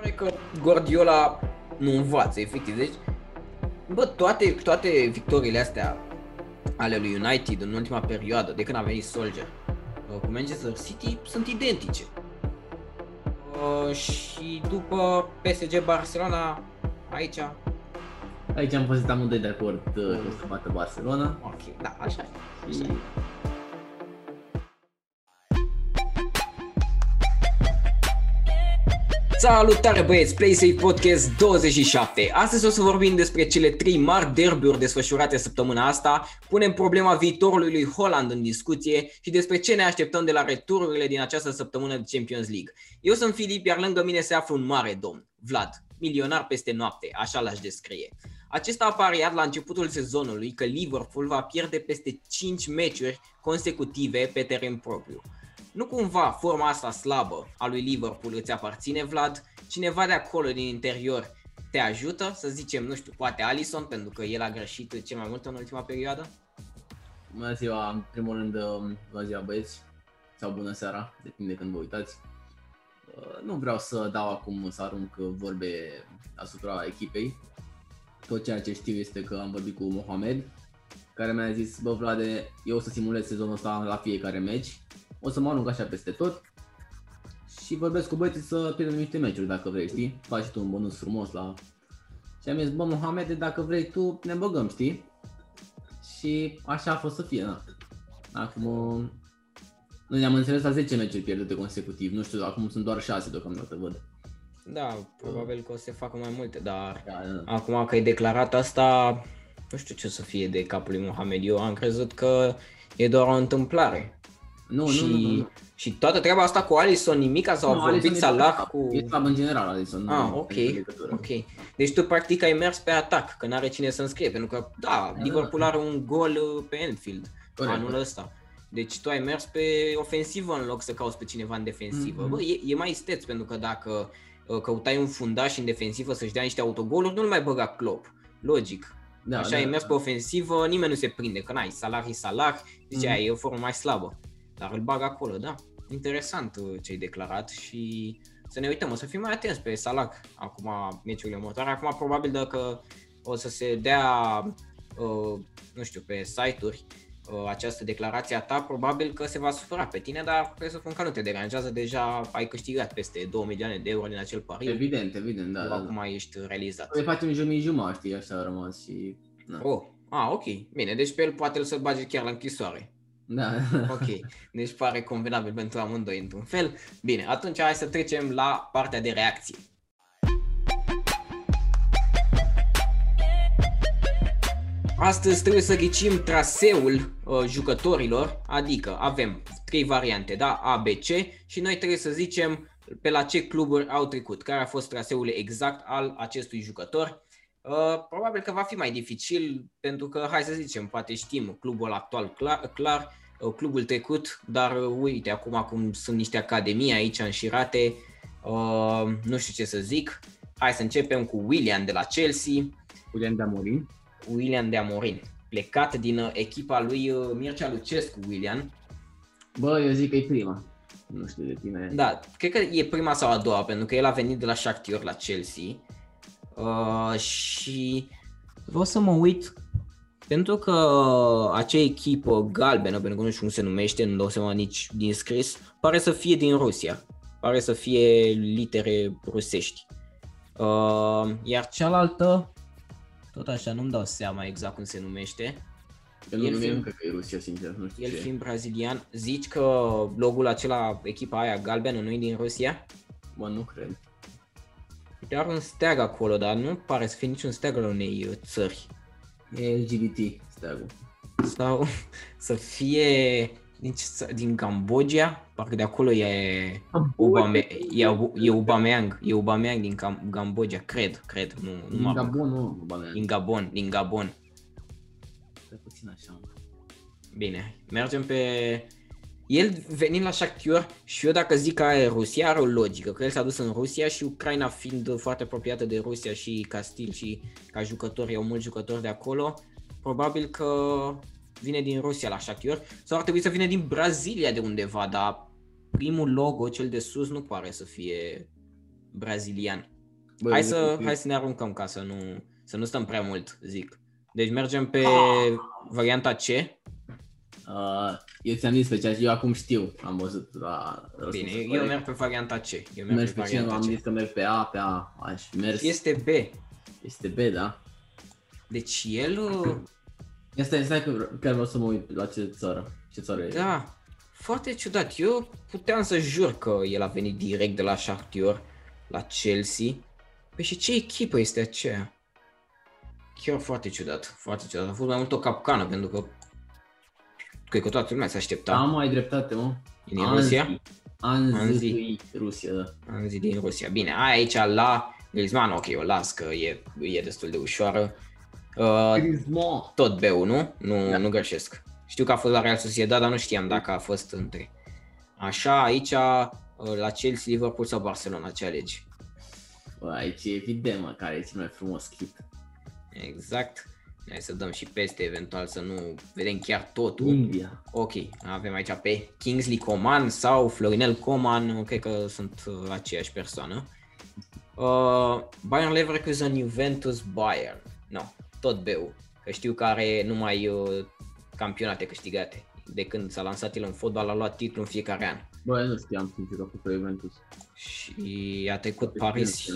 pare că Guardiola nu învață, efectiv. Deci, bă, toate, toate victoriile astea ale lui United în ultima perioadă, de când a venit Soldier, uh, cu Manchester City, sunt identice. Uh, și după PSG Barcelona, aici... Aici am fost amândoi de acord uh, că o să bată Barcelona. Ok, da, așa e. Și Salutare băieți, PlaySafe Podcast 27. Astăzi o să vorbim despre cele trei mari derbiuri desfășurate săptămâna asta, punem problema viitorului lui Holland în discuție și despre ce ne așteptăm de la retururile din această săptămână de Champions League. Eu sunt Filip, iar lângă mine se află un mare domn, Vlad, milionar peste noapte, așa l-aș descrie. Acesta a pariat la începutul sezonului că Liverpool va pierde peste 5 meciuri consecutive pe teren propriu. Nu cumva forma asta slabă a lui Liverpool îți aparține, Vlad? Cineva de acolo din interior te ajută, să zicem, nu știu, poate Alison, pentru că el a greșit cel mai mult în ultima perioadă? bună ziua, în primul rând, uh, bună ziua băieți, sau bună seara, depinde când vă uitați. Uh, Nu vreau să dau acum, să arunc vorbe asupra echipei. Tot ceea ce știu este că am vorbit cu Mohamed, care mi-a zis, bă Vlade, eu o să simulez sezonul ăsta la fiecare meci, o să mă arunc așa peste tot și vorbesc cu băieții să pierdem niște meciuri dacă vrei, știi? Faci tu un bonus frumos la... Și am zis, bă Mohamed, dacă vrei tu, ne băgăm, știi? Și așa a fost să fie, da. Acum, noi ne-am înțeles la 10 meciuri pierdute consecutiv, nu știu, acum sunt doar 6 deocamdată, văd. Da, probabil că o să se facă mai multe, dar Da, da, da. acum că e declarat asta, nu știu ce o să fie de capul lui Mohamed. Eu am crezut că e doar o întâmplare. Nu, și, nu, nu, nu. și toată treaba asta cu Alisson, nimica sau a Nu, vorbit Alisson e Salah slab. cu... E slab în general, Alisson. nu Ah, are ok, nicio legătură. ok. Deci tu practic ai mers pe atac, că n-are cine să înscrie, pentru că, da, Da, Liverpool da. are un gol uh, pe Anfield Corect, anul corect. ăsta. Deci tu ai mers pe ofensivă în loc să cauți pe cineva în defensivă. Mhm. Bă, e, e mai steț, pentru că dacă uh, căutai un fundaș în defensivă să-și dea niște autogoluri, nu-l mai băga Klopp. Logic. Da, Așa da, ai mers da. pe ofensivă, nimeni nu se prinde, că n-ai Salah e Salah, zicea, Mhm. e o formă mai slabă. Dar îl bag acolo, da. Interesant uh, ce ai declarat și să ne uităm, o să fim mai atenți pe Salah acum meciurile următoare. Acum probabil dacă o să se dea, uh, nu știu, pe site-uri uh, această declarație a ta, probabil că se va sufera pe tine, dar trebuie să spun că nu te deranjează, deja ai câștigat peste 2 milioane de euro din acel pariu. Evident, evident, da. Tu da, da. acum ești realizat. Noi facem jumii jumătate, știi, așa a rămas și... Da. Oh, ah, ok. Bine, deci pe el poate să bage chiar la închisoare. Da. Ok, deci pare convenabil pentru amândoi într-un fel. Bine, atunci hai să trecem la partea de reacție. Astăzi trebuie să ghicim traseul uh, jucătorilor, adică avem trei variante, da, A, B, C și noi trebuie să zicem pe la ce cluburi au trecut, care a fost traseul exact al acestui jucător. Uh, probabil că va fi mai dificil pentru că, hai să zicem, poate știm clubul actual clar, clar uh, clubul trecut, dar uh, uite acum cum sunt niște academii aici înșirate, uh, nu știu ce să zic. Hai să începem cu William de la Chelsea. Julian de Amorim. William de Amorin, plecat din uh, echipa lui uh, Mircea Lucescu, William. Bă, eu zic că e prima. Nu știu de tine. Da, cred că e prima sau a doua, pentru că el a venit de la Shakhtar la Chelsea. Uh, și vreau să mă uit pentru că acea echipă galbenă, pentru că nu știu cum se numește, nu dau seama nici din scris, pare să fie din Rusia. Pare să fie litere rusești. Uh, iar cealaltă, tot așa, nu-mi dau seama exact cum se numește. Eu nu, el nu fiind- nu cred că e Rusia, sincer, nu știu El ce. fiind brazilian, zici că logul acela, echipa aia galbenă, nu e din Rusia? Bă, nu cred. Uite, are un steag acolo, dar nu pare să fie niciun steag al unei uh, țări. E LGBT, steagul. Sau să fie din, ce ță- din Cambodgia, parcă de acolo e Ubame, e, e Ubameyang, e Ubameyang din Cam, Cambodgia, cred, cred, nu, nu Din mă rog. Gabon, nu, bă, mea. Din Gabon, din Gabon. Stai puțin așa. Bine, mergem pe... El venind la Shakhtar și eu dacă zic că e Rusia, are o logică, că el s-a dus în Rusia și Ucraina fiind foarte apropiată de Rusia și ca stil și ca jucători, au mulți jucători de acolo, probabil că vine din Rusia la Shakhtar sau ar trebui să vină din Brazilia de undeva, dar primul logo, cel de sus, nu pare să fie brazilian. Bă, Hai zic să, că- hai să ne aruncăm ca să nu, să nu stăm prea mult, zic. Deci mergem pe Ah! varianta C. Uh, eu ți-am zis pe ceea ce eu acum știu, am văzut la răspunsul Bine, eu corect. merg pe varianta C. Eu merg Mergi pe pe cine? varianta Am C. zis că merg pe A, pe A, aș mers. Este, Este B. este B, da? Deci el, uh, Ia stai, stai că vreau- chiar vreau să mă uit la ce țară. Ce țară e? da, foarte ciudat. Eu puteam să jur că el a venit direct de la Shakhtar la Chelsea. Păi și ce echipă este aceea? Chiar foarte ciudat, foarte ciudat. A fost mai mult o capcană, pentru că cred că toată lumea se aștepta. Am mai dreptate, mă. E din Rusia? Anzi. Anzi. Rusia, da. Am zis din Rusia. Bine, aia aici la Griezmann, ok, o las că e, e destul de ușoară. Uh, Griezmann. tot B-ul, nu? Nu, Da. nu greșesc. Știu că a fost la Real Sociedad, dar nu știam dacă a fost între. Așa, aici, uh, la Chelsea, Liverpool sau Barcelona, ce alegi? Bă, aici e evident, mă, care e cel mai frumos clip. Exact. Hai să dăm și peste, eventual să nu vedem chiar totul. India. Ok, avem aici pe Kingsley Coman sau Florinel Coman, cred că sunt uh, aceeași persoană. Uh, Bayern Leverkusen, Juventus, Bayern. No, tot B-ul. Că știu că are numai uh, campionate câștigate. De când s-a lansat el în fotbal, a luat titlu în fiecare an. Bă, eu nu știam sincer că a fost pe Juventus. Și a trecut Paris,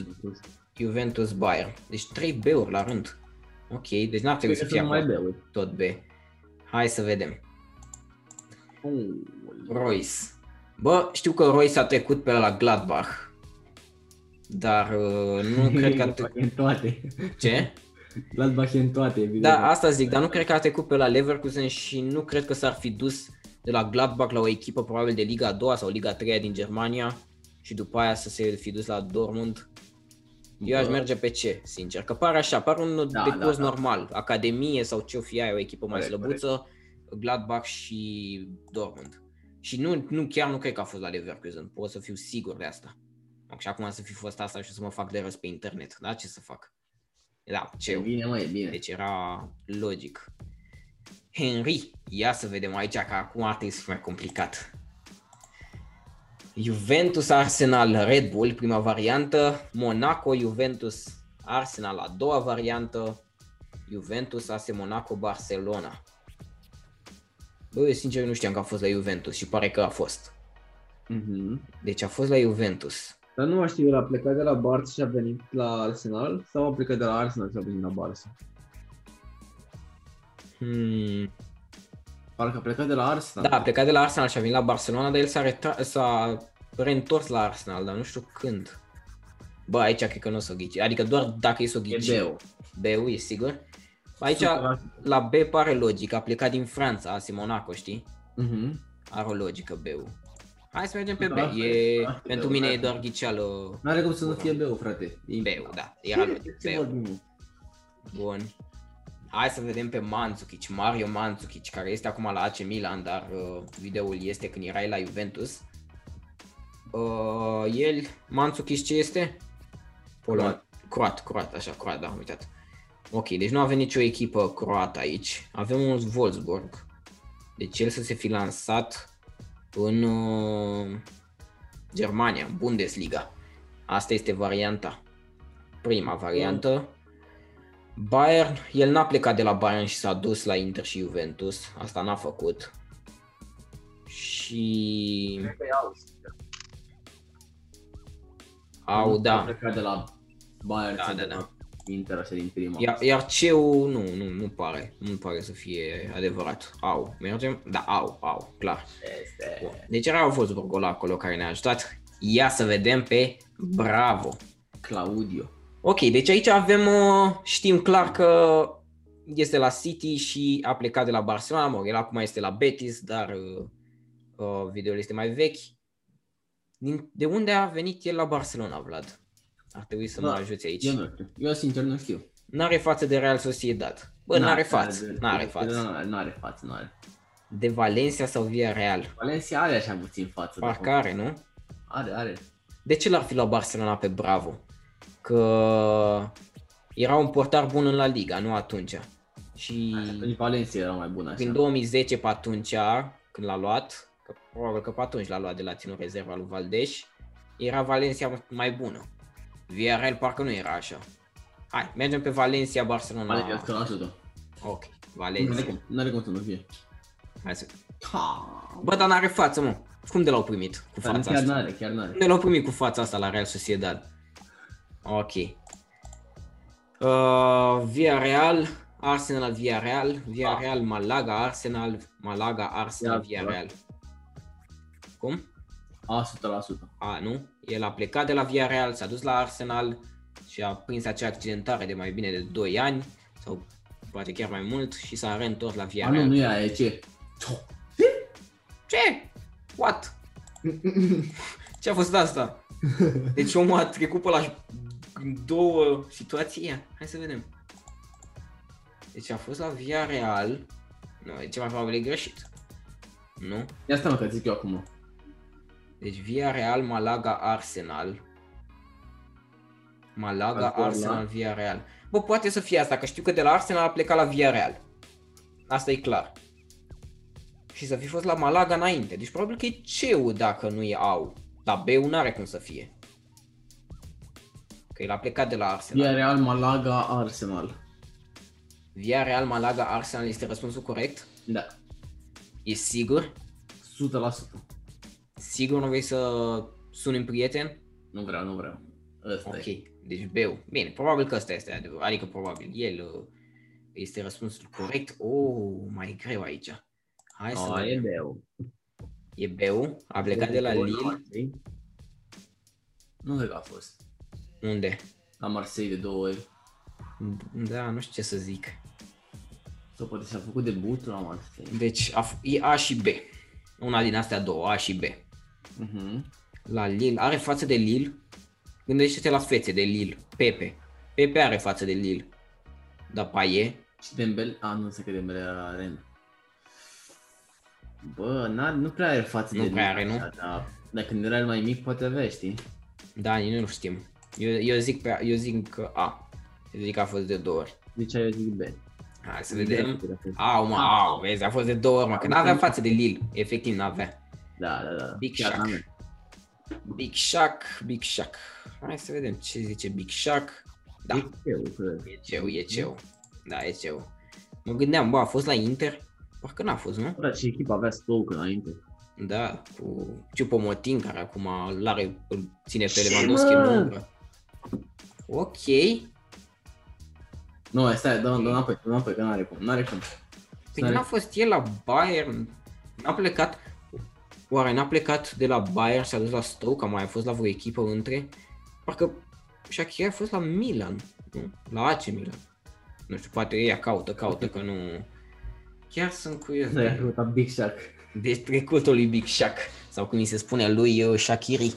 Juventus, Bayern. Deci 3 B-uri la rând. Ok, deci n-ar trebui să fie mai acolo beu. tot B. Hai să vedem. Royce. Bă, știu că Royce a trecut pe la Gladbach. Dar uh, nu cred că a trecut... E în toate. Ce? Gladbach e în toate, evident. Da, asta zic, dar nu cred că a trecut pe la Leverkusen și nu cred că s-ar fi dus de la Gladbach la o echipă probabil de Liga a doua sau Liga a treia din Germania și după aia să se fi dus la Dortmund. Eu aș Bă. merge pe ce, sincer, că pare așa, pare un Da, decurs da, da. normal, academie sau ce-o fi aia, o echipă mai Corect, slăbuță, Gladbach și Dortmund. Și nu, nu, chiar nu cred că a fost la Leverkusen, pot să fiu sigur de asta. Și acum să fi fost asta și să mă fac de râs pe internet, da? Ce să fac? Da, ce E bine, mă, e bine. deci era logic. Henry, ia să vedem aici că acum ar trebui să fie mai complicat. Juventus, Arsenal, Red Bull, prima variantă. Monaco, Juventus, Arsenal, a doua variantă. Juventus, AS Monaco, Barcelona. Bă, eu sincer nu știam că a fost la Juventus și pare că a fost. Mhm. Deci a fost la Juventus. Dar nu mai știu, el a plecat de la Barça și a venit la Arsenal sau a plecat de la Arsenal și a venit la Barça? Hmm. Parcă a plecat de la Arsenal. Da, a plecat de la Arsenal și a venit la Barcelona, dar el s-a, retra- s-a reîntors la Arsenal, dar nu știu când. Bă, aici cred că nu o să o ghici. Adică doar dacă e să o E ghici. Beu. B-ul, e sigur? Aici, 100%. la B pare logic, a plecat din Franța, AS Monaco, știi? Mhm. Are o logică B-ul. Hai să mergem pe B. Da, E, da, pentru B-ul, mine da. e doar ghiceală N-are cum să nu fie Beu, frate. E B-ul, da. Era logic. Ce B-ul. vorbim, mă? Bun. Hai să vedem pe Mandzukic, Mario Mandzukic, care este acum la AC Milan, dar uh, videoul este când era el la Juventus. Uh, el, Mandzukic ce este? Polon. Croat. Croat, croat, așa, croat, da, am uitat. Ok, deci nu avem nicio echipă croată aici. Avem un Wolfsburg. Deci el să se fi lansat în uh, Germania, în Bundesliga. Asta este varianta. Prima variantă. Bayern, el n-a plecat de la Bayern și s-a dus la Inter și Juventus. Asta n-a făcut. Și Cred că e Austria. au, A da. plecat de la Bayern Da, sau da, de da. la Inter așa din prima. Iar, iar CEU nu, nu, nu pare. Nu pare să fie adevărat. Au, mergem? Da, au, au, clar. Este. Bun. Deci era Wolfsburg ăla acolo care ne-a ajutat. Ia să vedem pe Bravo. Claudio. Ok, deci aici avem, uh, știm clar că este la City și a plecat de la Barcelona, mă, el acum este la Betis, dar uh, uh, videoul este mai vechi. Din, de unde a venit el la Barcelona, Vlad? Ar trebui să mă Da, ajuți aici. Eu nu știu. Eu sincer nu știu. N-are față de Real Sociedad. Bă, n-are față, de- n-are de- față. N-are, n-are față, n-are. De Valencia sau Via Real? Valencia are așa puțin față. Parcă dacă- are, nu? Are, are. De ce l-ar fi la Barcelona pe Bravo? Că era un portar bun în La Liga, nu atunci. Și Atunci Valencia era mai bună așa. prin 2010 pe atunci, când l-a luat, că probabil că pe atunci l-a luat de la ținut rezerva lui Valdeș, era Valencia mai bună. Villarreal parcă nu era așa. Hai, mergem pe Valencia, Barcelona. Valencia 100%. Ok, Nu Valencia. are cum, n-are cum să nu fie. Hai să... Ha! Bă, dar n-are față, mă. Cum de l-au primit cu Dar fața chiar asta? n-are, chiar n-are. Cum de l-au primit cu fața asta la Real Sociedad? Ok. Uh, Villarreal, Arsenal, Villarreal, Villarreal, Malaga, Arsenal, Malaga, Arsenal, Ia, Villarreal. Cum? A, 100%. A, nu? El a plecat de la Villarreal, s-a dus la Arsenal și a prins acea accidentare de mai bine de 2 ani sau poate chiar mai mult și s-a reîntors la A, nu, Villarreal. nu e aia, e ce? Ce? What? Ce a fost asta? Deci omul a trecut pe la două situații. Ia, Hai să vedem. Deci a fost la Villarreal. Nu, e ceva mai probabil e greșit. Nu? Ia stai mă că zic eu acum. Deci Villarreal, Malaga, Arsenal. Malaga, Acolo, Arsenal, da? Villarreal. Bă, poate să fie asta, că știu că de la Arsenal a plecat la Villarreal. Asta e clar. Și să fi fost la Malaga înainte. Deci probabil că e CEU dacă nu e AU. Dar B-ul n-are cum să fie. Că el a plecat de la Arsenal. Via Real, Malaga, Arsenal. Villarreal, Malaga, Arsenal este răspunsul corect? Da. E sigur? 100%. Sigur nu vrei să suni un prieten? Nu vreau, nu vreau. Ăsta Ok, e. deci B-ul. Bine, probabil că ăsta este adevăr. Adică probabil el uh, este răspunsul corect. Oh, mai e greu aici. Hai să A, e vedem. beu. E B-ul, a plecat de la Lille. Nu cred că a fost. Unde? La Marseille de două ori. Da, nu știu ce să zic. Sau poate și-a făcut debutul la Marseille. Deci a f- e A și B. Una din astea două, A și B. Mhm. La Lille, are față de Lille. Gândește-te la fețe de Lille. Pepe. Pepe are față de Lille. Da, Paie. Și Dembele, a, nu se că Dembele era la Rennes. Bă, n nu prea are față Nu de prea Luka, are, nu? așa, Dar dacă când era el mai mic, poate avea, știi? Da, nici nu știm. Eu, eu, zic pe, eu zic că A. Eu zic că a fost de două ori. Deci eu zic B. Hai să vedem. Au, mă, au, vezi, a fost de două ori, mă, că n-avea față de Lille. Efectiv, n-avea. Da, da, da. Big Chiar Shaq. n-am. Big Shaq, Big Shaq. Hai să vedem ce zice Big Shaq. Da, E eu, cred. e ceu, e ceu. Da, e ceu. Mă gândeam, bă, a fost la Inter? Parcă n-a fost, nu? Bă, și echipa avea Stoke înainte. Da, cu Ciupomotin, care acum l-are, îl ține pe Ce, Lewandowski în mă? umbră. Ok. Nu, stai, dă dă înapoi, dă înapoi, că n-are cum, n-are cum. Păi n-a fost el la Bayern, n-a plecat, oare n-a plecat de la Bayern, s-a dus la Stoke, a mai fost la vreo echipă între? Parcă Shakira a fost la Milan, nu? La AC Milan. Nu știu, poate ea caută, caută, că nu... Chiar sunt curios Da, de, căutat Big Shaq. de trecutul lui Big Shaq, sau cum îi se spune lui uh, Shakiri.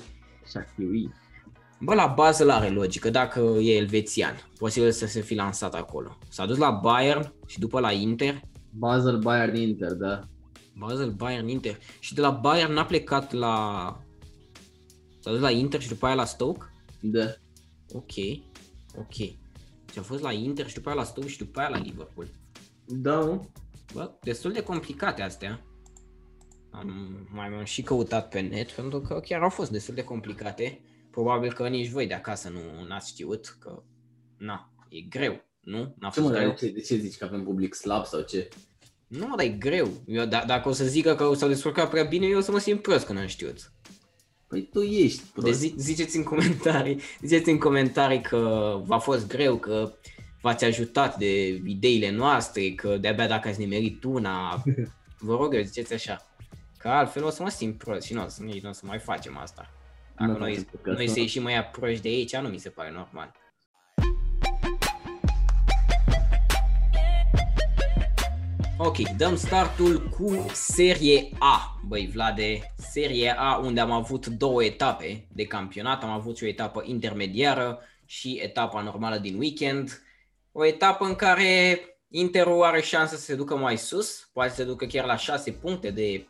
Shaqiri. Bă, la bază are logică, dacă e elvețian, posibil să se fi lansat acolo. S-a dus la Bayern și după la Inter, Basel Bayern Inter, da. Basel, Bayern, Inter. Și de la Bayern n-a plecat la... S-a dus la Inter și după aia la Stoke? Da. Ok, ok. Și a fost la Inter și după aia la Stoke și după aia la Liverpool. Da, mă. Bă, destul de complicate astea. Am mai am și căutat pe net pentru că chiar au fost destul de complicate. Probabil că nici voi de acasă nu n-ați știut că, na, e greu, nu? N-a Ce fost mă, dar greu. de ce, de ce zici că avem public slab sau ce? Nu, dar e greu. Eu, d- dacă o să zică că s-au descurcat prea bine, eu o să mă simt prost că n-am știut. Păi tu ești Deci prost. zi, ziceți în comentarii, ziceți în comentarii că v-a fost greu, că v-ați ajutat de ideile noastre, că de-abia dacă ați nimerit una, vă rog eu, ziceți așa. Că altfel o să mă simt prost și nu o să, nici nu o să mai facem asta. Dacă Nu noi, facem podcastul noi să ăsta. ieșim mai ia proști de aici, nu mi se pare normal. Ok, dăm startul cu Serie A. Băi, Vlade, Serie A unde am avut două etape de campionat. Am avut și o etapă intermediară și etapa normală din weekend. O etapă în care Interul are șansă să se ducă mai sus, poate să se ducă chiar la 6 puncte de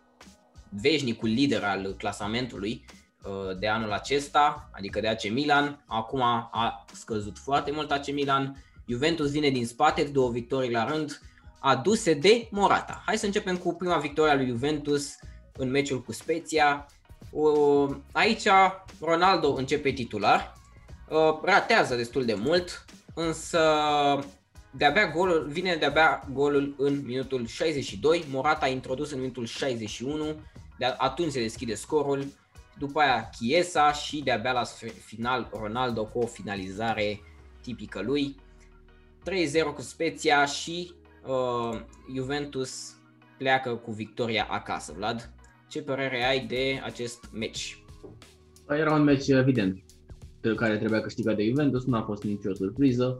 veșnicul lider al clasamentului uh, de anul acesta, adică de AC Milan. Acum a scăzut foarte mult AC Milan. Juventus vine din spate, două victorii la rând, aduse de Morata. Hai să începem cu prima victorie a lui Juventus în meciul cu Spezia. O, aici Ronaldo începe titular, uh, ratează destul de mult, însă de-abia golul, vine de-abia golul în minutul 62, Morata a introdus în minutul 61, de atunci se deschide scorul, după aia Chiesa și de-abia la final Ronaldo cu o finalizare tipică lui. 3-0 cu Spezia și uh, Juventus pleacă cu victoria acasă. Vlad, ce părere ai de acest meci? Era un meci evident pe care trebuia câștigat de Juventus, nu a fost nicio surpriză.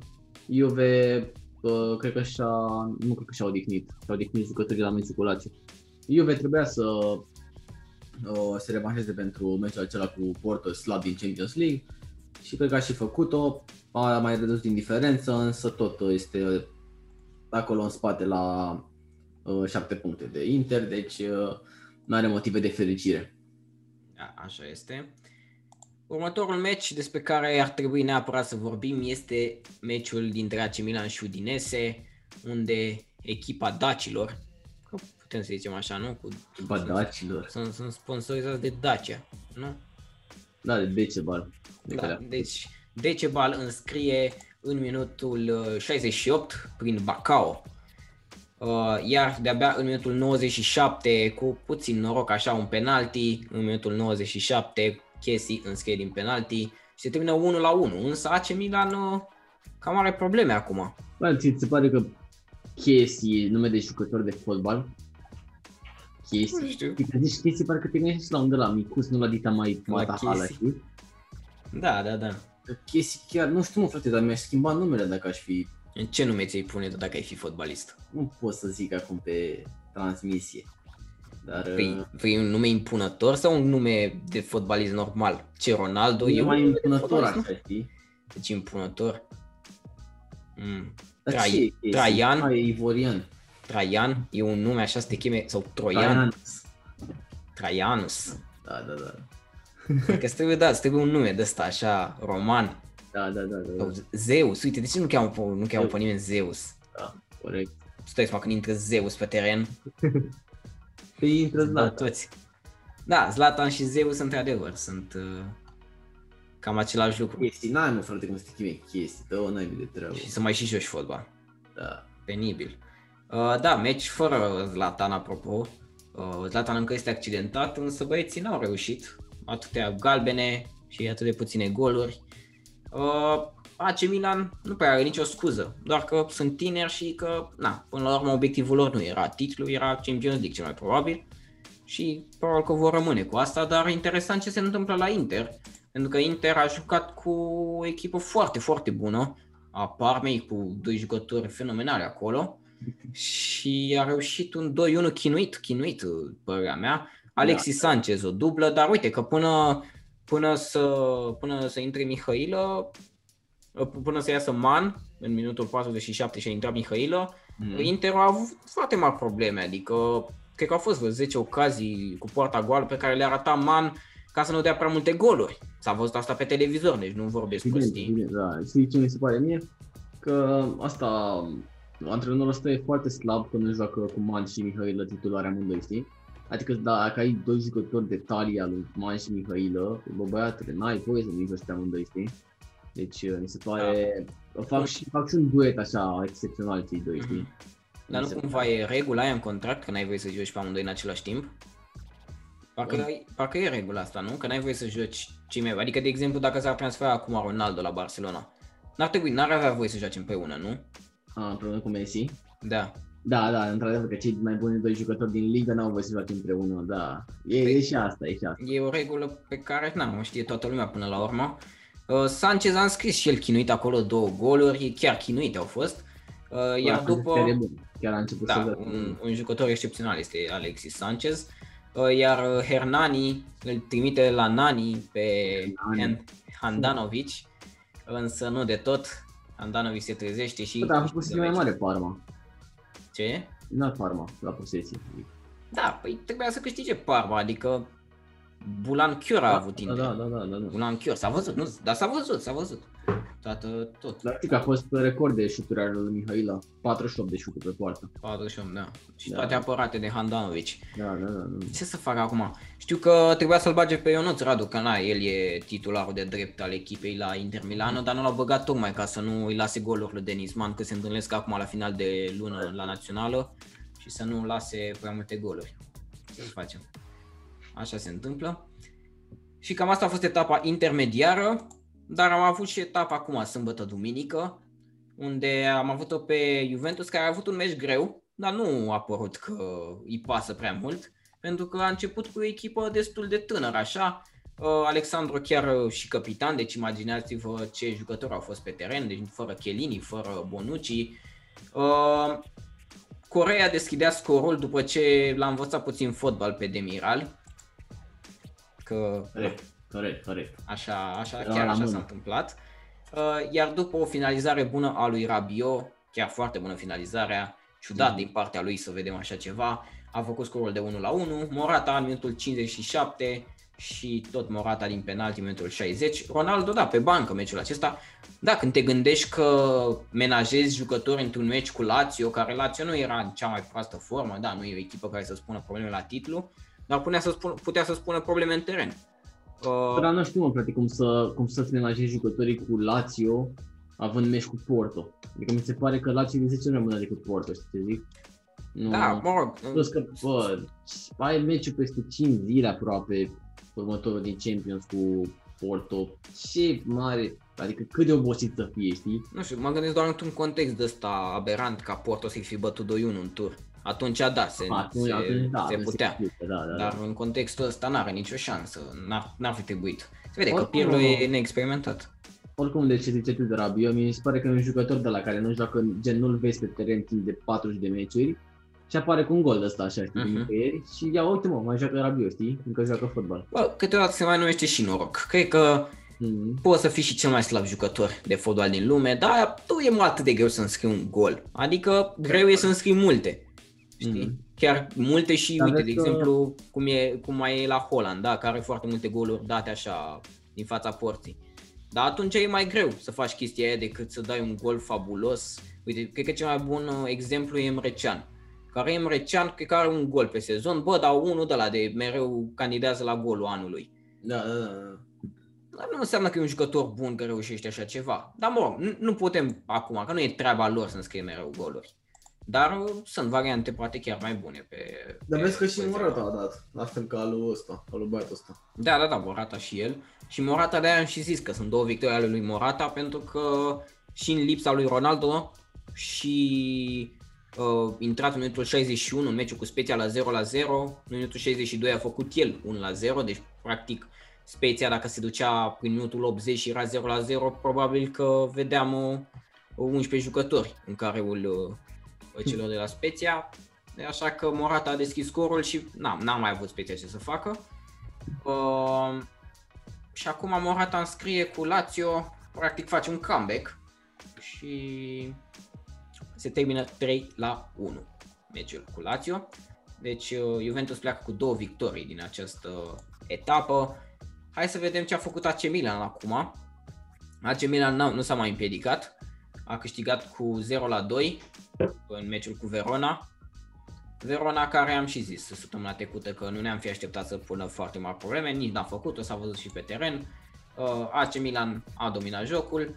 Juve, uh, cred că și-a, nu cred că și-a odihnit, și-a odihnit jucătorii la circulație. Juve trebuia să uh, se revanșeze pentru meciul acela cu Porto slab din Champions League și cred că a și făcut-o, a mai redus din diferență, însă tot este acolo în spate la uh, 7 puncte de Inter, deci uh, nu are motive de fericire. A, așa este. Următorul meci despre care ar trebui neapărat să vorbim este meciul dintre AC Milan și Udinese, unde echipa dacilor, putem să zicem așa, nu? Cu, echipa dacilor. Sunt, sunt sponsorizați de Dacia, nu? Da, de Decebal. De da, deci Decebal înscrie în minutul 68 uh, prin Bacao. Uh, iar de-abia în minutul 97, cu puțin noroc așa, un penalti, în minutul 97 Chesi înscrie din penalti și se termină 1 la 1. Însă AC Milan uh, cam are probleme acum. Bă, ți se pare că Chesi e nume de jucător de fotbal? Chesi. Nu știu. Zici Chesi parcă te gândești la un de la Micus, nu la Dita mai Matahala, știi? Da, da, da. Chesi chiar, nu știu mă frate, dar mi-aș schimba numele dacă aș fi... În ce nume ți-ai pune tu dacă ai fi fotbalist? Nu pot să zic acum pe transmisie. Dar, păi, păi un nume impunător sau un nume de fotbalist normal? Ce, Ronaldo? E mai impunător așa, știi? Deci impunător. Mm. Trai, ce Traian? Ah, e Ivorian. Traian e un nume așa să te cheme, sau Troian. Traianus. Traianus. Da, da, da. Că îți trebuie, da, îți trebuie un nume de ăsta, așa, roman. Da, da, da. da. Zeus, uite, de ce nu cheamă, nu cheamă pe nimeni Zeus? Da, corect. Stai să fac când intră Zeus pe teren. Pe intră Zlatan. Toți. Da, Zlatan și Zeus într-adevăr sunt uh, cam același lucru. Chestii, n-ai mă frate cum să te chime chestii, dă n-ai de treabă. Și să mai și joci fotbal. Da. Penibil. Uh, da, meci fără Zlatan, apropo. Uh, Zlatan încă este accidentat, însă băieții n-au reușit. Atâtea galbene și atât de puține goluri. Uh, AC Milan nu prea are nicio scuză, doar că sunt tineri și că, na, până la urmă obiectivul lor nu era titlu, era Champions League cel mai probabil și probabil că vor rămâne cu asta, dar interesant ce se întâmplă la Inter, pentru că Inter a jucat cu o echipă foarte, foarte bună, a Parmei cu doi jucători fenomenali acolo și a reușit un 2-1 chinuit, chinuit, părerea mea. Alexis da. Sanchez o dublă, dar uite că până, până, să, până să intre Mihailă, până să iasă Man în minutul 47 și a intrat Mihailă, mm. Inter a avut foarte mari probleme, adică cred că au fost vreo 10 ocazii cu poarta goală pe care le arăta Man ca să nu dea prea multe goluri. S-a văzut asta pe televizor, deci nu vorbesc bine, prostii. Bine, da. Știi ce mi se pare mie? Că asta, antrenorul ăsta e foarte slab când nu joacă cu Man și Mihailă titularea amândoi, știi? Adică dacă ai doi jucători de talia lui Man și Mihailă, bă băiatule, n-ai voie să nu joci pe amândoi, știi? Deci uh, mi se pare, da. fac, și, fac și un duet așa excepțional cei doi, știi? Mm-hmm. Dar nu cumva e regula aia în contract că n-ai voie să joci pe amândoi în același timp? Parcă, mm. parcă e regula asta, nu? Că n-ai voie să joci cei mai... Adică, de exemplu, dacă s-ar transfera acum Ronaldo la Barcelona, n-ar trebui, n-ar avea voie să joace împreună, nu? A, împreună cu Messi? Da. Da, da, într-adevăr că cei mai buni doi jucători din ligă n-au voie să joace împreună, da. E, păi, e și asta, e și asta. E o regulă pe care, n-am, o știe toată lumea până la urmă. Uh, Sanchez a înscris și el chinuit acolo două goluri, chiar chinuite au fost. Uh, iar după... Chiar a început da, să un, un jucător excepțional este Alexis Sanchez. Uh, iar Hernani îl trimite la Nani pe Hernani. Handanovic, însă nu de tot. Handanovic se trezește și... Da, a făcut mai mare Parma. Ce? Nu Parma, la posesie. Da, păi trebuia să câștige Parma, adică Bulan Chior a da, avut Inter. Da, da, da, da, da. Bulan Chior, s-a văzut, nu, dar s-a văzut, s-a văzut. toată, tot. Dar știu că a fost record de șuturi ale lui Mihaila, 48 de șuturi pe poartă. 48, da. Și Da. toate apărate de Handanovic. Da, da, da. da. Ce să fac acum? Știu că trebuia să-l bage pe Ionuț Radu, că na, el e titularul de drept al echipei la Inter Milano, dar nu l-au băgat tocmai ca să nu îi lase goluri lui Denis Man, că se întâlnesc acum la final de lună la națională și să nu lase prea multe goluri. Ce să facem? Așa se întâmplă. Și cam asta a fost etapa intermediară, dar am avut și etapa acum, sâmbătă, duminică, unde am avut-o pe Juventus, care a avut un meci greu, dar nu a părut că îi pasă prea mult, pentru că a început cu o echipă destul de tânără, așa. Uh, Alexandru chiar uh, și capitan, deci imaginați-vă ce jucători au fost pe teren, deci fără Chelini, fără Bonucci. Uh, Corea deschidea scorul după ce l-a învățat puțin fotbal pe Demiral, că Corect, corect, corect. Așa, așa Era chiar la așa mână. s-a întâmplat. Uh, Iar după o finalizare bună a lui Rabiot, chiar foarte bună finalizarea, ciudat Mhm. din partea lui să vedem așa ceva, a făcut scorul de 1 la 1, Morata în minutul 57 și tot Morata din penalti în minutul 60. Ronaldo, da, pe bancă meciul acesta. Da, când te gândești că menajezi jucători într-un meci cu Lazio, care Lazio nu era în cea mai proastă formă, da, nu e o echipă care să spună probleme la titlu, dar putea să, spun, putea să spună probleme în teren. Uh, Dar nu știu, mă, frate, cum, să, cum să-ți menajezi jucătorii cu Lazio având meci cu Porto. Adică mi se pare că Lazio este cel mai bun decât Porto, știi ce zic? Nu, Da, mă rog, Plus că, bă, ai meciul peste 5 zile aproape, următorul din Champions cu Porto. Ce mare, adică cât de obosit să fie, știi? nu știu, mă gândesc doar într-un context de ăsta aberant ca Porto să-i fi bătut 2-1 în tur. Atunci da, se, Atunci, se, atunci, da, se atunci putea. explică, Da, da, Dar da. în contextul ăsta n-are nicio șansă, n-ar, n-ar fi trebuit. Se vede că Oricum, Pirlo e neexperimentat. Oricum, de ce zice tu de Rabiot, mi se pare că e un jucător de la care nu joacă, gen nu-l vezi pe teren timp de 40 de meciuri și apare cu un gol de ăsta, așa, știi, Mhm. uh-huh. nicăieri și ia, uite mă, mai joacă Rabiot, știi, încă joacă fotbal. Bă, câteodată se mai numește și noroc. Cred că Mm-hmm. poți să fii și cel mai slab jucător de fotbal din lume, dar tu e mult atât de greu să înscrii un gol. Adică greu e să înscrii multe. Știi? Mhm. Chiar multe și, Dar uite, de vezi că- exemplu, cum, e, cum mai e la Holland, da, care are foarte multe goluri date așa din fața porții. Dar atunci e mai greu să faci chestia aia decât să dai un gol fabulos. Uite, cred că cel mai bun uh, exemplu e Emre Can. Care Emre Can, cred că are un gol pe sezon, bă, dar unul de la de mereu candidează la golul anului. Da, da, da. Dar nu înseamnă că e un jucător bun că reușește așa ceva. Dar mă rog, nu, nu putem acum, că nu e treaba lor să înscrie mereu goluri. Dar uh, sunt variante poate chiar mai bune pe... Dar pe vezi că și poziția. Morata a dat, la fel ca lui ăsta, ca lui băiatul ăsta. Da, da, da, Morata și el. Și Morata de-aia am și zis că sunt două victorii ale lui Morata pentru că și în lipsa lui Ronaldo și uh, intrat în minutul 61 în meciul cu Spezia la 0 la 0, în minutul 62 a făcut el 1 la 0, deci practic Spezia dacă se ducea prin minutul 80 și era 0 la 0, probabil că vedeam uh, 11 jucători în care uh, celor de la Spezia. Așa că Morata a deschis scorul și n-am, n-am mai avut Spezia ce să facă. Uh, și acum Morata înscrie cu Lazio, practic face un comeback și se termină 3 la 1 meciul cu Lazio. Deci uh, Juventus pleacă cu două victorii din această etapă. Hai să vedem ce a făcut AC Milan acum. AC Milan nu, nu s-a mai împiedicat. A câștigat cu 0 la 2 în meciul cu Verona. Verona care am și zis săptămâna trecută că nu ne-am fi așteptat să pună foarte mari probleme, nici n-a făcut-o, s-a văzut și pe teren. Uh, AC Milan a dominat jocul.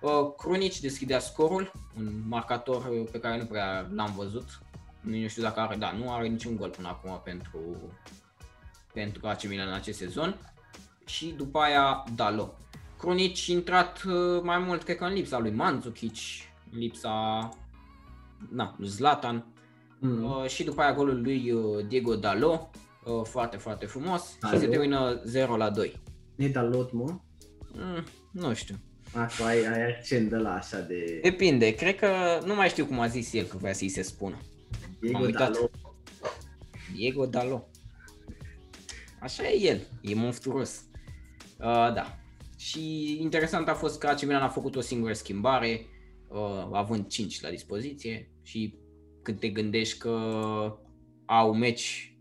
Uh, Krunic deschidea scorul, un marcator uh, pe care nu prea l-am văzut. Nu știu dacă are, da, nu are niciun gol până acum pentru, pentru AC Milan în acest sezon. Și după aia Dalo. Krunic intrat uh, mai mult, cred că în lipsa lui Mandzukic, lipsa na, lui Zlatan, Mm. Uh, și după aia golul lui uh, Diego Dalo, uh, foarte, foarte frumos Dalo? și se termină 0 la 2. Nu-i Dalot, mă? Mm, nu știu. Asta ai, ai accent de la așa de... Depinde, cred că nu mai știu cum a zis el că vrea să-i se spună. Diego m-am uitat. Dalot. Diego Dalo. Așa e el, e monstruos. Uh, da. Și interesant a fost că AC Milan a făcut o singură schimbare, uh, având 5 la dispoziție și când te gândești că au meci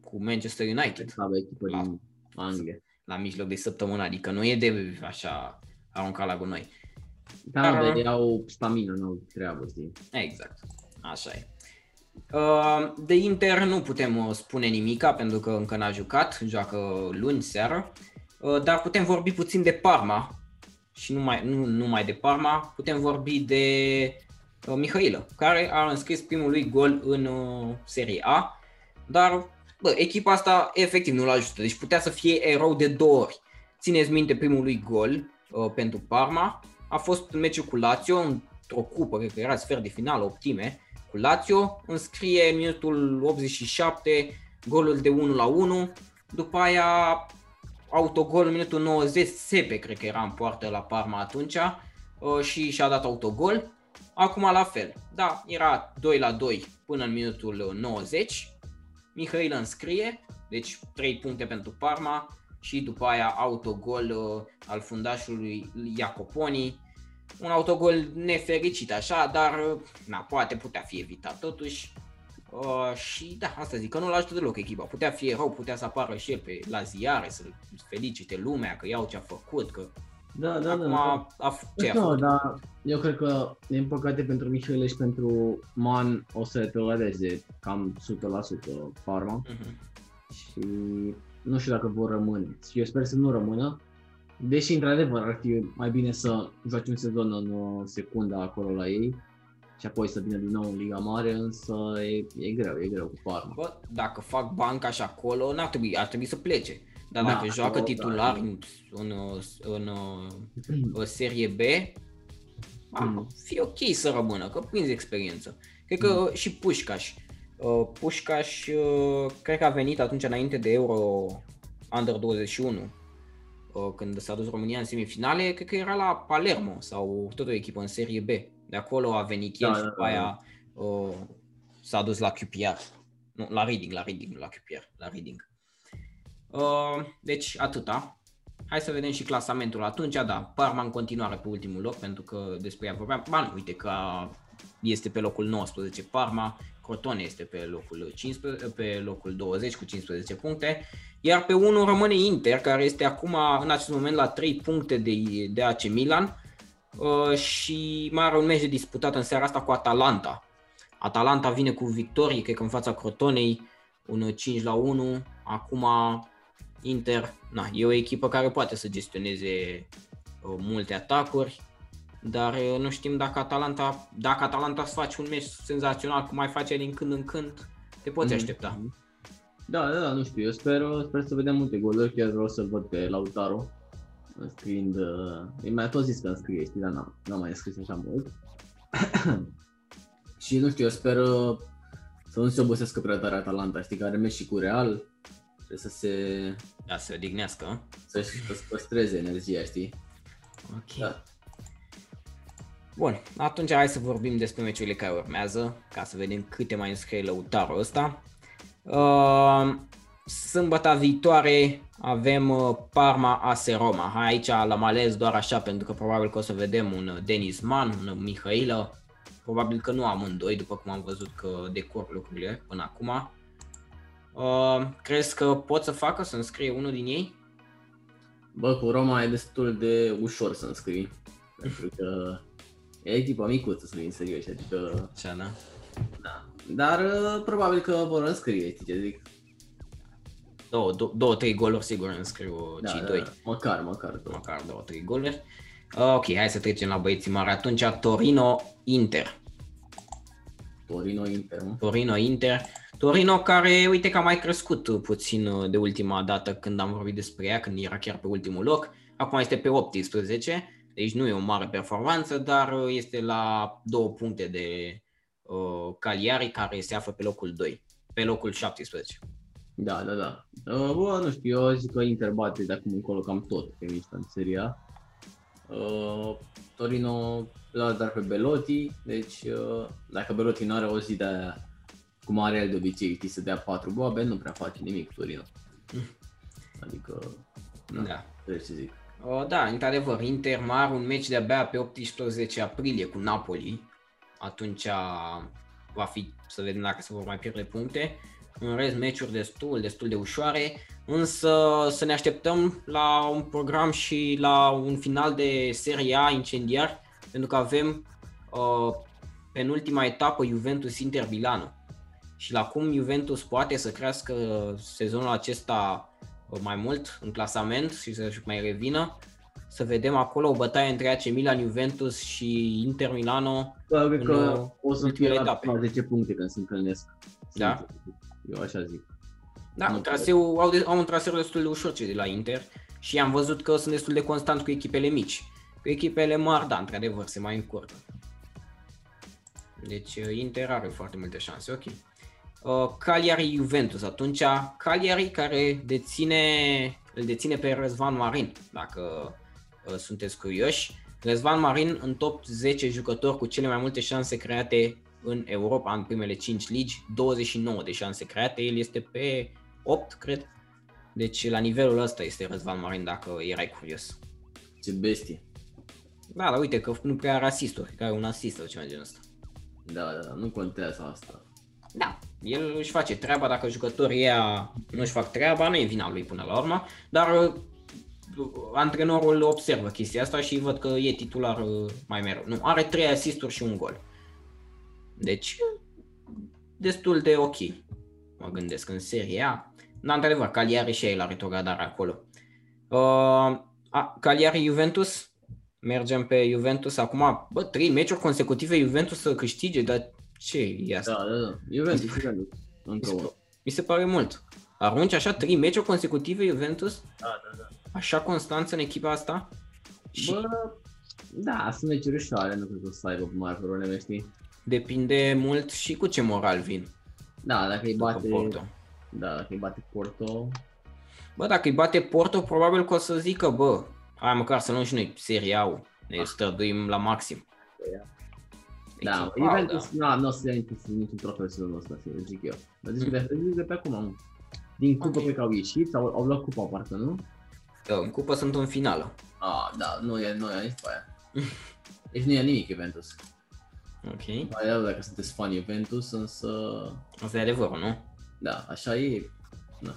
cu Manchester United Slabă echipă La- din Anglia. la mijloc de săptămână, adică nu e de așa aruncat la gunoi. Da, Dar- dar ei au stamină, nu au treabă, știi? Exact, așa e. Uh, De Inter nu putem uh, spune nimica pentru că încă n-a jucat, joacă luni seară, Uh, dar putem vorbi puțin de Parma și nu numai, nu numai de Parma, putem vorbi de uh, Mihailă, care a înscris primul lui gol în uh, Serie A, dar bă, echipa asta efectiv nu-l ajută, deci putea să fie erou de două ori. Țineți minte primul lui gol uh, pentru Parma, a fost în meciul cu Lazio, într-o cupă, cred că era sfert de finală, optime, cu Lazio, înscrie în minutul 87 golul de 1 la 1, după aia autogol în minutul 90, Sepe cred că era în poartă la Parma atunci uh, și și-a dat autogol. Acum la fel, da, era 2 la 2 până în minutul 90, Mihail înscrie, deci 3 puncte pentru Parma și după aia autogol uh, al fundașului Iacoponi, un autogol nefericit așa, dar uh, na, poate putea fi evitat totuși. Uh, și da, asta zic, că nu-l ajută deloc echipa. Putea fi rău, putea să apară și el pe, la ziare, să felicite lumea că iau ce a făcut, că Da, da, acum da. a, a, f- ce a Nu, făcut. dar eu cred că, din păcate, pentru Mișele și pentru Man o să retrogradeze cam 100% Parma Mhm. și nu știu dacă vor rămâne. Eu sper să nu rămână, deși, într-adevăr, ar fi mai bine să joace un sezon în uh, secunda acolo la ei și apoi să vină din nou în Liga Mare, însă e, e greu, e greu cu Parma. Bă, dacă fac banca și acolo, n-ar trebui, ar trebui să plece. Dar Da, dacă joacă da, titular da. în, în, în, în, în serie B, a, Mm. fi ok să rămână, că prinzi experiență. Cred că și Pușcaș. Uh, Pușcaș, uh, cred că a venit atunci înainte de Euro Under 21, uh, când s-a dus România în semifinale, cred că era la Palermo sau tot o echipă în serie B. De acolo a venit el Da, și da, după da, aia uh, s-a dus la QPR. Nu, la Reading, la Reading, nu la QPR, la Reading. Uh, deci atâta. Hai să vedem și clasamentul atunci, da, Parma în continuare pe ultimul loc, pentru că despre ea vorbeam. Ba nu, uite că este pe locul 19 Parma, Crotone este pe locul, 15, pe locul 20 cu 15 puncte, iar pe 1 rămâne Inter, care este acum în acest moment la 3 puncte de, de AC Milan uh, și mai are un meci de disputat în seara asta cu Atalanta. Atalanta vine cu victorie, cred că în fața Crotonei, un 5 la 1, acum Inter, na, e o echipă care poate să gestioneze uh, multe atacuri, dar uh, nu știm dacă Atalanta, dacă Atalanta îți face un meci senzațional cum mai face din când în când, te poți Mhm. aștepta. Da, da, da, nu știu, eu sper, sper să vedem multe goluri, chiar vreau să-l văd pe Lautaro, înscriind, uh, e mai tot zis că înscrie, știi, dar n-am, n-am mai scris așa mult. și nu știu, eu sper uh, să nu se obosească prea tare Atalanta, știi, că are meci și cu Real, trebuie să se, Da, să se odihnească. să-și să păstreze energia, știi? Ok. Da. Bun, atunci hai să vorbim despre meciurile care urmează, ca să vedem câte mai înscrie lăutarul ăsta. Uh, sâmbăta viitoare avem uh, Parma AS Roma. Hai, Aici l-am ales doar așa pentru că probabil că o să vedem un uh, Denis Man, un uh, Mihailă. Probabil că nu amândoi, după cum am văzut că decor lucrurile până acum. Uh, crezi că pot să facă să înscrie unul din ei? Bă, cu Roma e destul de ușor să înscrii, pentru că e echipa micuță să fii în serios, adică Așa, da? Da. Dar uh, probabil că vor înscrie, știi ce zic? Două, două, două trei goluri sigur înscriu Da, cei da, doi. da. Măcar, măcar două. măcar două, trei goluri. Uh, Ok, hai să trecem la băieții mari. Atunci Torino-Inter. Torino Inter, mă. Torino-Inter. Torino care, uite că a mai crescut puțin uh, de ultima dată când am vorbit despre ea, când era chiar pe ultimul loc. Acum este pe 18, deci nu e o mare performanță, dar uh, este la două puncte de uh, Cagliari care se află pe locul 2, pe locul 17. Da, da, da. Uh, bă, nu știu, eu zic că Inter bate de acum încolo cam tot pe lista în seria. Uh, Torino l-a dar pe Belotti, deci uh, dacă Belotti nu are o zi de aia, cum are el de obicei, știi, să dea patru boabe, nu prea face nimic Torino. Adică, da, Da. trebuie să zic. Uh, Da, într-adevăr, Inter mai are un meci de-abia pe 18 aprilie cu Napoli. Atunci va fi să vedem dacă se vor mai pierde puncte. În rest, meciuri destul, destul de ușoare, însă să ne așteptăm la un program și la un final de Serie A incendiar, pentru că avem uh, penultima etapă Juventus-Inter Milano. Și la cum Juventus poate să crească sezonul acesta uh, mai mult în clasament și să-și mai revină, să vedem acolo o bătaie între AC Milan, Juventus și Inter Milano. Bă, cred în, că uh, o să ultimele fie la etape. la 10 puncte când se întâlnesc. Da? Eu așa zic. Da, Nu un traseu, au, de, au un traseu destul de ușor cei de la Inter și am văzut că sunt destul de constant cu echipele mici. Cu echipele mari, da, într-adevăr, se mai încurcă. Deci uh, Inter are foarte multe șanse, ok. Uh, Cagliari Juventus, atunci Cagliari care deține, îl deține pe Răzvan Marin, dacă uh, sunteți curioși. Răzvan Marin în top 10 jucători cu cele mai multe șanse create în Europa în primele 5 ligi, 29 de șanse create, el este pe 8, cred. Deci la nivelul ăsta este Răzvan Marin dacă erai curios. Ce bestie. Da, dar uite că nu prea are asisturi, că are un asist sau ceva de genul ăsta. Da, da, da, nu contează asta. Da, el își face treaba, dacă jucătorii ăia nu își fac treaba, nu e vina lui până la urmă, dar uh, antrenorul observă chestia asta și văd că e titular uh, mai mereu. Nu, are 3 asisturi și un gol. Deci, destul de ok, mă gândesc, în Serie A. Dar, într-adevăr, Cagliari și el are retrogradare acolo. Uh, a, Cagliari Juventus, mergem pe Juventus acum, bă, trei meciuri consecutive Juventus să câștige, dar ce e asta? Da, da, da. Juventus, Juventus. Încă unul. Mi se pare mult. Arunci așa trei meciuri consecutive Juventus? Da, da, da. Așa constanță în echipa asta? Și Bă, da, sunt meciuri ușoare, nu cred că o să aibă mari probleme, știi? Depinde mult și cu ce moral vin. Da, dacă îi după bate, Porto. da, dacă îi bate Porto, Bă, dacă îi bate Porto, probabil că o să zică, bă, hai măcar să luăm și noi Serie A, ne străduim la maxim. da, Echipa, Juventus, da. nu o să ia niciun, niciun trofeu sezonul ăsta, zic eu. Dar zic, de, zic de pe acum, mă. Din cupă Ok. cred că au ieșit, sau au luat cupa parcă, nu? Da, în cupă sunt în finală. Ah, da, nu e, nu e nici pe aia. Deci nu e nimic Juventus. Ok. Mai rău dacă sunteți fani Juventus, însă, Asta e adevărul, nu? da, așa e.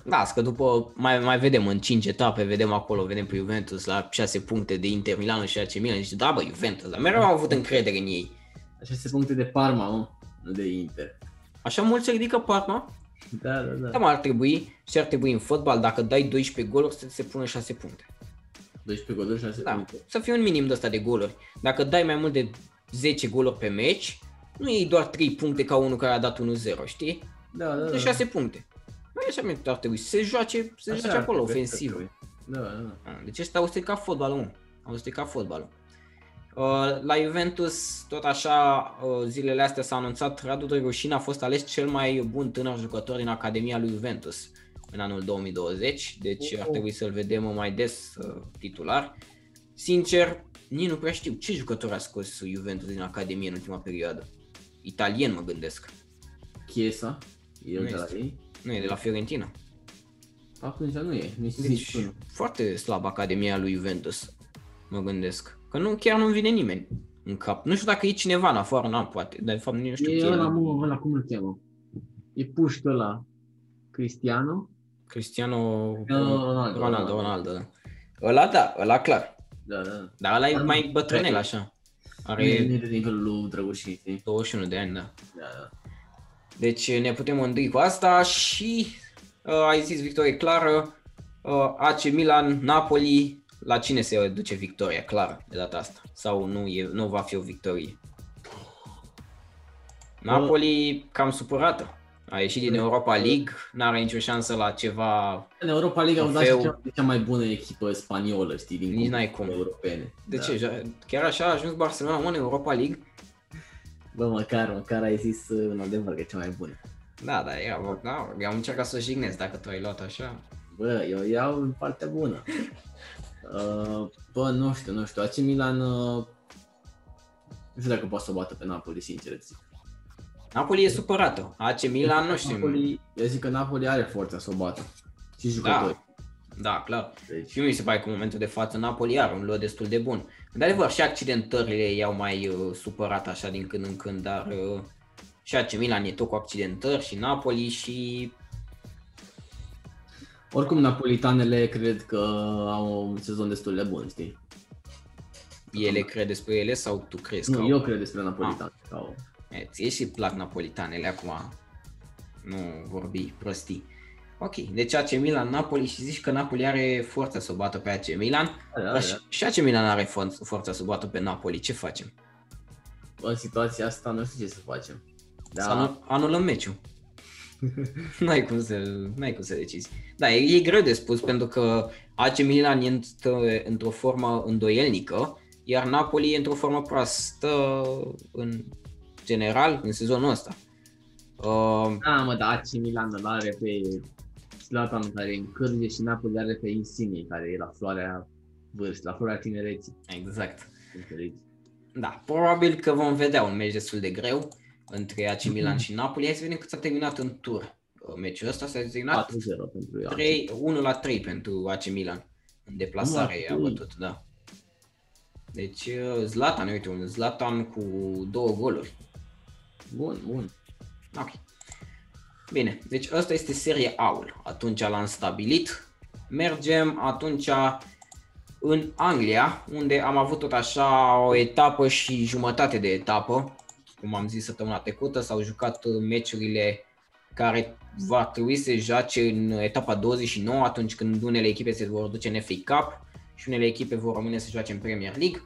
Da, că după mai, mai vedem în 5 etape, vedem acolo, vedem pe Juventus la 6 puncte de Inter Milan și AC Milan și da, bă, Juventus, dar mereu am avut încredere în ei. Așa se puncte de Parma, mă, nu de Inter. Așa mult se ridică Parma? Da, da, da. Da, mă, ar trebui și ar trebui în fotbal, dacă dai 12 goluri, să se pună 6 puncte. 12 goluri, 6 Da, puncte. să fie un minim de ăsta de goluri. Dacă dai mai mult de 10 goluri pe meci, nu iei doar 3 puncte ca unul care a dat 1-0, știi? Da, da, da. De 6 puncte. Mai așa mi ar trebui să se joace, să se Așa joace ar acolo, trebui, ofensiv. ar trebui. Da, da, da. Ah, Deci ăsta au stricat fotbalul, mă. Au stricat fotbalul. Uh, La Juventus, tot așa, uh, zilele astea s-a anunțat Radu Drăgușin a fost ales cel mai bun tânăr jucător din Academia lui Juventus în anul 2020, deci ar Oh. trebui să-l vedem mai des uh, titular. Sincer, nici nu prea știu ce jucător a scos Juventus din Academie în ultima perioadă. Italien mă gândesc. Chiesa, el Nu de la este. ei. Nu e de la Fiorentina. Atunci nu e, nici Deci deci, unul. foarte slab Academia lui Juventus, mă gândesc. Că nu, chiar nu vine nimeni în cap. Nu știu dacă e cineva în afară, n-am poate, dar de fapt nu știu E ce ăla, e. mă, ăla, cum îl cheamă? E pușcă ăla. Cristiano? Cristiano Ronaldo, Ronaldo, Ronaldo, da. Ăla da, ăla clar. Da, da. Dar ăla e Dar nu- mai bătrânel așa. Nu e, Are nu e de nivelul lui Drăgușin, știi? 21 de ani, da. Da, da. Deci ne putem mândri cu asta și uh, ai zis victorie clară. Uh, AC Milan, Napoli, la cine se duce victoria clară de data asta? Sau nu, e, nu va fi o victorie? Napoli cam supărată. A ieșit din Europa League, n-are nicio șansă la ceva, În Europa League au dat și Trofeu. cea, cea mai bună echipă spaniolă, știi, din Nici n-ai competițiile cum. europene. de da. ce? Chiar așa a ajuns Barcelona mă, în Europa League? Bă, măcar, măcar ai zis uh, în adevăr că e cea mai bună. Da, da, eu, da, eu am încercat să jignesc dacă tu ai luat așa. Bă, eu iau în partea bună. Uh, bă, nu știu, nu știu. AC Milan... Uh, nu știu dacă poate să o bată pe Napoli, sincer îți zic. Napoli e supărată. AC Milan, nu știu. Napoli, eu zic că Napoli are forța să o bată. Și jucători. Da, clar. Deci, Și mi se pare că în momentul de față Napoli are un lot destul de bun. De adevăr, și accidentările i-au mai uh, supărat așa din când în când, dar uh, și AC Milan e tot cu accidentări și Napoli și oricum napolitanele cred că au un sezon destul de bun, știi? ele cred despre ele sau tu crezi că Nu, au- eu cred despre Napolitan. Sau... E, ție și plac napolitanele acum, nu vorbi prostii. Ok, deci AC Milan, Napoli și zici că Napoli are forța să o bată pe AC Milan Da, da, dar și, da. și AC Milan are for- forța să o bată pe Napoli, ce facem? În situația asta nu știu ce să facem. Da. Da, Să anu- anulăm meciul. n-ai, cum să, n-ai cum să decizi. Da, e, e greu de spus pentru că AC Milan e într- într-o formă îndoielnică, iar Napoli e într-o formă proastă în general în sezonul ăsta. Uh, da, mă, dar AC Milan îl are pe Zlatan care încârge și Napoli are pe Insigne care e la floarea vârstei, la floarea tinereții. exact. Înțelegi? Da, probabil că vom vedea un meci destul de greu între AC Milan și Napoli. Hai să vedem cât s-a terminat în tur. Uh, Meciul ăsta s-a terminat 4-0 pentru ea. 3, 1 la 3 pentru AC Milan. În deplasare 1 la a 3. bătut, da. Deci uh, Zlatan, uite, un Zlatan cu două goluri. Bun, bun. Ok. Bine, deci asta este serie Aul. Atunci l-am stabilit. Mergem atunci în Anglia, unde am avut tot așa o etapă și jumătate de etapă. Cum am zis săptămâna trecută, s-au jucat uh, meciurile care va trebui să se joace în etapa 29, atunci când unele echipe se vor duce în FA Cup și unele echipe vor rămâne să joace în Premier League.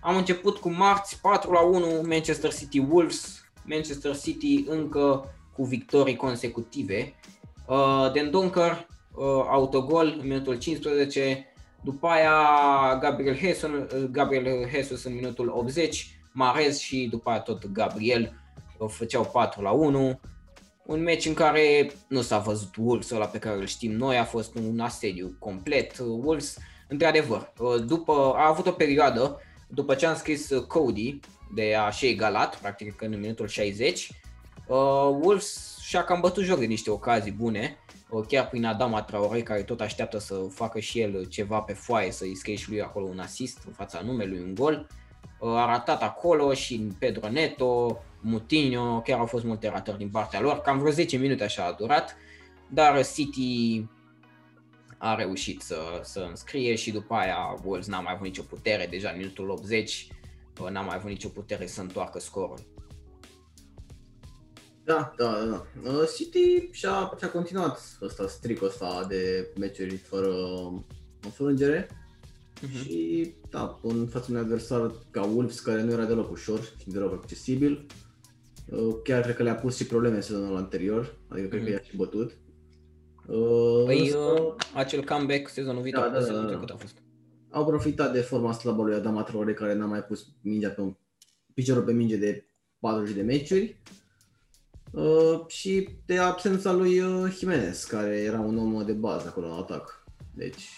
Am început cu marți 4 la 1 Manchester City Wolves, Manchester City încă cu victorii consecutive. Uh, Den Dunker, uh, autogol în minutul 15, după aia Gabriel Jesus, uh, Gabriel Jesus în minutul 80, Marez și după aia tot Gabriel uh, făceau 4 la 1. Un meci în care nu s-a văzut Wolves ăla pe care îl știm noi, a fost un asediu complet. Uh, Wolves, într-adevăr, uh, după, a avut o perioadă, după ce am scris uh, Cody, de a și egalat, practic în minutul 60, uh, Wolves și-a cam bătut joc de niște ocazii bune, uh, chiar prin Adama Traore, care tot așteaptă să facă și el ceva pe foaie, să-i scrie și lui acolo un asist în fața numelui, un gol. Uh, a ratat acolo și Pedro Neto, Mutinho, chiar au fost multe ratări din partea lor, cam vreo 10 minute așa a durat, dar City a reușit să, să înscrie și după aia Wolves n-a mai avut nicio putere, deja în minutul 80 uh, n-a mai avut nicio putere să întoarcă scorul. Da, da, da, da. Uh, City și-a, și-a continuat ăsta, stricul ăsta de meciuri fără înfrângere Mhm. și da, în fața unui adversar ca Wolves care nu era deloc ușor și deloc accesibil. Uh, Chiar cred că le-a pus și probleme în sezonul anterior, adică cred că Mhm. i-a și bătut. Uh, Păi însă uh, acel comeback sezonul viitor, Da, da, da, sezonul da. trecut a fost. Au profitat de forma slabă lui Adama Traore care n-a mai pus mingea pe piciorul pe minge de 40 de meciuri. Uh, și de absența lui uh, Jimenez, care era un om de bază acolo în atac. Deci,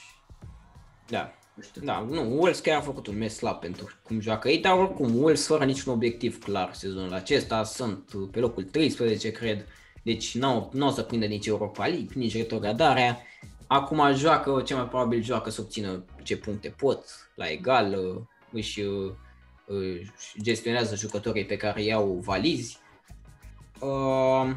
Da, nu știu. da, nu, Wolves chiar a făcut un mes slab pentru cum joacă ei, dar oricum Wolves fără niciun obiectiv clar sezonul acesta, sunt pe locul 13 cred, deci nu o să prindă nici Europa League, nici retrogradarea. Acum joacă, ce mai probabil joacă să obțină ce puncte pot, la egal, uh, își uh, își gestionează jucătorii pe care iau valizi. Uh,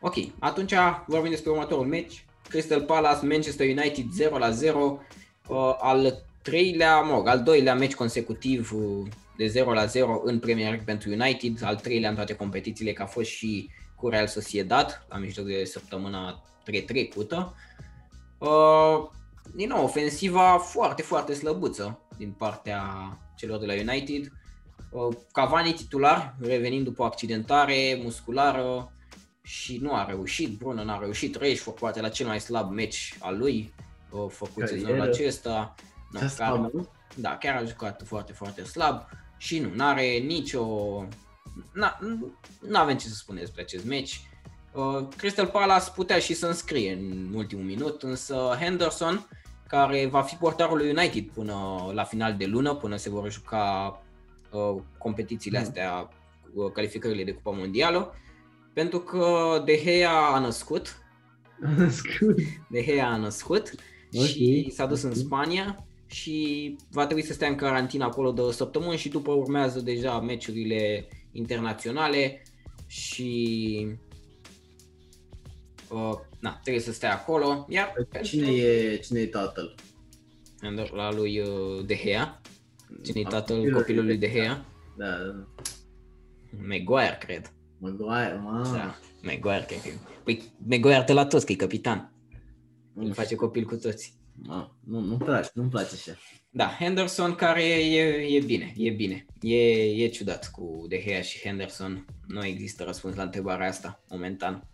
ok, atunci vorbim despre următorul meci. Crystal Palace, Manchester United 0 la 0. Uh, al treilea, mă rog, al doilea meci consecutiv uh, de 0 la 0 în Premier League pentru United, al treilea în toate competițiile, că a fost și cu Real Sociedad la mijloc de săptămâna tre- trecută. Uh, din nou, ofensiva foarte, foarte slăbuță din partea celor de la United. Uh, Cavani titular, revenind după o accidentare musculară și nu a reușit, Bruno n-a reușit, Rashford poate la cel mai slab meci al lui, uh, făcut Carieră. sezonul acesta. Ce Da, slab, chiar, nu? da, chiar a jucat foarte, foarte slab și nu, n-are nicio... Na, nu avem ce să spunem despre acest meci. Uh, Crystal Palace putea și să înscrie în ultimul minut, însă Henderson, care va fi portarul lui United până la final de lună, până se vor juca uh, competițiile Mm. astea, uh, calificările de Cupa Mondială, pentru că De Gea a născut, De Gea a născut Ok, și s-a dus în ok. Spania și va trebui să stea în carantină acolo două săptămâni și după urmează deja meciurile internaționale și uh, na, trebuie să stea acolo, iar Cine e, cine e tatăl? la lui uh, De Gea, Cine-i tatăl copilului de Gea? Da, da, da. Maguire, cred. Maguire, mă. Da, Maguire, cred că e. Păi Maguire de la toți, că e capitan. Îl face copil cu toți. Mă, nu, nu-mi place, nu-mi place așa. Da, Henderson care e, e bine, e bine. E, e ciudat cu De Gea și Henderson. Nu există răspuns la întrebarea asta, momentan.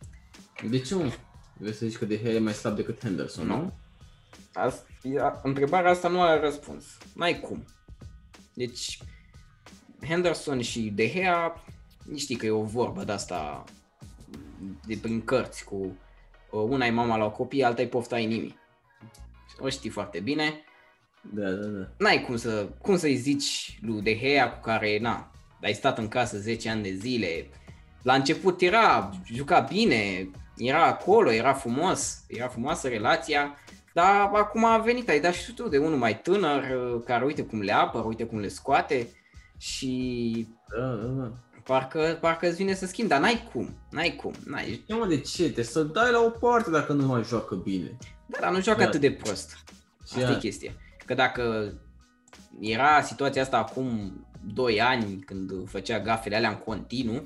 De ce nu? Vrei să zici că De Gea e mai slab decât Henderson, nu? Asta, întrebarea asta nu are răspuns. N-ai cum. Deci, Henderson și De Gea, știi că e o vorbă de asta de prin cărți cu una e mama la copii, alta e pofta inimii. O știi foarte bine. Da, da, da. N-ai cum, să, cum să-i zici lui De Gea cu care, na, ai stat în casă 10 ani de zile. La început era, juca bine, era acolo, era frumos, era frumoasă relația, dar acum a venit, ai dat și tu de unul mai tânăr, care uite cum le apără, uite cum le scoate și Da, da, da. parcă, parcă îți vine să schimbi, dar n-ai cum, n-ai cum, n-ai. Ce mă, de ce? Te să dai la o parte dacă nu mai joacă bine. Da, dar nu joacă Da. atât de prost. Și Asta e ea- chestia. Că dacă era situația asta acum 2 ani când făcea gafele alea în continuu,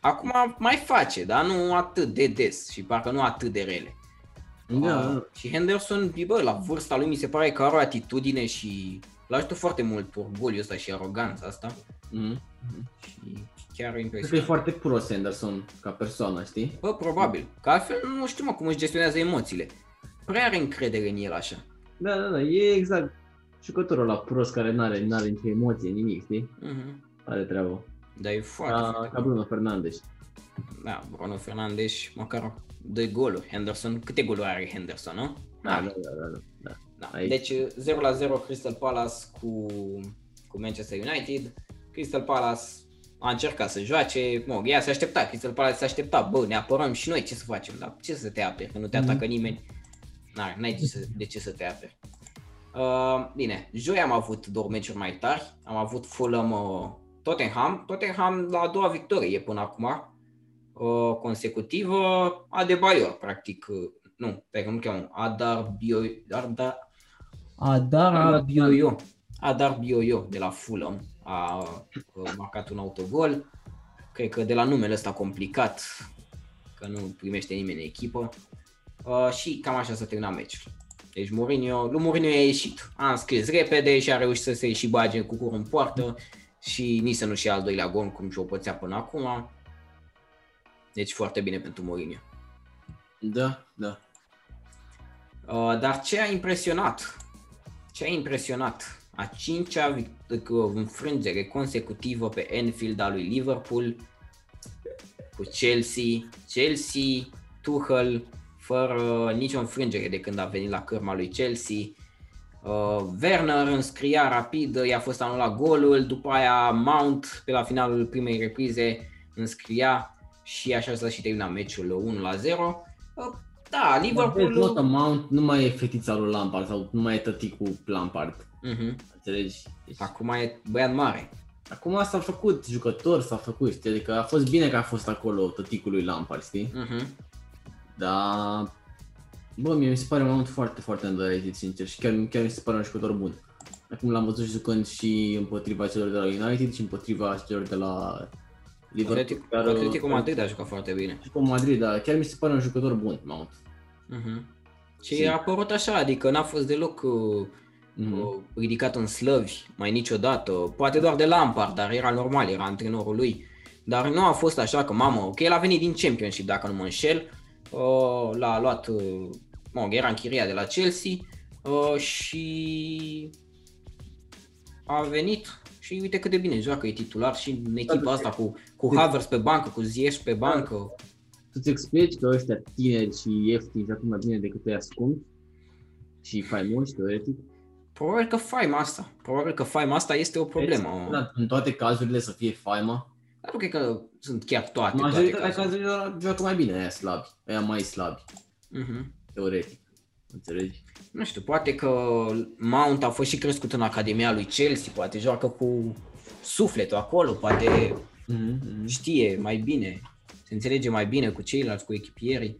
acum mai face, dar nu atât de des și parcă nu atât de rele. Da, Ah, da. Și Henderson, bă, la vârsta lui mi se pare că are o atitudine și l ajută foarte mult orgoliul ăsta și aroganța asta Mhm. și chiar Cred că e impresionant. foarte prost Anderson ca persoană, știi? Bă, probabil, că altfel nu știu mă cum își gestionează emoțiile. Prea are încredere în el așa. Da, da, da, e exact jucătorul la prost care n-are, n-are nicio emoție, nimic, știi? Mhm. Are treabă. Dar e foarte, Ca, foarte ca Bruno Fernandes. Da, Bruno Fernandes măcar 2 goluri. Henderson, câte goluri are Henderson, nu? Da, da, da, da, da. da. da. aici. Deci 0 la 0 Crystal Palace cu, cu Manchester United. Crystal Palace a încercat să joace, mă, ea se aștepta, Crystal Palace se aștepta, bă, ne apărăm și noi, ce să facem? Dar ce să te aperi, că nu te Mhm. atacă nimeni? N-ai, n-ai de, ce, de ce să te aperi. Uh, bine, joi am avut două meciuri mai tari, am avut Fulham uh, Tottenham, Tottenham la a doua victorie până acum, uh, consecutivă, Adebayor, practic, uh, nu, pe că nu cheamă, Adar Bio, Adar, Adar Adar Bioio, Adar Bioio de la Fulham a uh, marcat un autogol, cred că de la numele ăsta complicat, că nu primește nimeni în echipă, uh, și cam așa s-a terminat meciul. Deci Mourinho, lui Mourinho i-a ieșit, a înscris repede și a reușit să se și bage cu curul în poartă și nici să nu-și ia al doilea gol cum și-o pățea până acum. Deci foarte bine pentru Mourinho. Da, da. Uh, dar ce a impresionat? Ce a impresionat? A cincea vic- uh, înfrângere consecutivă pe Anfield a lui Liverpool cu Chelsea. Chelsea, Tuchel, fără nicio înfrângere de când a venit la cârma lui Chelsea. Uh, Werner înscria rapid, i-a fost anulat golul, după aia Mount pe la finalul primei reprize înscria și așa s-a și terminat meciul 1 la 0. Uh, da, Liverpool... Liverpool... Mount nu mai e fetița lui Lampard sau nu mai e tăticul Lampard. Mhm. Înțelegi? Deci, Acum e băiat mare. acum s-a făcut jucător, s-a făcut, știi? Adică a fost bine că a fost acolo tăticul lui Lampard, știi? Mhm. Dar... Bă, mie mi se pare Mount foarte, foarte underrated, sincer, și chiar, chiar mi se pare un jucător bun. Acum l-am văzut și jucând și împotriva celor de la United și împotriva celor de la Liverpool. Atletic, Chiar, Atletico uh, Madrid a jucat foarte bine. Și cu Madrid, dar chiar mi se pare un jucător bun, Mount. Mhm. Și Și- a apărut așa, adică n-a fost deloc uh, Mhm. uh, ridicat în slăvi, mai niciodată. Poate doar de Lampard, dar era normal, era antrenorul lui. Dar nu a fost așa că, mamă, ok, el a venit din Championship, dacă nu mă înșel. Uh, l-a luat, uh, mă, era închiriat de la Chelsea uh, și a venit și uite cât de bine joacă, e titular și în echipa asta cu, cu Havertz pe bancă, cu Ziyech pe bancă. să-ți explici că ăștia tineri și ieftini joacă mai bine decât ăia scumpi și faimoși, teoretic. Probabil că faima asta, probabil că faima asta este o problemă. Da, în toate cazurile să fie faima. Dar nu cred că sunt chiar toate, toate Majoritatea cazurile. cazurilor joacă mai bine aia slabi, aia mai slabi, Mhm. Teoretic. Înțelegi? Nu știu, poate că Mount a fost și crescut în Academia lui Chelsea, poate joacă cu sufletul acolo, poate Mm-hmm. știe mai bine, se înțelege mai bine cu ceilalți, cu echipierii.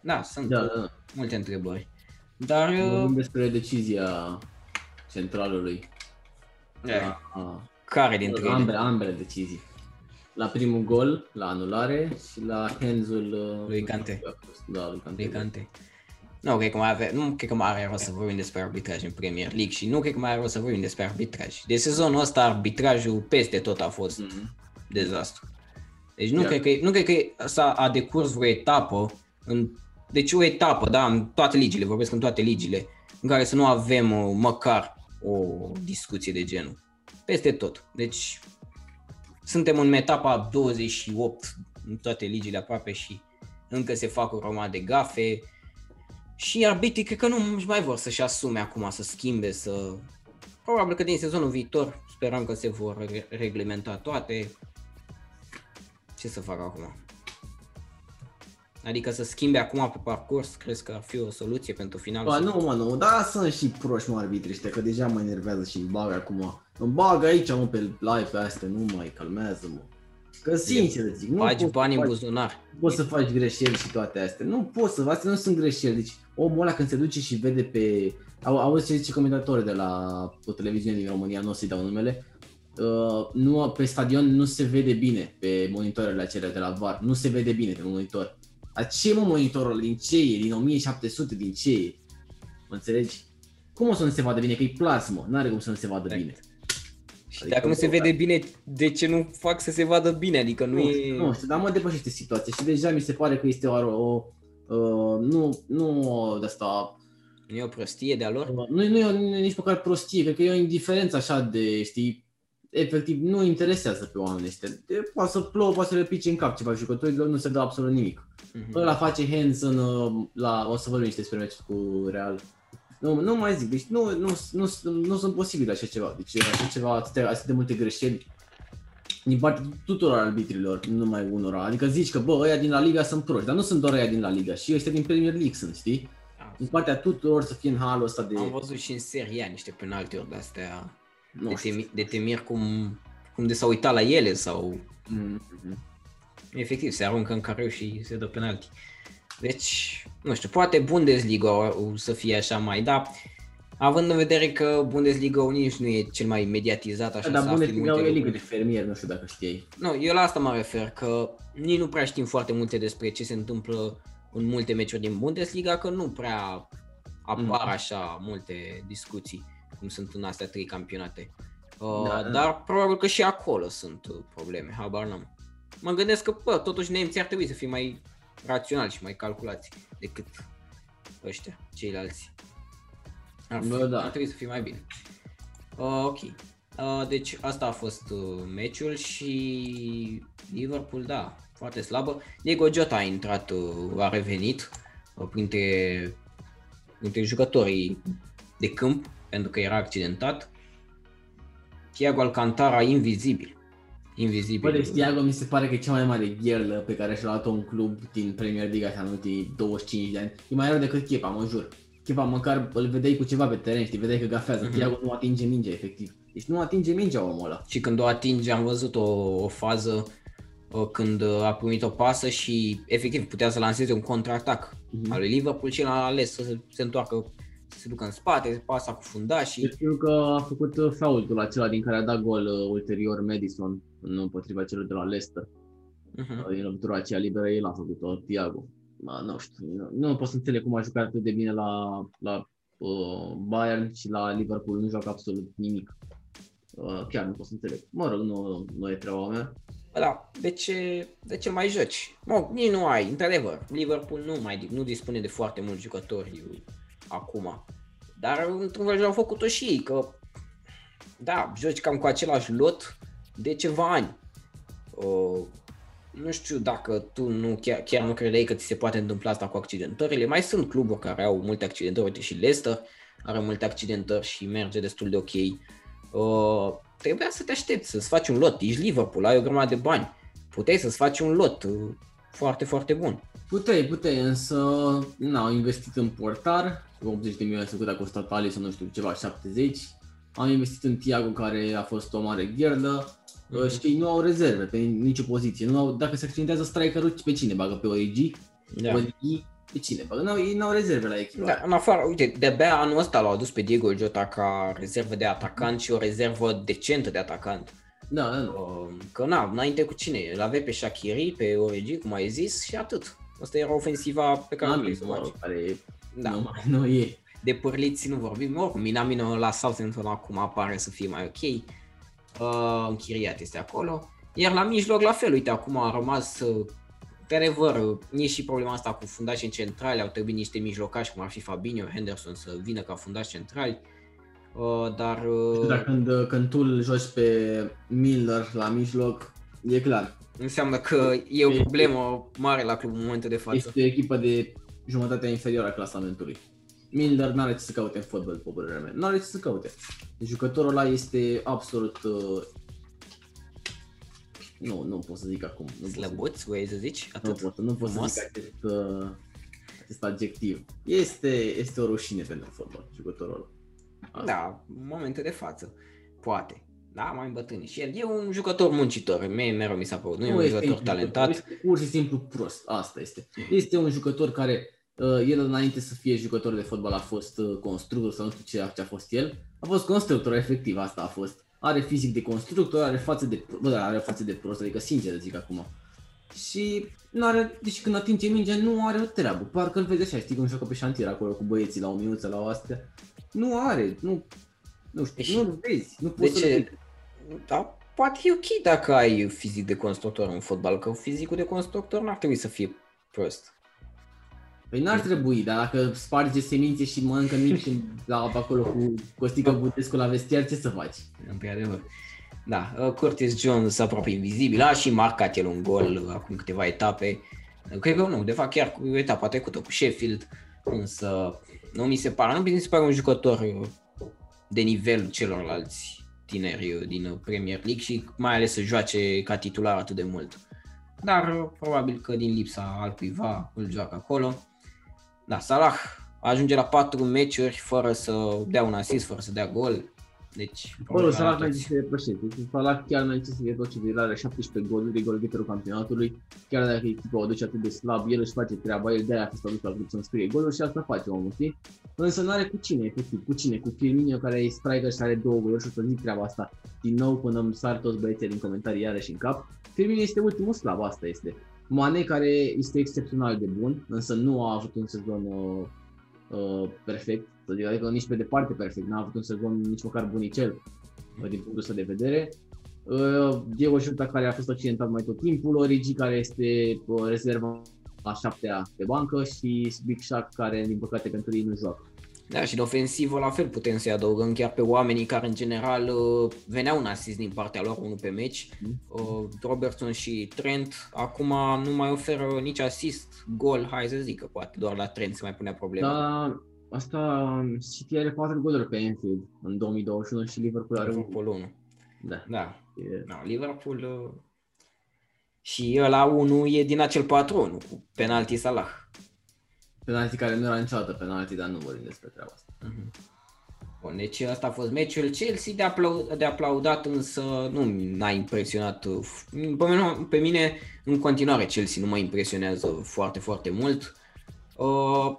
Da, sunt Da, da, da. multe întrebări. Dar uh, Vorbim despre decizia centralului. Da. La, Care dintre la ele? ambele, ambele decizii. La primul gol, la anulare și la hands-ul uh, Lui Kante. Da, lui Kante. Lui Kante. Nu cred că mai avea, nu cred că mai are rost să vorbim despre arbitraj în Premier League și nu cred că mai are rost să vorbim despre arbitraj. De sezonul ăsta arbitrajul peste tot a fost Mhm. dezastru. Deci nu, Iar- cred că, nu cred că s-a a decurs vreo etapă, în, deci o etapă, da, în toate ligile, vorbesc în toate ligile, în care să nu avem uh, măcar o discuție de genul. Peste tot. Deci suntem în etapa 28 în toate ligile aproape și încă se fac o grămadă de gafe și arbitrii cred că nu își mai vor să-și asume acum, să schimbe, să... Probabil că din sezonul viitor sperăm că se vor re- reglementa toate. Ce să fac acum? Adică să schimbe acum pe parcurs, crezi că ar fi o soluție pentru finalul? Ba, sezonului? nu, mă, nu, dar sunt și proști, mă, arbitri ăștia, că deja mă enervează și îmi bag acum. Îmi bag aici, mă, pe live pe astea, nu mai calmează, mă. Că sincer îți zic, nu Bagi poți, bani să în faci, buzunar. poți să faci greșeli și toate astea. Nu poți să, astea nu sunt greșeli. Deci omul ăla când se duce și vede pe... Au, auzi ce zice comentatori de la o televiziune din România, nu o să-i dau numele, Uh, nu, pe stadion nu se vede bine pe monitorele acelea de la VAR, nu se vede bine pe monitor. Dar ce mă monitorul ăla? din ce e? Din 1700? Din ce e? Mă înțelegi? Cum o să nu se vadă bine? Că e plasmă, n-are cum să nu se vadă Exact. bine. Și Adică dacă nu se nu- vede bine, de ce nu fac să se vadă bine? Adică nu, Nu, e... știu, nu știu, dar mă depășește situația și deja mi se pare că este o, o uh, nu, nu o de asta, nu e o prostie de-a lor? nu, nu, e, nu e nici măcar prostie, cred că e o indiferență așa de, știi, efectiv nu interesează pe oamenii ăștia. De, poate să plouă, poate să le pice în cap ceva jucătorilor, nu se dă absolut nimic. Mhm. Ăla face hands în, uh, la, o să vorbim niște despre meciul cu Real. Nu, nu mai zic, deci nu, nu, nu, nu, nu sunt posibile așa ceva. Deci așa ceva, atâtea, atât de multe greșeli din partea tuturor arbitrilor, nu numai unora. Adică zici că, bă, ăia din La Liga sunt proști, dar nu sunt doar ăia din La Liga, și ăștia din Premier League sunt, știi? Din partea tuturor să fie în halul ăsta de... Am văzut și în seria niște penaltiuri de-astea nu de, știu. te, de te mir cum, cum de s-au uitat la ele sau Mm-hmm. efectiv se aruncă în careu și se dă penalti. Deci, nu știu, poate Bundesliga o, o să fie așa mai, da, având în vedere că Bundesliga nici nu e cel mai mediatizat așa Dar să afli Bundesliga multe e ligă lucruri. de fermier, nu știu dacă știai. Nu, eu la asta mă refer, că nici nu prea știm foarte multe despre ce se întâmplă în multe meciuri din Bundesliga, că nu prea apar Mhm. așa multe discuții cum sunt în astea trei campionate. Uh, Da, da. Dar probabil că și acolo sunt uh, probleme, habar n-am. Mă gândesc că, bă, totuși nemții ar trebui să fie mai raționali și mai calculați decât ăștia, ceilalți. Ar, fi, Bă, da. ar trebui să fie mai bine. Uh, ok. Uh, deci asta a fost uh, meciul și Liverpool, da, foarte slabă. Diego Jota a intrat, uh, a revenit uh, printre, printre jucătorii de câmp pentru că era accidentat. Thiago Alcantara invizibil. Invizibil. Bă, deci Thiago mi se pare că e cea mai mare gherlă pe care și-a luat-o un club din Premier League așa în ultimii 25 de ani. E mai rău decât Chepa, mă jur. Chepa măcar îl vedeai cu ceva pe teren, știi, vedeai că gafează. Mhm. Thiago nu atinge mingea, efectiv. Deci nu atinge mingea omul ăla. Și când o atinge, am văzut o, o fază uh, când uh, a primit o pasă și efectiv putea să lanseze un contraatac Mhm. al lui Liverpool și l-a ales să se, se întoarcă, să se ducă în spate, pasa cu fundașii. Eu știu că a făcut uh, faultul acela din care a dat gol uh, ulterior Madison în împotriva celor de la Leicester. Uh-huh. Uh, Din lovitura aceea liberă, el a făcut-o, Thiago. Ma, nu știu, nu, nu pot să înțeleg cum a jucat atât de bine la, la uh, Bayern și la Liverpool, nu joacă absolut nimic. Uh, chiar nu pot să înțeleg. Mă rog, nu, nu e treaba mea. Bă, Da, de ce, de ce mai joci? Mă, nici nu ai, într-adevăr, Liverpool nu mai nu dispune de foarte mulți jucători acum. Dar într-un fel au făcut-o și ei, că da, joci cam cu același lot de ceva ani. Uh, nu știu dacă tu nu, chiar, chiar nu credeai că ți se poate întâmpla asta cu accidentările. Mai sunt cluburi care au multe accidentări, uite și Leicester are multe accidentări și merge destul de ok. Uh, trebuia să te aștepți, să-ți faci un lot. Ești Liverpool, ai o grămadă de bani. Puteai să-ți faci un lot uh, foarte, foarte bun. Puteai, puteai, însă n-au investit în portar, 80 de milioane cât a costat Alisson, nu știu, ceva 70. Am investit în Thiago, care a fost o mare ghierdă. Mhm. Mm-hmm. Și ei nu au rezerve pe nicio poziție. Nu au, dacă se accidentează strikerul, pe cine bagă? Pe Origi? Da. Origi Pe cine? Bă, n-au, ei n-au rezerve la echipă. Da, în afară, uite, de-abia anul ăsta l-au adus pe Diego Jota ca rezervă de atacant și o rezervă decentă de atacant. Da, da, da. Uh, Că na, înainte cu cine? Îl aveai pe Shakiri, pe Origi, cum ai zis, și atât. Asta era ofensiva pe care vrei să o faci. care Da. nu, mai, nu e. De pârliți nu vorbim, oricum Minamino la Southampton acum apare să fie mai ok. Uh, închiriat este acolo. Iar la mijloc la fel, uite, acum a rămas uh, de adevăr, uh, e și problema asta cu fundași în centrale, au trebuit niște mijlocași, cum ar fi Fabinho, Henderson, să vină ca fundași centrali. Uh, dar uh, Dar când, când tu îl joci pe Miller la mijloc, e clar. înseamnă că e o problemă mare la club în momentul de față. Este o echipă de jumătatea inferioară a clasamentului. Milner n-are ce să caute în fotbal, după părerea mea. N-are ce să caute. Jucătorul ăla este absolut... Uh... Nu, nu pot să zic acum. Nu pot să, Slăbuț, vrei să zici? nu Atât. pot, să- nu pot să Frumos. zic acest, uh, acest adjectiv. Este, este o rușine pentru fotbal, jucătorul ăla. Asta. Da, în momentul de față. Poate. Da, mai îmbătrânit. Și el e un jucător muncitor. Mie mereu mi s-a părut. Nu, e un este jucător un talentat. Este pur și simplu prost. Asta este. Este un jucător care, uh, el înainte să fie jucător de fotbal a fost uh, constructor sau nu știu ce, ce a fost el. A fost constructor, efectiv, asta a fost. Are fizic de constructor, are față de, bă, da, are față de prost, adică sincer zic acum. Și nu are, deci când atinge mingea nu are o treabă. Parcă îl vezi așa, știi cum joacă pe șantier acolo cu băieții la o minuță la o astea. Nu are, nu, nu știu, Deci- nu-l vezi, nu De poți să-l ce? vezi. Da, poate e ok dacă ai fizic de constructor în fotbal, că fizicul de constructor n-ar trebui să fie prost. Păi n-ar trebui, dar dacă sparge semințe și mănâncă mici în- la acolo cu Costică Budescu la vestiar, ce să faci? Într-adevăr. Da, uh, Curtis Jones aproape invizibil, a și marcat el un gol uh, acum câteva etape. Uh, Cred că nu, de fapt chiar cu etapa trecută cu Sheffield, însă nu mi se pare, nu mi se pare un jucător uh, de nivelul celorlalți tineri uh, din uh, Premier League și mai ales să joace ca titular atât de mult. Dar uh, probabil că din lipsa altcuiva îl joacă acolo. Da, Salah ajunge la 4 meciuri fără să dea un assist, fără să dea gol. Deci, Acolo problema Salah la merge toți. să depășește. Deci Salah chiar merge să fie tot ce are 17 goluri, e golgheterul campionatului. Chiar dacă echipa o duce atât de slab, el își face treaba, el de-aia a fost adus la grup să-mi scrie goluri și asta face omul, știi? Însă nu are cu cine, efectiv, cu cine? Cu Firmino care e striker și are două goluri și o să zic treaba asta din nou până îmi sar toți băieții din comentarii iarăși în cap. Firmino este ultimul slab, asta este. Mane care este excepțional de bun, însă nu a avut un sezon uh, uh, perfect, să zic, adică nici pe departe perfect, n-a avut un sezon nici măcar bunicel uh, din punctul ăsta de vedere. Uh, Diego Jota care a fost accidentat mai tot timpul, Origi care este uh, rezerva a șaptea pe bancă și Big Shaq care din păcate pentru ei nu joacă. Da, și în ofensivă la fel putem să-i adăugăm chiar pe oamenii care în general uh, veneau un asist din partea lor, unul pe meci. Mm. Uh, Robertson și Trent acum nu mai oferă nici asist, gol, hai să zic că poate doar la Trent se mai punea problema. Dar asta City are 4 goluri pe Anfield în 2021 și Liverpool are un Liverpool 1. Da. Da, E, da, Liverpool uh, și ăla 1 e din acel 4-1 cu penalti Salah. Penalti care nu era niciodată penalti, dar nu vorbim despre treaba asta. Mhm. Bun, deci asta a fost meciul Chelsea de, aplau- de aplaudat, însă nu m-a impresionat. uh, f- Pe mine, pe mine, în continuare, Chelsea nu mă impresionează foarte, foarte mult. Uh,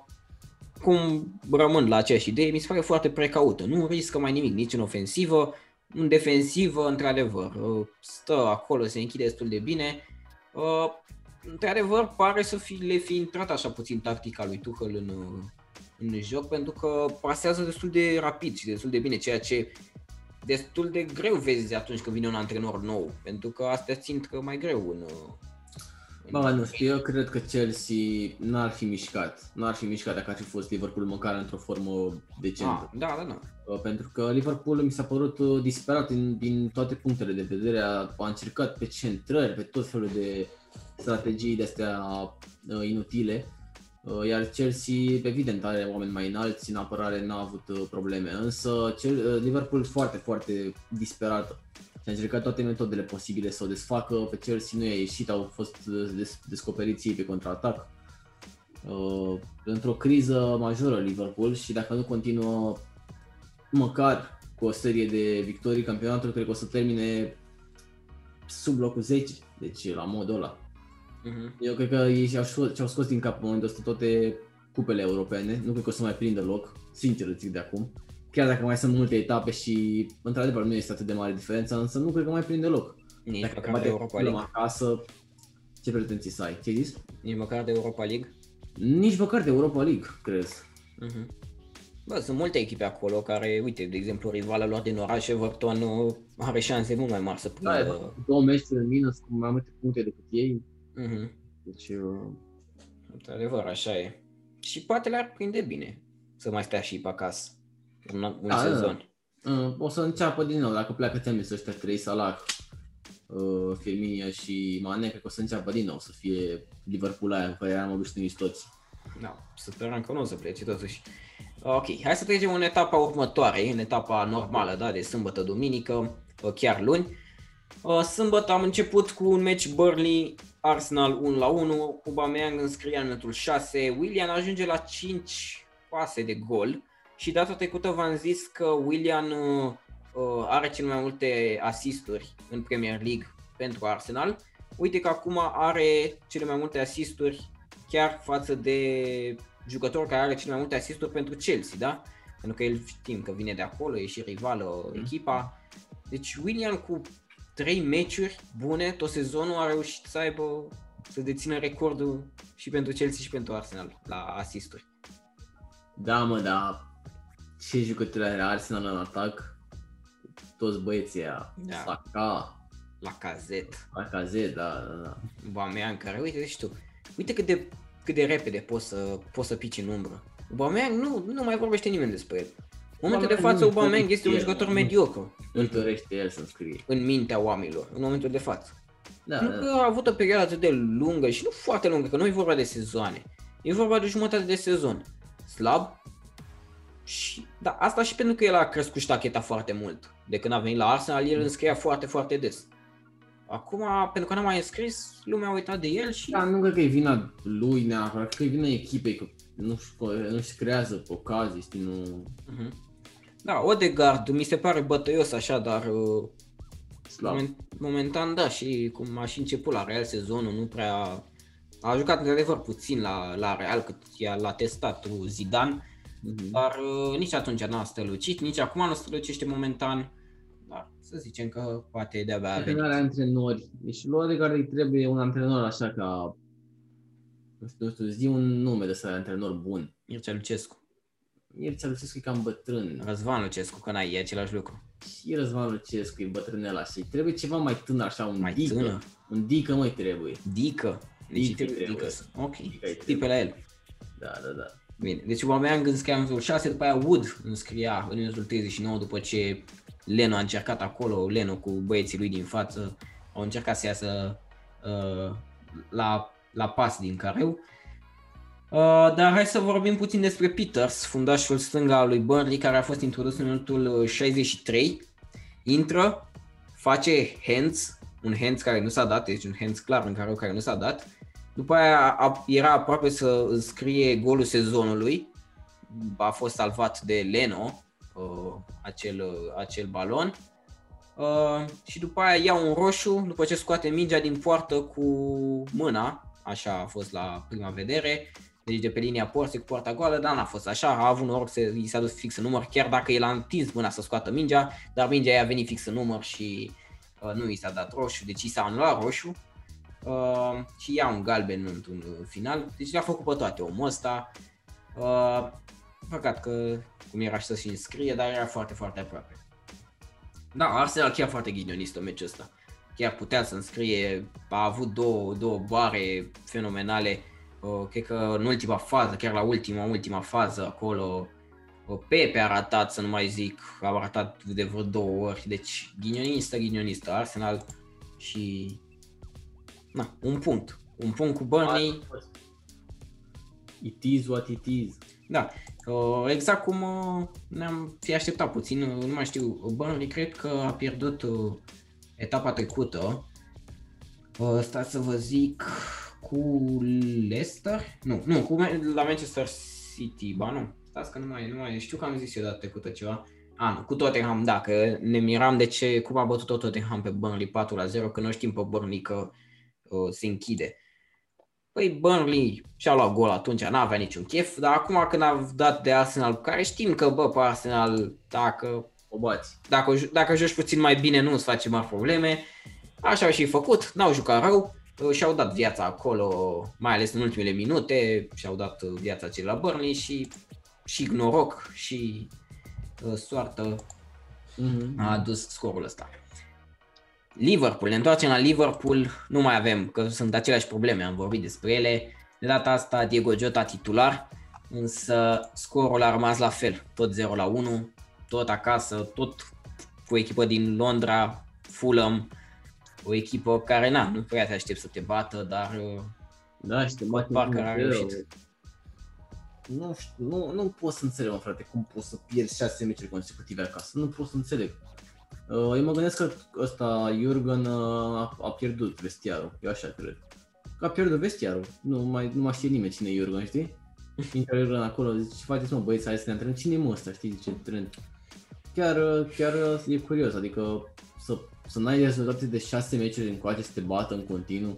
cum rămân la aceeași idee, mi se pare foarte precaută. Nu riscă mai nimic, nici în ofensivă, în defensivă, într-adevăr, uh, stă acolo, se închide destul de bine. Uh, într-adevăr, pare să fi, le fi intrat așa puțin tactica lui Tuchel în, uh, în joc pentru că pasează destul de rapid și destul de bine, ceea ce destul de greu vezi atunci când vine un antrenor nou, pentru că astea țin că mai greu în... în Bă, nu știu, eu cred că Chelsea n-ar fi mișcat. N-ar fi mișcat dacă ar fi fost Liverpool măcar într-o formă decentă. Ah, da, da, da. Uh, Pentru că Liverpool mi s-a părut uh, disperat din, din toate punctele de vedere. A, a încercat pe centrări, pe tot felul de strategii de astea uh, inutile. Uh, Iar Chelsea, evident, are oameni mai înalți, în apărare n-a avut uh, probleme. Însă Chel- uh, Liverpool foarte, foarte disperată. Și a încercat toate metodele posibile să o desfacă. Pe Chelsea nu i-a ieșit, au fost uh, des- descoperiți ei pe contraatac. Uh, într-o criză majoră Liverpool și dacă nu continuă măcar cu o serie de victorii, campionatul cred că o să termine sub locul 10, deci la modul ăla. Mhm. Eu cred că ei și-au scos, și-au scos din cap în momentul ăsta toate cupele europene. Nu cred că o să mai prindă loc, sincer îți zic de acum. Chiar dacă mai sunt multe etape și într-adevăr nu este atât de mare diferența, însă nu cred că mai prinde loc. Nici Dacă măcar bate de Europa Fulham League. acasă, ce pretenții să ai? Ce ai zis? Nici măcar de Europa League. Nici măcar de Europa League, crezi? Mhm. Bă, sunt multe echipe acolo care, uite, de exemplu, rivala lor din oraș, Everton, uh, are șanse mult mai mari să Da, e, prindă. două meciuri în minus cu mai multe puncte decât ei. Mhm. Deci, uh, Într-adevăr, așa e. Și poate le-ar prinde bine să mai stea și pe acasă. Un, un Da, da, sezon. uh, o să înceapă din nou, dacă pleacă temis ăștia trei, Salah, uh, Firmino și Mane, cred că o să înceapă din nou să fie Liverpool aia, cu care eram obișnuiți toți. Da, să sperăm că nu o să plece totuși. Ok, hai să trecem în etapa următoare, în etapa normală, da, de sâmbătă, duminică, uh, chiar luni. Uh, Sâmbătă am început cu un match Burnley Arsenal 1 la 1, Aubameyang înscria în minutul 6, William ajunge la 5 pase de gol și data trecută v-am zis că William uh, uh, are cel mai multe asisturi în Premier League pentru Arsenal. Uite că acum are cele mai multe asisturi chiar față de jucător care are cele mai multe asisturi pentru Chelsea, da? Pentru că el știm că vine de acolo, e și rivală echipa. Deci William cu trei meciuri bune tot sezonul a reușit să aibă să dețină recordul și pentru Chelsea și pentru Arsenal la asisturi. Da, mă, da. Ce jucători are Arsenal în atac? Toți băieții aia. Da. Saka, La cazet, Lacazette, da, da, da. Aubameyang care, uite, deci tu, uite cât de, cât de repede poți să, poți să pici în umbră. Aubameyang nu, nu mai vorbește nimeni despre el. În momentul de Aubameyang față, nu-i Aubameyang este un dorește el, jucător nu. mediocru Nu-i dorește el să scrie. în mintea oamenilor, în momentul de față. Da, Nu da. că a avut o perioadă atât de lungă și nu foarte lungă, că nu e vorba de sezoane. E vorba de jumătate de sezon. Slab. Și, da, asta și pentru că el a crescut ștacheta foarte mult. De când a venit la Arsenal, el înscria foarte, foarte des. Acum, pentru că n-a mai înscris, lumea a uitat de el și... Da, nu cred că e vina lui neapărat, cred că e vina echipei, că nu-și, nu-și creează ocazii, știi, nu... Mhm. Da, Odegaard mi se pare bătăios așa, dar uh, Slab. moment, momentan da, și cum a și început la Real sezonul, nu prea... A jucat într-adevăr puțin la, la Real, cât i-a, l-a testat uh, Zidane, Mhm. dar uh, nici atunci n-a strălucit, nici acum nu strălucește momentan, dar să zicem că poate de-abia a Cred că nu venit. are antrenori. Deci lui Odegaard îi trebuie un antrenor așa ca... Nu știu, nu știu, zi un nume de să antrenor bun. Mircea Lucescu, Mircea Lucescu e cam bătrân. Răzvan Lucescu, că n-ai, e același lucru. Și Răzvan Lucescu e bătrânel așa. Îi trebuie ceva mai tânăr așa, un Mai dică. tânăr? Un dică mai trebuie. Dică, deci Dică Dică, trebuie. Dică. Ok, Dică îi ții pe la el. Da, da, da. Bine, deci Aubameyang înscria în minutul 6, după aia Wood înscria în minutul 39 după ce Leno a încercat acolo, Leno cu băieții lui din față, au încercat să iasă uh, la, la pas din careu. Uh, dar hai să vorbim puțin despre Peters, fundașul stânga al lui Burnley, care a fost introdus în minutul 63. Intră, face hands, un hands care nu s-a dat, deci un hands clar în careu care nu s-a dat. După aia a, era aproape să înscrie golul sezonului, a fost salvat de Leno, uh, acel, uh, acel balon. Uh, și după aia ia un roșu, după ce scoate mingea din poartă cu mâna, așa a fost la prima vedere, deci de pe linia porții cu poarta goală, dar n-a fost așa, a avut noroc să i s-a dus fix în număr, chiar dacă el a întins mâna să scoată mingea, dar mingea i-a venit fix în număr și uh, nu i s-a dat roșu, deci i s-a anulat roșu uh, și ia un galben într-un final, deci le-a făcut pe toate omul ăsta. Uh, păcat că cum era și să și înscrie, dar era foarte, foarte aproape. Da, Arsenal chiar foarte ghinionist în meciul ăsta. Chiar putea să înscrie, a avut două, două boare fenomenale, uh, cred că în ultima fază, chiar la ultima, ultima fază acolo, uh, Pepe a ratat, să nu mai zic, a ratat de vreo două ori, deci ghinionistă, ghinionistă Arsenal și na, un punct. Un punct cu Burnley, It is what it is. da, uh, exact cum uh, ne-am fi așteptat puțin, uh, nu mai știu, Burnley cred că a pierdut uh, etapa trecută, uh, stați să vă zic, cu Leicester? Nu, nu, cu Ma- la Manchester City, ba nu, stați că nu mai, nu mai știu că am zis eu data trecută ceva. A, nu, cu Tottenham, da, că ne miram de ce, cum a bătut tot Tottenham pe Burnley 4 la 0, că noi știm pe Burnley că uh, se închide. Păi Burnley și-a luat gol atunci, n-avea niciun chef, dar acum când a dat de Arsenal, care știm că, bă, pe Arsenal, dacă, O bați. dacă, dacă joci puțin mai bine, nu îți face mari probleme. Așa au și făcut, n-au jucat rău, și-au dat viața acolo, mai ales în ultimele minute, și-au dat viața cei la Burnley și, și noroc și uh, soartă Mm-hmm. a adus scorul ăsta. Liverpool, ne întoarcem la Liverpool, nu mai avem, că sunt aceleași probleme, am vorbit despre ele. De data asta Diego Jota titular, însă scorul a rămas la fel, tot 0 la 1, tot acasă, tot cu echipă din Londra, Fulham, o echipă care na, nu prea te aștept să te bată, dar uh, Da, și te bate Parker în a greu. reușit. Nu știu, nu, nu pot să înțeleg, mă, frate, cum poți să pierzi șase meciuri consecutive acasă. Nu pot să înțeleg. Uh, eu mă gândesc că ăsta, Jurgen, uh, a, a pierdut vestiarul. Eu așa cred. Că a pierdut vestiarul. Nu mai, nu mai știe nimeni cine e Jurgen, știi? Intră Jurgen acolo, zice, ce faceți mă băieți, hai să ne antrenăm. Cine e mă ăsta, știi, zice, tren. Chiar, uh, chiar uh, e curios, adică să, să n-ai rezultate de șase meciuri încoace să te bată în continuu.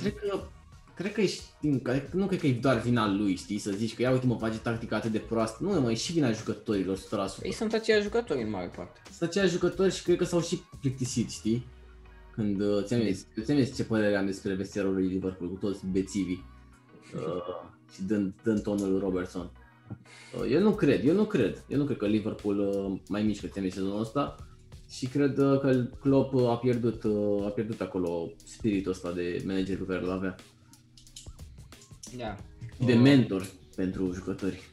Cred că Cred că ești, cred, nu cred că e doar vina lui, știi, să zici că ia uite mă face tactica atât de proastă. Nu, mă, e și vina jucătorilor, 100%. ei sunt aceiași jucători în mare parte. Sunt aceiași jucători și cred că s-au și plictisit, știi? Când uh, ți-am zis, ți-am zis ce părere am despre vestiarul lui Liverpool cu toți bețivii uh, și dând, dând tonul lui Robertson. Uh, eu nu cred, eu nu cred. Eu nu cred că Liverpool uh, mai mișcă ți-am zis sezonul ăsta și cred uh, că Klopp uh, a pierdut, uh, a pierdut acolo spiritul ăsta de manager pe care îl avea. Da. De Uh, mentor pentru jucători.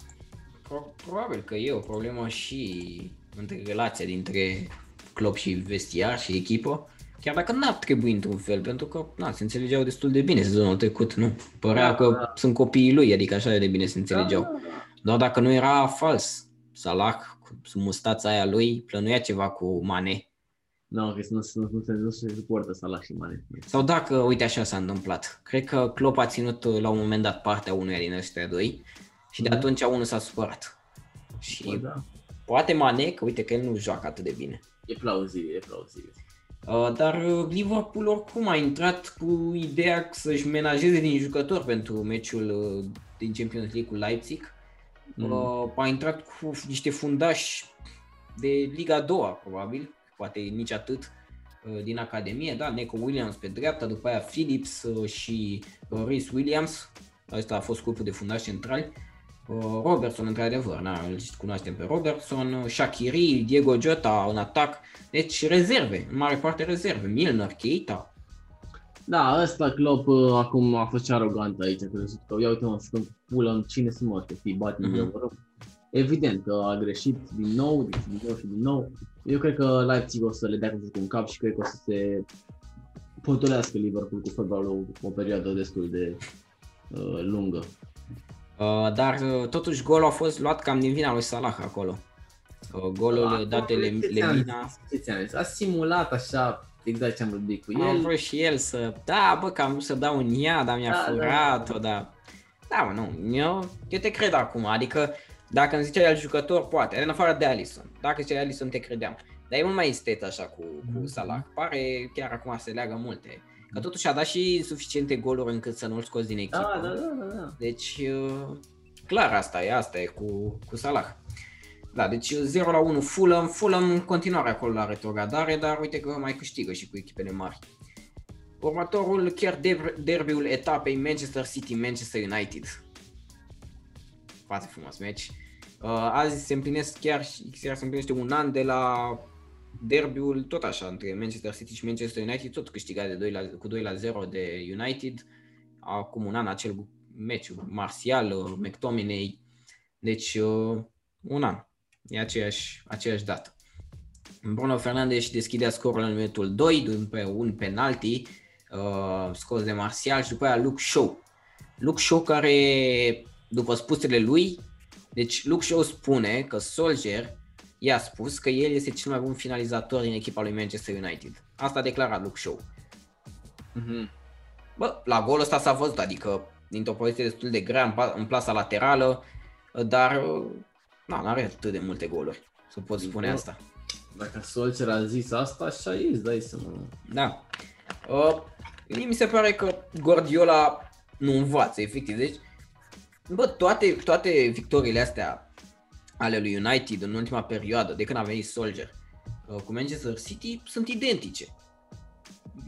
Pro- Probabil că e o problemă și între relația dintre club și vestiar și echipă. Chiar dacă n-ar trebui într-un fel, pentru că na, se înțelegeau destul de bine sezonul trecut, nu? Părea Da, că da. sunt copiii lui, adică așa de bine se înțelegeau. Da, da, da. Doar dacă nu era fals, Salah, cu mustața aia lui, plănuia ceva cu Mane. Nu, că nu, nu, nu, se, nu se suportă Salah și Mane. Sau dacă, uite așa s-a întâmplat. Cred că Klopp a ținut uh, la un moment dat partea unuia din ăștia doi și de Mhm. atunci unul s-a supărat. Bă, Și da. poate Mane, că uite că el nu joacă atât de bine. E plauzibil, e plauzibil. Uh, Dar uh, Liverpool oricum a intrat cu ideea să-și menajeze din jucători pentru meciul uh, din Champions League cu Leipzig. Mm. Uh, A intrat cu niște fundași de Liga 2 probabil, poate nici atât, uh, din Academie, da, Neco Williams pe dreapta, după aia Phillips uh, și uh, Rhys Williams, ăsta a fost grupul de fundași centrali. Uh, Robertson, într-adevăr, na, îl cunoaștem pe Robertson, uh, Shaqiri, Diego Jota în atac, deci rezerve, în mare parte rezerve, Milner, Keita, Da, ăsta Klopp uh, acum a fost și arogant aici, că zic că ia uite mă, când pulăm cine sunt mă, să fii bat Mhm. mm-hmm. Evident că a greșit din nou, deci din nou și din nou. Eu cred că Leipzig o să le dea cu un cap și cred că o să se potolească Liverpool cu fotbalul o perioadă destul de uh, lungă. Uh, dar uh, totuși golul a fost luat cam din vina lui Salah acolo. Uh, golul Da, dat de Le- ce ți-am Lemina. zis? Ce ți-am zis? A simulat așa, exact ce am vorbit cu Am el. vrut și el să, da, bă, că am vrut să dau în ea, dar mi-a Da, da, furat-o, dar... Da, mă, nu, eu, eu te cred acum, adică dacă îmi ziceai alt jucător, poate, în afară de Alisson. Dacă ziceai Alisson, te credeam. Dar e mult mai estet așa cu, cu Mhm. Salah. Pare chiar acum se leagă multe. Că totuși a dat și suficiente goluri încât să nu-l scoți din echipă. Da, da, da, da, da. Deci, uh, clar asta e, asta e cu, cu Salah. Da, deci 0 la 1 Fulham, Fulham în continuare acolo la retrogradare, dar uite că mai câștigă și cu echipele mari. Următorul, chiar der- derbiul etapei Manchester City-Manchester United. Foarte frumos meci. Uh, azi se împlinesc chiar, și- chiar se împlinește un an de la derbiul tot așa între Manchester City și Manchester United, tot câștigat de 2 la, cu 2 la 0 de United. Acum un an acel meci, Martial, uh, McTominay, deci uh, un an. E aceeași, aceeași dată. Bruno Fernandes deschidea scorul în minutul 2 după un penalti uh, scos de Martial și după aia Luke Shaw. Luke Shaw care, după spusele lui, deci Luke Shaw spune că Solskjaer i-a spus că el este cel mai bun finalizator din echipa lui Manchester United. Asta a declarat Luke Shaw. Mhm. Bă, la golul ăsta s-a văzut, adică dintr-o poziție destul de grea în, pa- în plasa laterală, dar na, n-are atât de multe goluri, să pot spune Da. asta. Dacă Solskjaer a zis asta, așa e, îți dai seama. Da. Uh, Mie mi se pare că Guardiola nu învață, efectiv. Deci, bă, toate, toate victoriile astea ale lui United în ultima perioadă, de când a venit Soldier, uh, cu Manchester City, sunt identice.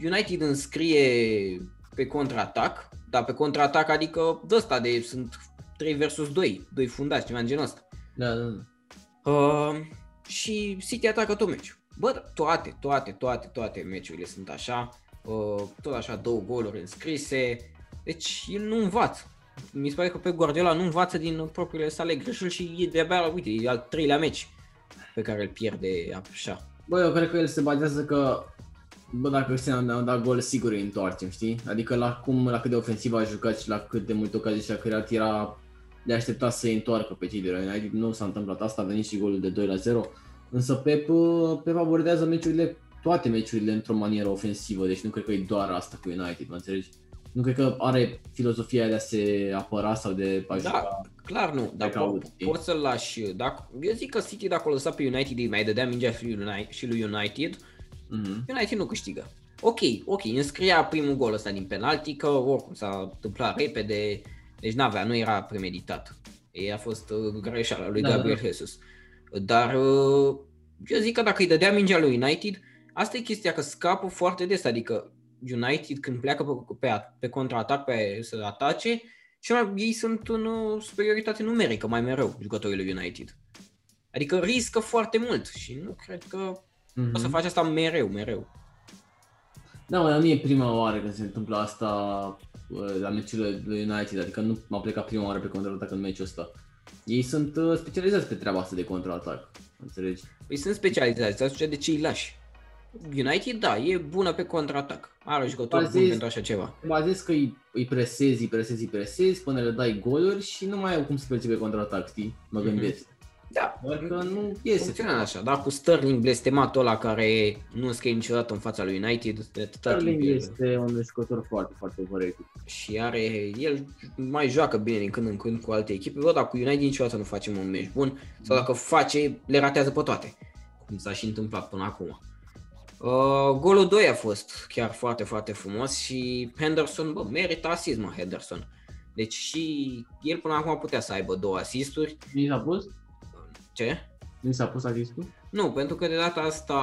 United înscrie pe contraatac, dar pe contraatac adică de ăsta de sunt 3 versus 2, doi fundați, ceva în genul ăsta. Da, da, da. Uh, și City atacă tot meciul. Bă, toate, toate, toate, toate meciurile sunt așa. Uh, tot așa două goluri înscrise. Deci el nu învață. Mi se pare că pe Guardiola nu învață din propriile sale greșeli și e de-abia, uite, e al treilea meci pe care îl pierde așa. Bă, eu cred că el se bazează că Bă, dacă Cristian ne-a dat gol, sigur îi întoarcem, știi? Adică la cum, la cât de ofensiv a jucat și la cât de multe ocazii și-a creat, era de așteptat să-i întoarcă pe cei de la United. Nu s-a întâmplat asta, a venit și golul de 2 la 0. Însă Pep, Pep abordează meciurile, toate meciurile într-o manieră ofensivă, deci nu cred că e doar asta cu United, mă înțelegi? Nu cred că are filozofia de a se apăra sau de a Da, juca. clar nu, dar caut, po- știi? poți să-l lași. Dacă, eu zic că City dacă o lăsa pe United îi mai dădea mingea și lui United, și lui United, Mhm. United nu câștigă. Ok, ok, înscria primul gol ăsta din penalti, că oricum s-a întâmplat repede, deci n-avea, nu era premeditat. E a fost uh, greșeala lui Da, Gabriel da. Jesus. Dar uh, eu zic că dacă îi dădea mingea lui United, asta e chestia că scapă foarte des, adică United când pleacă pe, pe, pe contraatac, pe să atace, și mai, ei sunt în uh, superioritate numerică mai mereu, jucătorii lui United. Adică riscă foarte mult și nu cred că Mhm. o să faci asta mereu, mereu. Da, mă, dar nu e prima oară când se întâmplă asta uh, la meciurile lui United, adică nu m-a plecat prima oară pe contraatac în meciul ăsta. Ei sunt uh, specializați pe treaba asta de contraatac, înțelegi? Păi sunt specializați, atunci de ce îi lași? United, da, e bună pe contraatac. Are jucători Azi buni zis- pentru așa ceva. Te bazezi că îi, îi presezi, îi presezi, îi presezi până le dai goluri și nu mai au cum să plece pe contraatac, știi? Mă Mhm. gândesc. Da, Doar că nu iese. funcționează așa, dar cu Sterling blestematul ăla care nu scrie niciodată în fața lui United, de atâta timp Sterling el- este un jucător foarte, foarte overrated. și are, el mai joacă bine din când în când cu alte echipe, bă, dar cu United niciodată nu facem un meci bun, sau dacă face, le ratează pe toate, cum s-a și întâmplat până acum. Uh, golul 2 a fost chiar foarte, foarte frumos și Henderson, bă, merită asist, mă, Henderson. Deci și el până acum putea să aibă două asisturi. Nu s-a pus? Ce? Nu s-a pus asistul? Nu, pentru că de data asta,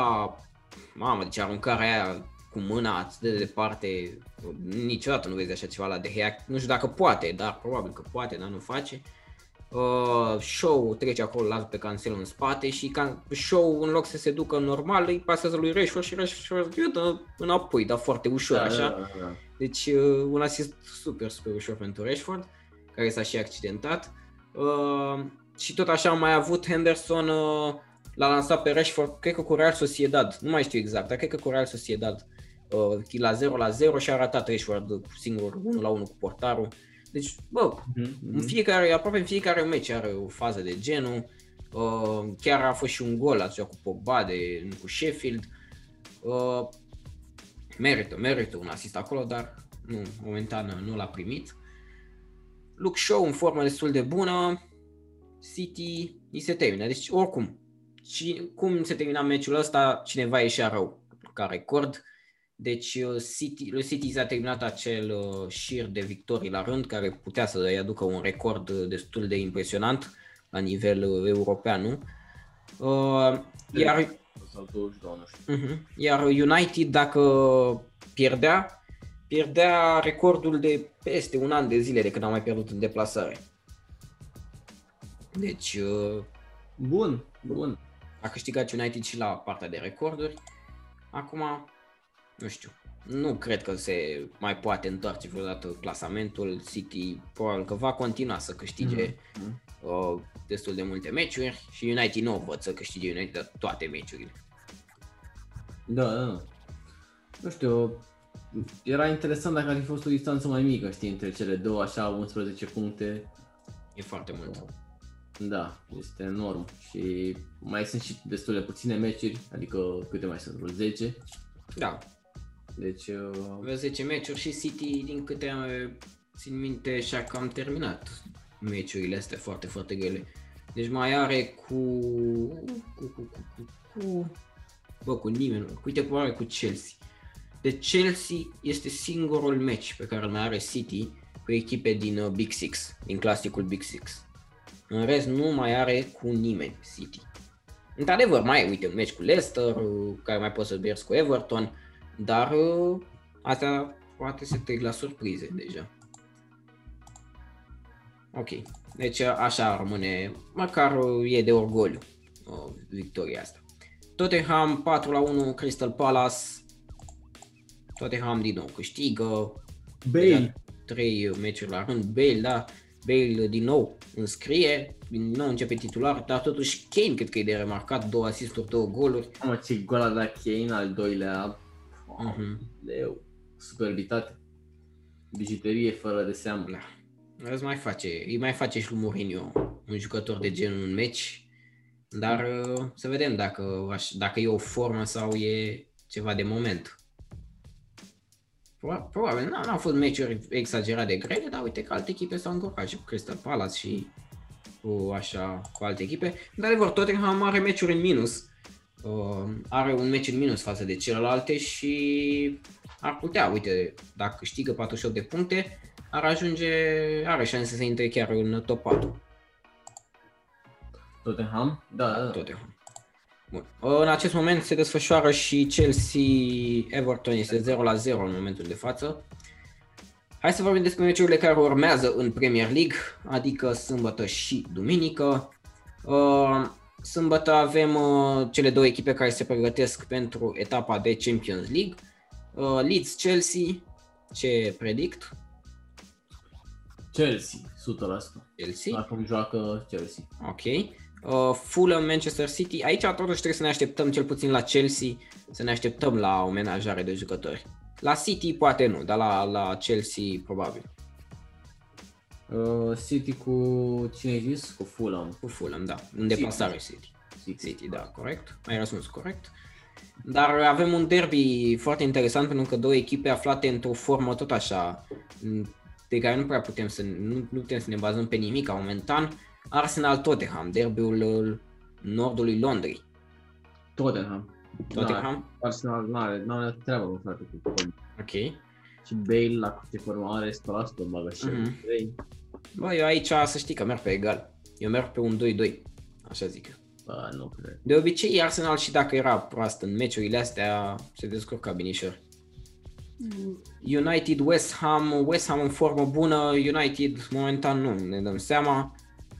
mamă, deci aruncarea aia cu mâna atât de departe, niciodată nu vezi așa ceva la De Gea. Nu știu dacă poate, dar probabil că poate, dar nu face. Uh, show trece acolo, lasă pe Cancelo în spate și can- show în loc să se ducă normal îi pasează lui Rashford și Rashford îi dă înapoi, dar foarte ușor așa. Da, da, da. Deci uh, un asist super, super ușor pentru Rashford, care s-a și accidentat. Uh, și tot așa am mai avut Henderson, uh, l-a lansat pe Rashford, cred că cu Real Sociedad, nu mai știu exact, dar cred că cu Real Sociedad, uh, la 0 la 0 și a ratat Rashford singur 1 la 1 cu portarul. Deci, bă, Mhm, în fiecare, aproape în fiecare meci are o fază de genul. Uh, chiar a fost și un gol atunci cu Pogba de, cu Sheffield. Uh, merită, merită un asist acolo, dar nu, momentan nu l-a primit. Luke Shaw în formă destul de bună. City îi se termină. Deci oricum, ci, cum se termina meciul ăsta, cineva ieșea rău ca record. Deci uh, City, lui City s-a terminat acel uh, șir de victorii la rând care putea să îi aducă un record uh, destul de impresionant la nivel uh, european, nu? Uh, iar, Sau 22, nu știu. uh iar United dacă pierdea, pierdea recordul de peste un an de zile de când a mai pierdut în deplasare. Deci uh, Bun, bun. a câștigat United și la partea de recorduri. Acum, nu știu, nu cred că se mai poate întoarce vreodată clasamentul. City probabil că va continua să câștige Mhm. uh, destul de multe meciuri și United nu o văd să câștige United toate meciurile. Da, da, da. Nu știu, era interesant dacă ar fi fost o distanță mai mică, știi, între cele două, așa, 11 puncte. E foarte mult. Da, este enorm și mai sunt și destul de puține meciuri, adică câte mai sunt, vreo 10. Da, Deci, uh, avea 10 meciuri și City, din câte am țin minte, și-a cam terminat meciurile astea foarte, foarte grele. Deci mai are cu... cu, cu, cu, cu, cu bă, cu nimeni, nu. uite, probabil cu Chelsea. de Chelsea este singurul meci pe care îl mai are City cu echipe din uh, Big Six, din clasicul Big Six. În rest nu mai are cu nimeni City. Într-adevăr, mai e, uite, un meci cu Leicester, uh, care mai poți să pierzi cu Everton, dar uh, astea poate se trec la surprize deja. Ok, deci așa rămâne, măcar uh, e de orgoliu uh, victoria asta. Tottenham 4 la 1, Crystal Palace, Tottenham din nou câștigă, Bale. trei meciuri la rând, Bale, da, Bale din nou înscrie, din nou începe titular, dar totuși Kane cred că e de remarcat, două asisturi, două goluri. Mamă, ce gol a dat Kane, al doilea. Wow, Mhm. leu. Superbitate. Bijuterie fără de seamă. Da. Îți mai face, îi mai face și lui Mourinho un jucător de genul în meci, dar uh, să vedem dacă, aș- dacă e o formă sau e ceva de moment. Proba- Probabil, nu au fost meciuri exagerat de grele, dar uite că alte echipe s-au încurcat și cu Crystal Palace și cu așa, cu alte echipe. Într-adevăr, Tottenham are meciuri în minus, uh, are un meci în minus față de celelalte și ar putea, uite, dacă câștigă 48 de puncte, ar ajunge, are șanse să intre chiar în top 4. Tottenham? Da, da, da. Tottenham. Bun. În acest moment se desfășoară și Chelsea-Everton, este 0 la 0 în momentul de față. Hai să vorbim despre meciurile care urmează în Premier League, adică sâmbătă și duminică. Uh, Sâmbătă avem uh, cele două echipe care se pregătesc pentru etapa de Champions League. Uh, Leeds-Chelsea, ce predict? Chelsea, 100%. Chelsea. Acum joacă Chelsea. Ok. Uh, Fulham, Manchester City. Aici totuși trebuie să ne așteptăm cel puțin la Chelsea, să ne așteptăm la o menajare de jucători. La City poate nu, dar la, la Chelsea probabil. Uh, City cu cine ai zis? Cu Fulham. Cu Fulham, da. În deplasare City. City. City, da, corect. Ai răspuns corect. Dar avem un derby foarte interesant pentru că două echipe aflate într-o formă tot așa de care nu prea putem să, nu, nu putem să ne bazăm pe nimic momentan. Arsenal Tottenham, derbiul uh, nordului Londrei. Tottenham. Tottenham? Da, Arsenal nu are, nu are treabă cu frate cu formă. Ok. Și Bale la ce formă are 100% bagă și Mhm. mm-hmm. Bă, eu aici să știi că merg pe egal. Eu merg pe un 2-2. Așa zic eu. Bă, nu cred. De obicei, Arsenal și dacă era proast în meciurile astea, se descurca binișor. United, West Ham, West Ham în formă bună, United momentan nu ne dăm seama,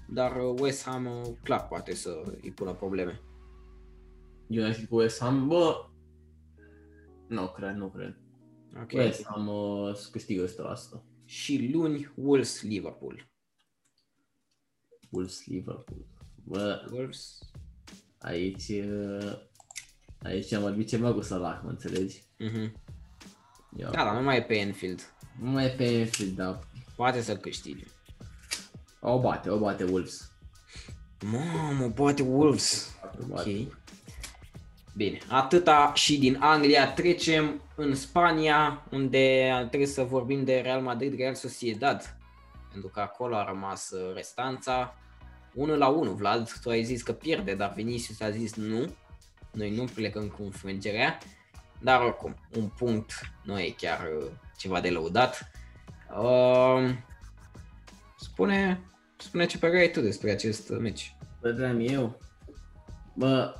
dar West Ham uh, clar poate să îi pună probleme. United cu West Ham, bă, nu cred, nu cred. Ok. West Ham uh, câștigă 100%. Și luni, Wolves, Liverpool. Wolves Liverpool. Bă, Wolves. aici, uh, aici am vorbit ceva cu Salah, mă înțelegi? Mhm. Ia. Da, dar nu mai e pe Enfield. Nu mai e pe Enfield, dar Poate să câștige. O bate, o bate Wolves. Mamă, poate Wolves. O bate. Ok. Bine, atâta și din Anglia. Trecem în Spania, unde trebuie să vorbim de Real Madrid, Real Sociedad. Pentru că acolo a rămas uh, restanța. 1 la 1, Vlad, tu ai zis că pierde, dar Vinicius a zis nu. Noi nu plecăm cu înfrângerea. Dar oricum, un punct nu e chiar uh, ceva de lăudat. Uh, spune, spune ce părere ai tu despre acest uh, meci. Vedeam eu. Bă,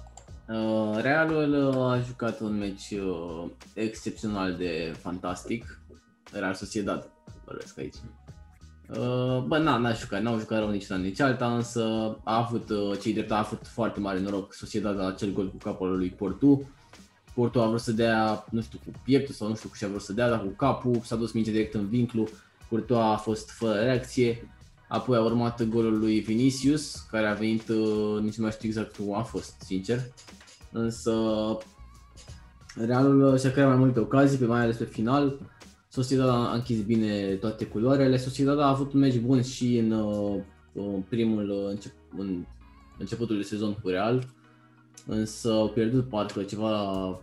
uh, Realul uh, a jucat un meci uh, excepțional de fantastic. Real Sociedad, vorbesc aici. Uh, bă, na, n-a jucat, n-au jucat rău nici una nici alta, însă a avut, uh, cei drept a avut foarte mare noroc Sociedad la acel gol cu capul lui Portu. Portu a vrut să dea, nu știu, cu pieptul sau nu știu cu ce a vrut să dea, dar cu capul, s-a dus minge direct în vinclu, Courtois a fost fără reacție, Apoi a urmat golul lui Vinicius, care a venit, uh, nici nu mai știu exact cum a fost, sincer. Însă Realul și-a creat mai multe ocazii, pe mai ales pe final. Sociedad a închis bine toate culoarele. Sociedad a avut un meci bun și în, uh, în primul uh, încep, în începutul de sezon cu Real. Însă au pierdut parcă ceva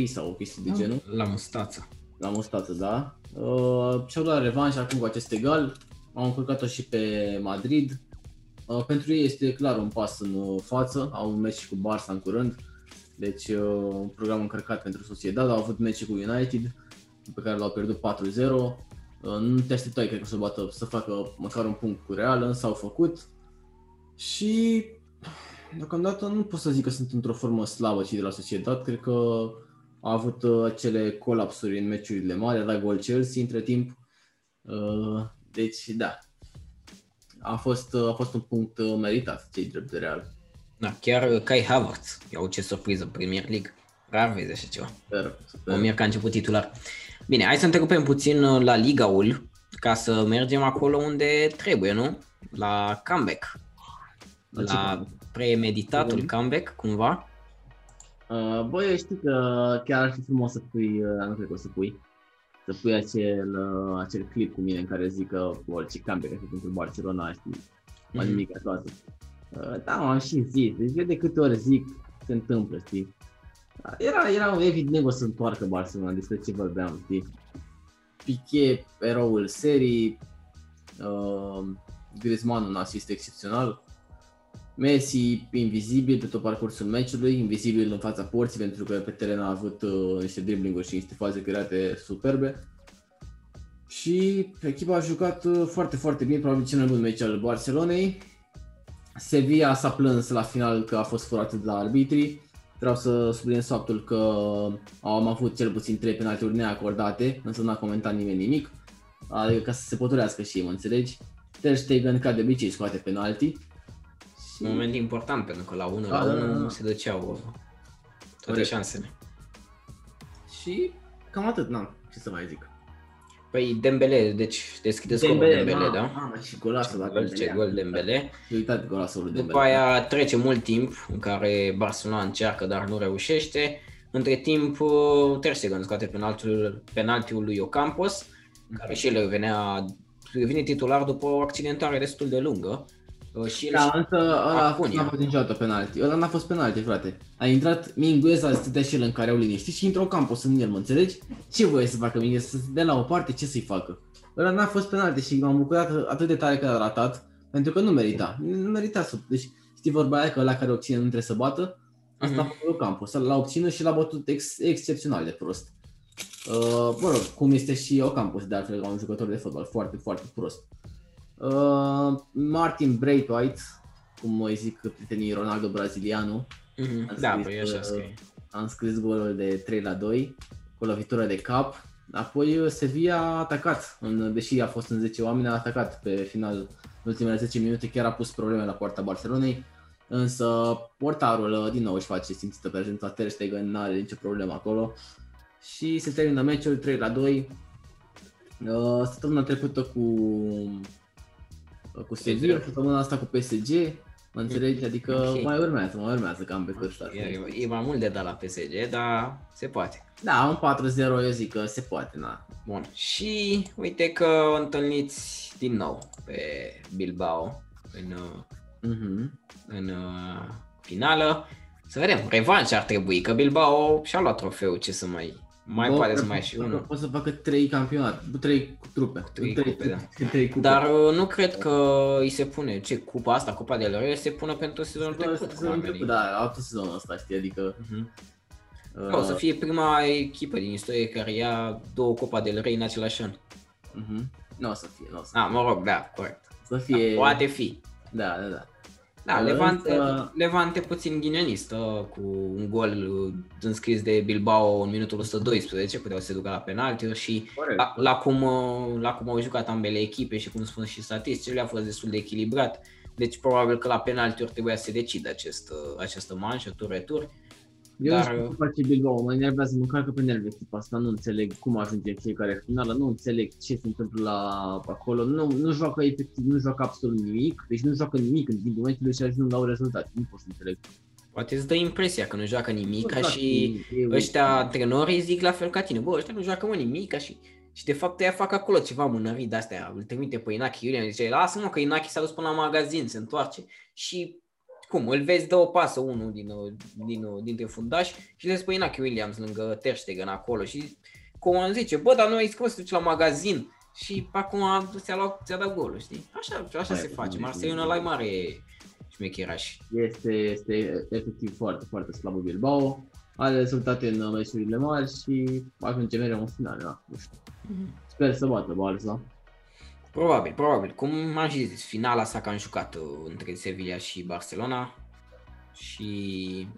2-3 sau o chestie de genul. La mustață. La mustață, da. Uh, și-au luat revanș acum cu acest egal. Au încurcat-o și pe Madrid. Uh, pentru ei este clar un pas în uh, față. Au un meci și cu Barça în curând. Deci uh, un program încărcat pentru Sociedad, au avut meci cu United, pe care l-au pierdut 4-0. Uh, nu te așteptai, cred că să bată, să facă măcar un punct cu Real, însă au făcut. Și deocamdată nu pot să zic că sunt într-o formă slabă cei de la Sociedad, cred că a avut uh, acele colapsuri în meciurile mari, a dat gol Chelsea între timp. Uh, deci, da, a fost, uh, a fost un punct uh, meritat, cei drept de Real. Da, chiar uh, Kai Havertz, iau ce surpriză, Premier League. Rar vezi așa ceva. Super, super. O mir că a început titular. Bine, hai să întrerupem puțin la Ligaul, ca să mergem acolo unde trebuie, nu? La comeback. La ce La comeback? premeditatul Mhm. comeback, cumva. Uh, băi, eu știu că chiar ar fi frumos să pui, uh, dar nu cred că o să pui, să pui acel, uh, acel clip cu mine în care zic că orice comeback ar fi pentru Barcelona, știi, mai Mhm. nimic toată. Uh, da, am și zis, deci eu de câte ori zic, se întâmplă, știi. Uh, Era, era evident că o să întoarcă Barcelona, despre ce vorbeam, știi. Piqué, eroul serii, uh, Griezmann un asist excepțional, Messi invizibil pe tot parcursul meciului, invizibil în fața porții pentru că pe teren a avut uh, niște dribbling-uri și niște faze create superbe. Și echipa a jucat uh, foarte, foarte bine, probabil cel mai bun meci al Barcelonei. Sevilla s-a plâns la final că a fost furat de la arbitrii. Vreau să subliniez faptul că am avut cel puțin 3 penaltiuri neacordate, însă n-a comentat nimeni nimic. Adică ca să se potorească și ei, mă înțelegi? Ter Stegen, ca de obicei, scoate penalti. Și... Un moment important, pentru că la 1 Da, la da, 1 da. se duceau uh, toate Corect. șansele. Și cam atât, n-am ce să mai zic. Păi Dembele, deci deschide scorul Dembele, da? Mamă, și golasul dacă Gol, ce gol Dembele. Și uitați golasul lui Dembele. După aia trece mult timp în care Barcelona încearcă, dar nu reușește. Între timp, uh, Ter Stegen scoate penaltiul, penaltiul lui Ocampos, care și el venea, devine titular după o accidentare destul de lungă. Uh, Și el Da, însă ăla Acunia. n-a fost niciodată penalti. Ăla n-a fost penalti, frate. A intrat Mingueza, stătea și el în care au liniștit și intră Campos în el, mă înțelegi? Ce voie să facă Mingueza? Să se dea la o parte, ce să-i facă? Ăla n-a fost penalti și m-am bucurat atât de tare că a ratat, pentru că nu merita. Nu merita să... Deci, știi vorba aia că ăla care obține nu trebuie să bată? Asta a făcut Campos. L-a obținut și l-a bătut ex- excepțional de prost. Uh, mă rog, cum este și Ocampos, de altfel, ca un jucător de fotbal, foarte, foarte prost. Uh, Martin Braithwaite, cum îi zic prietenii Ronaldo brazilianu, Mhm, a Da, scris, păi așa uh, scrie. a înscris golul de 3 la 2 cu lovitură de cap. Apoi uh, Sevilla a atacat, în, deși a fost în 10 oameni, a atacat pe final în ultimele 10 minute, chiar a pus probleme la poarta Barcelonei. Însă portarul uh, din nou își face simțită prezența Ter Stegen, nu are nicio problemă acolo. Și se termină meciul 3 la 2. Uh, Săptămâna trecută cu cu Sevilla, săptămâna asta cu PSG, mă înțelegi? Adică Ok. mai urmează, mai urmează cam pe ăsta. E, e mai mult de dat la PSG, dar se poate. Da, un 4-0 eu zic că se poate, na. Bun. Și uite că o întâlniți din nou pe Bilbao în, uh, Mhm. în uh, finală. Să vedem, revanș ar trebui, că Bilbao și-a luat trofeu, ce să mai... Mai Bă, poate să cred mai că și unul. Poți să facă 3 campionate, 3 trupe. Trei trei cupe, da. trei cupe. Dar uh, nu cred că îi se pune, ce, cupa asta, Cupa de Rey, se pune pentru sezonul Bă, trecut. sezonul cum a trecut, venit. da, altul sezonul ăsta, știi, adică... Mhm. Uh, O să fie prima echipă din istorie care ia două Copa del Rey în același an. mhm. Nu o să fie, nu o să Ah, mă rog, da, corect. să fie... Da, poate fi. Da, da, da. Da, Însă- Levante, Levante puțin ghinionistă, cu un gol uh, înscris de Bilbao în minutul 112, puteau să se ducă la penalti și Corect. la, la, cum, uh, la cum au jucat ambele echipe și cum spun și statisticile, a fost destul de echilibrat. Deci probabil că la penaltiuri trebuia să se decide acest, uh, această manșă, tur-retur. Eu Dar, nu știu cum face Bilbao, mă enervează, mă încarcă pe nervi echipa asta, nu înțeleg cum ajunge în fiecare finală, nu înțeleg ce se întâmplă la acolo, nu, nu joacă efectiv, nu joacă absolut nimic, deci nu joacă nimic în timpul meciului și ajung la un rezultat, nu pot să înțeleg. Poate îți dă impresia că nu joacă nimic Nu joacă și nimic, e- ăștia antrenorii zic la fel ca tine, bă, ăștia nu joacă mă nimic și și de fapt ea fac acolo ceva mânării de astea, îl trimite pe Inaki Iulian, zice, lasă-mă că Inaki s-a dus până la magazin, se întoarce și cum, îl vezi, dă o pasă unul din, din, dintre fundași și le spune Inaki Williams lângă Ter Stegen acolo și cum îmi zice, bă, dar nu ai scos să te duci la magazin și acum ți-a, luat, ți-a dat golul, știi? Așa, așa Hai, se face, bine, Marseille e un bine. ăla mare șmecherași. Este, este efectiv foarte, foarte slabă Bilbao. Are rezultate în meciurile mari și ajunge mereu în final, da, nu știu. Sper să bată Barça. Probabil, probabil. Cum am și zis, finala s-a cam jucat uh, între Sevilla și Barcelona și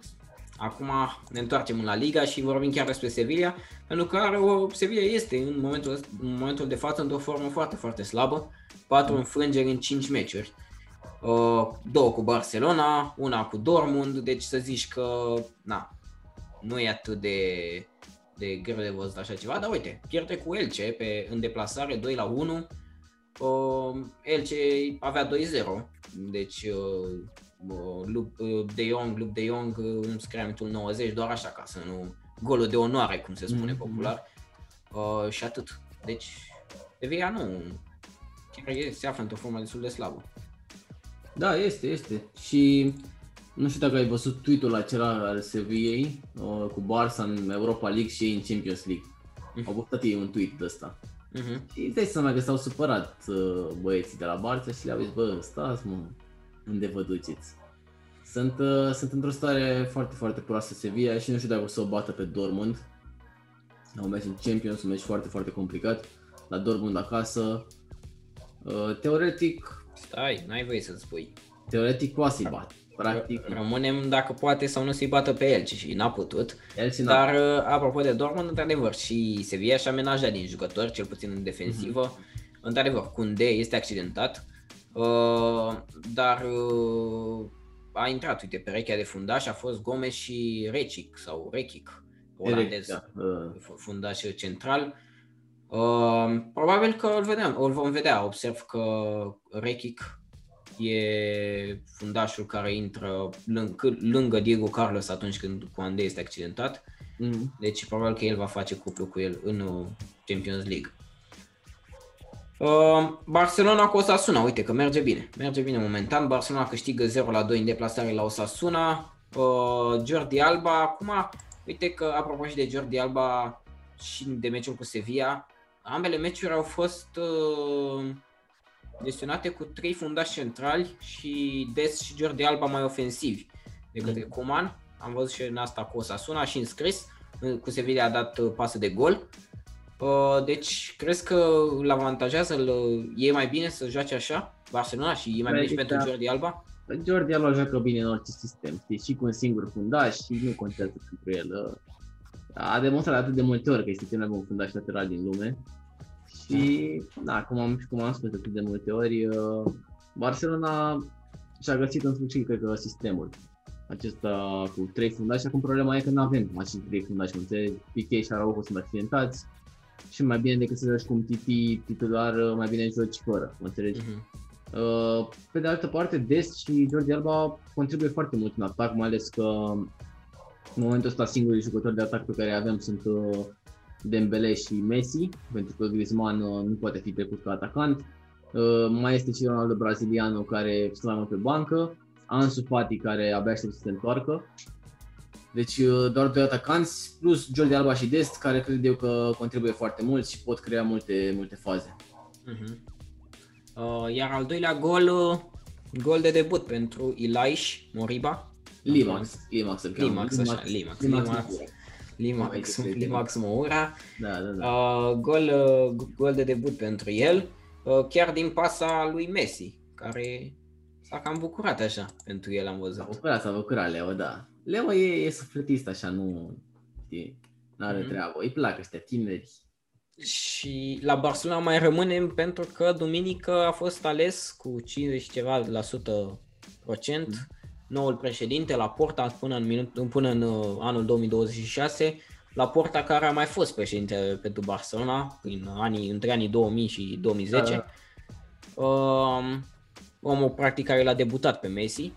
acum ne întoarcem la Liga și vorbim chiar despre Sevilla, pentru că are o, Sevilla este în momentul, în momentul de față într-o formă foarte, foarte slabă, patru înfrângeri în 5 meciuri. Uh, două cu Barcelona, una cu Dortmund, deci să zici că na, nu e atât de, de greu de văzut așa ceva, dar uite, pierde cu Elce pe, în deplasare 2 la 1, uh, Elce avea 2-0, deci uh, uh, De Jong, Luke De Jong în scrimitul 90, doar așa ca să nu, golul de onoare, cum se spune mm-hmm. popular, uh, și atât. Deci, Sevilla nu, chiar se află într-o formă destul de slabă. Da, este, este. Și nu știu dacă ai văzut tweet-ul acela al Sevillei uh, cu Barça în Europa League și ei în Champions League. Uh-huh. Au postat ei un tweet de ăsta. Uh-huh. Și îți dai seama că s-au supărat uh, băieții de la Barça și le-au zis, bă, stați mă, unde vă duceți? Sunt, uh, sunt într-o stare foarte, foarte proastă Sevilla și nu știu dacă o să o bată pe Dortmund. Au mers în Champions, un meci foarte, foarte complicat. La Dortmund acasă. Uh, teoretic... Stai, n-ai voie să-ți spui. Teoretic poate să-i bată. Practic. Rămânem dacă poate sau nu să-i bată pe el, și n-a putut. El Dar uh, apropo de Dortmund, într-adevăr, și Sevilla și-a menajat din jucători, cel puțin în defensivă. Mm-hmm. Într-adevăr, Kunde este accidentat, uh, dar uh, a intrat, uite, perechea de fundaș a fost Gomes și Recic sau Rechic, olandez, da. uh. fundaș central. Uh, probabil că îl, vedem, îl vom vedea, observ că Rechic e fundașul care intră lângă, lângă Diego Carlos atunci când Coande este accidentat. Mm. Deci probabil că el va face cuplu cu el în uh, Champions League. Uh, Barcelona cu Osasuna, uite că merge bine. Merge bine momentan. Barcelona câștigă 0 la 2 în deplasare la Osasuna. Uh, Jordi Alba, acum, uite că apropo și de Jordi Alba și de meciul cu Sevilla, ambele meciuri au fost uh, gestionate cu trei fundași centrali și Des și Jordi Alba mai ofensivi de către mm. Coman. Am văzut și în asta cu Osasuna și înscris. Cu Sevilla a dat uh, pasă de gol. Uh, deci, crezi că îl avantajează, îl, e mai bine să joace așa Barcelona și e mai bine și pentru Jordi Alba? Jordi Alba joacă bine în orice sistem, știi, și cu un singur fundaș și nu contează pentru el. A demonstrat atât de multe ori că este cel mai bun fundaș lateral din lume și, da, cum am, cum am spus de multe ori, uh, Barcelona și-a găsit în sfârșit, cred că, sistemul acesta cu trei fundași. Acum problema e că nu avem acești trei fundași, cum înțelegi, Piqué și Araujo sunt accidentați și mai bine decât să joci cu un Titi titular, uh, mai bine joci fără, mă înțelegi? Uh-huh. Pe de altă parte, Des și Jordi Alba contribuie foarte mult în atac, mai ales că în momentul ăsta singurii jucători de atac pe care avem sunt uh, Dembele și Messi, pentru că Griezmann uh, nu poate fi trecut ca atacant. Uh, mai este și Ronaldo braziliano care stă mai mult pe bancă, Ansu Fati care abia aștept să se întoarcă. Deci uh, doar doi atacanți, plus Jordi Alba și Dest, care cred eu că contribuie foarte mult și pot crea multe, multe faze. Uh-huh. Uh, iar al doilea gol, uh, gol de debut pentru Ilaish Moriba. Limax, Limax, Limax, așa, Limax, Limax. Limax. Limax, Limax Moura. Da, da, da. Uh, gol, uh, gol de debut pentru el, uh, chiar din pasa lui Messi, care s-a cam bucurat așa pentru el, am văzut. S-a bucurat, s-a bucurat Leo, da. Leo e, e sufletist așa, nu știi, n-are mm-hmm. treabă, îi plac ăștia tineri. Și la Barcelona mai rămânem pentru că duminică a fost ales cu 50 ceva la sută procent mm noul președinte la Porta până în, minut, până în uh, anul 2026, la Porta care a mai fost președinte pentru Barcelona în anii, între anii 2000 și 2010. Da, da. Uh, omul practic care l-a debutat pe Messi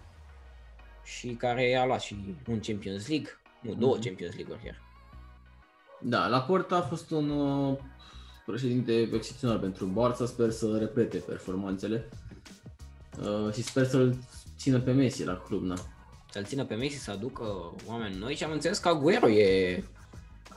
și care a luat și un Champions League, nu, două mm-hmm. Champions League-uri chiar. Da, la Porta a fost un uh, președinte excepțional pentru Barça, sper să repete performanțele uh, și sper să-l țină pe Messi la club, na. Să-l țină pe Messi să aducă oameni noi și am înțeles că Aguero e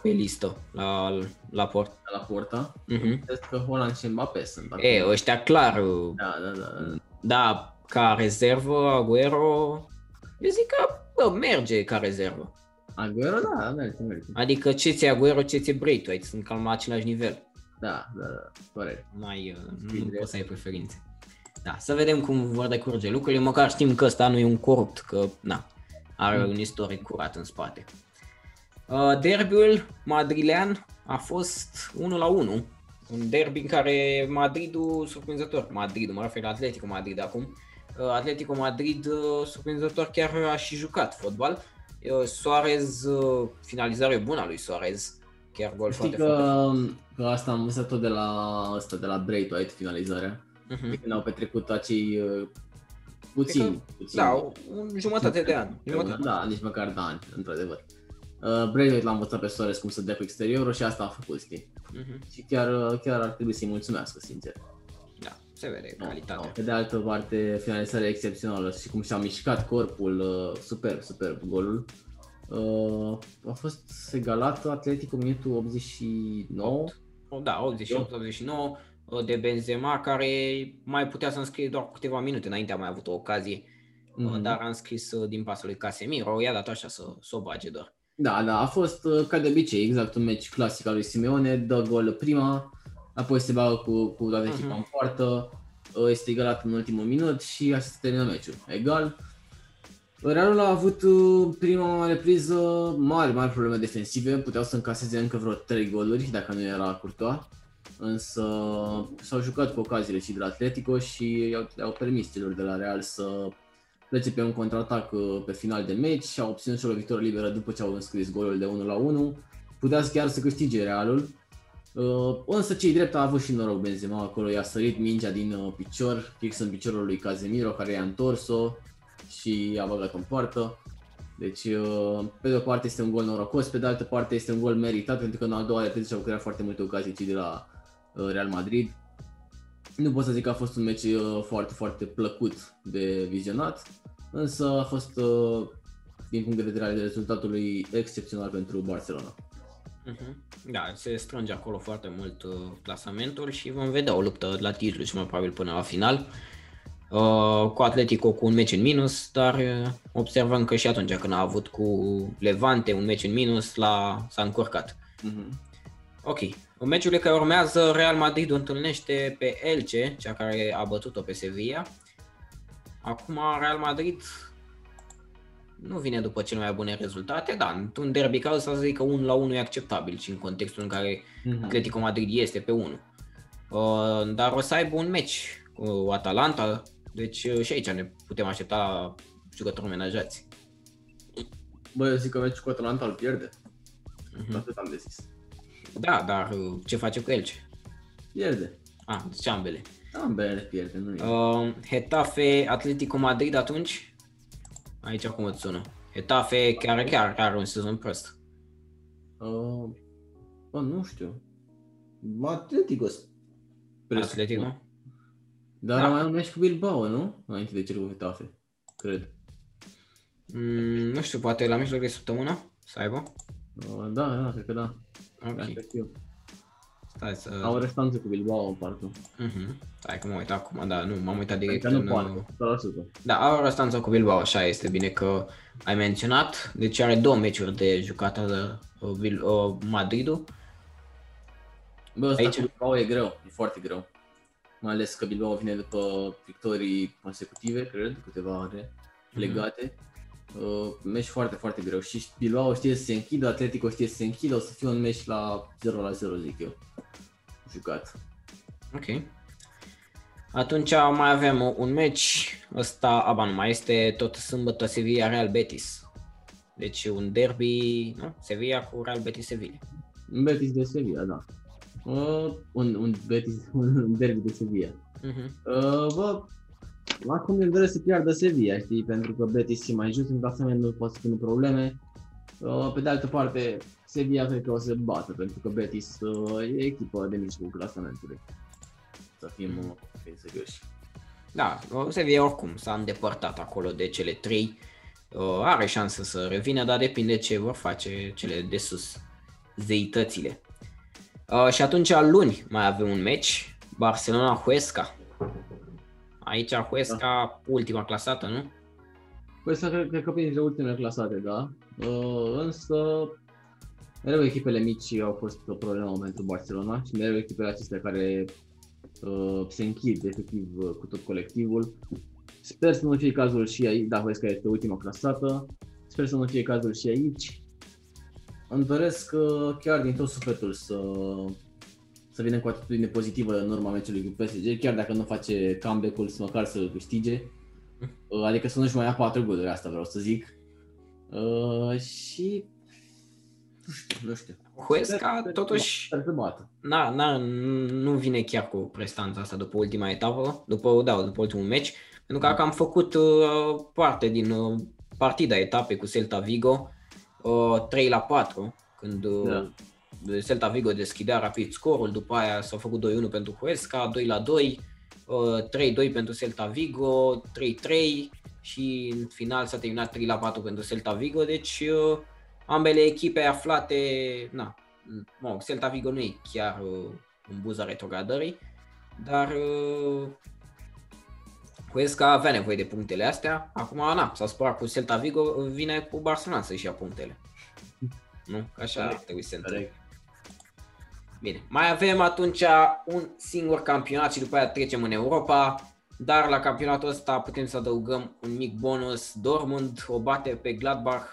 pe listă la, la port. La Porta? Uh-huh. că Holland și Mbappé sunt acolo. E, ăștia clar da, da, da. Da, ca rezervă, Aguero, eu zic că bă, merge ca rezervă. Aguero, da, merge, merge. Adică ce ți Aguero, ce ți Braithwaite, sunt cam la același nivel. Da, da, da, corect. Mai, uh, nu Bine. poți să ai preferințe. Da, să vedem cum vor decurge lucrurile, măcar știm că ăsta nu e un corupt, că na, are Mm. un istoric curat în spate. Uh, derbiul madrilean a fost 1 la 1, un derby în care Madridul, surprinzător, Madridul, mă refer la Atletico Madrid acum, uh, Atletico Madrid, uh, surprinzător, chiar a și jucat fotbal. Uh, Suarez, uh, finalizare bună a lui Suarez, chiar gol Știi foarte că, că asta am învățat tot de la, asta, de la Braithwaite, finalizarea. Mhm. De când au petrecut acei uh, puțini, puțini. Da, o- un jumătate de an. Jumătate. Da, nici măcar da, ani, într-adevăr. Uh, Braithwaite l-a învățat pe Suarez cum să dea cu exteriorul și asta a făcut, știi? Mhm. Și chiar, uh, chiar ar trebui să-i mulțumească, sincer. Da, se vede Da, calitatea. Pe de altă parte, finalizarea excepțională și cum și-a mișcat corpul, uh, superb, superb golul. Uh, a fost egalat Atletico minutul 89. Oh, Da, 88-89 de Benzema, care mai putea să înscrie doar câteva minute înainte a mai avut o ocazie, Mhm. dar a înscris uh, din pasul lui Casemiro, i-a dat așa să, să o bage doar. Da, da, a fost uh, ca de obicei, exact un meci clasic al lui Simeone, dă gol prima, apoi se bagă cu, cu toată echipa Mhm. în poartă, uh, este egalat în ultimul minut și așa se termină meciul. Egal. Realul a avut uh, prima repriză mari, mari probleme defensive, puteau să încaseze încă vreo 3 goluri dacă nu era Courtois, însă s-au jucat cu ocaziile și de la Atletico și i-au, le-au permis celor de la Real să plece pe un contraatac uh, pe final de meci și au obținut și o lovitură liberă după ce au înscris golul de 1 la 1. Putea chiar să câștige Realul, Uh, însă cei drept a avut și noroc Benzema acolo, i-a sărit mingea din uh, picior, fix în piciorul lui Casemiro care i-a întors-o și a băgat în poartă. Deci, uh, pe de o parte este un gol norocos, pe de altă parte este un gol meritat pentru că în a doua repriză și-au creat foarte multe ocazii cei de la uh, Real Madrid. Nu pot să zic că a fost un meci uh, foarte, foarte plăcut de vizionat, însă a fost, uh, din punct de vedere al rezultatului, excepțional pentru Barcelona. Mhm. Da, se strânge acolo foarte mult uh, clasamentul și vom vedea o luptă la titlu și mai probabil până la final. Uh, cu Atletico cu un meci în minus, dar uh, observăm că și atunci când a avut cu Levante un meci în minus, l-a, s-a încurcat. Mm-hmm. Ok, în meciurile care urmează, Real Madrid o întâlnește pe Elche, cea care a bătut-o pe Sevilla. Acum Real Madrid nu vine după cele mai bune rezultate, dar într-un derby ca ăsta să zic că 1 la 1 e acceptabil și în contextul în care Mhm. Atletico Madrid este pe 1. Uh, dar o să aibă un meci cu Atalanta, deci uh, și aici ne putem aștepta la jucători menajați. Bă, eu zic că meciul cu Atalanta îl pierde. Mhm. Atât am de zis. Da, dar uh, ce face cu Elche? Pierde. Ah, deci ambele. Ambele le pierde, nu e. Uh, Hetafe, Atletico Madrid atunci? Aici cum îți sună? Hetafe chiar chiar are un sezon prost. Uh, bă, nu știu. Atletico. Atletico? Dar Da. da. mai un meci cu Bilbao, nu? Înainte de cel cu Hetafe. Cred. Mm, nu știu, poate la mijloc de săptămână să aibă? Uh, da, da, cred că da. Ok, Asta știu. stai să... Au o restanță cu Bilbao, parcă. Mhm. Stai că mă uit acum, da, nu, m-am uitat direct Adică nu în... parcă, 100%. Da, au o restanță cu Bilbao, așa este bine că ai menționat. Deci are două meciuri de jucat uh, Bil- uh, Madridul. Bă, ăsta Aici? cu Bilbao e greu, e foarte greu. Mai ales că Bilbao vine după victorii consecutive, cred, câteva ore legate. Uh, meci foarte, foarte greu. Și Bilbao știe să se închidă, Atletico știe să se închidă, o să fie un meci la 0 la 0, zic eu. Jucat. Ok. Atunci mai avem un meci, ăsta, aba nu mai este tot sâmbătă Sevilla Real Betis. Deci un derby, nu? Sevilla cu Real Betis Sevilla. Un Betis de Sevilla, da. Uh, un, un Betis, un derby de Sevilla. Uh-huh. Uh, bă, acum îmi doresc să piardă Sevilla, știi, pentru că Betis e mai jos în clasament, nu poate să pună probleme. Uh, pe de altă parte, Sevilla cred că o să bată, pentru că Betis uh, e echipă de mijlocul clasamentului. Să fim, uh, fim serioși. Da, Sevilla oricum s-a îndepărtat acolo de cele trei. Uh, Are șansă să revină, dar depinde ce vor face cele de sus, zeitățile. Uh, și atunci luni mai avem un meci, Barcelona-Huesca. Aici Huesca, ultima clasată, nu? Huesca cred, cred că printre ultimele clasate, da. Uh, însă, mereu echipele mici au fost o problemă pentru Barcelona și mereu echipele acestea care uh, se închid efectiv uh, cu tot colectivul. Sper să nu fie cazul și aici, da, Huesca este ultima clasată, sper să nu fie cazul și aici. Îmi doresc uh, chiar din tot sufletul să să vină cu atitudine pozitivă în urma meciului cu PSG, chiar dacă nu face comeback-ul, să măcar să câștige. Uh, adică să nu-și mai ia patru goluri, asta vreau să zic. Uh, și nu știu, nu știu. Huesca Sper- totuși Sper să bată. na, na, nu vine chiar cu prestanța asta după ultima etapă, după, da, după ultimul meci, pentru că am făcut uh, parte din uh, partida etapei cu Celta Vigo, uh, 3 la 4, când uh, Da. De Celta Vigo deschidea rapid scorul, după aia s-a făcut 2-1 pentru Huesca, 2 la 2, uh, 3-2 pentru Celta Vigo, 3-3 și în final s-a terminat 3 la 4 pentru Celta Vigo, deci uh, ambele echipe aflate, na, mă rog, Celta Vigo nu e chiar uh, în buza retrogradării, dar uh, Huesca avea nevoie de punctele astea. Acum, na, s-a spărat cu Celta Vigo, vine cu Barcelona să-și ia punctele. Nu? Că Așa ar Corect, trebui să se întâmple. Corect. Bine, mai avem atunci un singur campionat și după aia trecem în Europa, dar la campionatul ăsta putem să adăugăm un mic bonus. Dortmund o bate pe Gladbach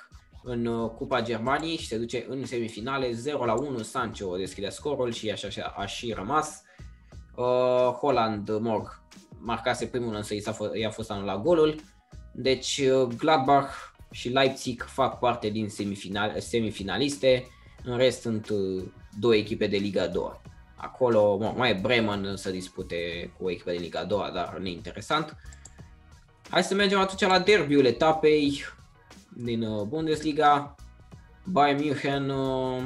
în uh, Cupa Germaniei și se duce în semifinale 0 la 1. Sancho deschide scorul și așa, așa a și rămas. Uh, Holland, mog, marcase primul, însă i, s-a f- i-a fost anulat golul. Deci uh, Gladbach și Leipzig fac parte din semifinal, semifinaliste. În rest sunt uh, două echipe de Liga 2. Acolo mă, mai e Bremen să dispute cu o echipă de Liga 2, dar neinteresant. Hai să mergem atunci la derbiul etapei din uh, Bundesliga. Bayern München, uh,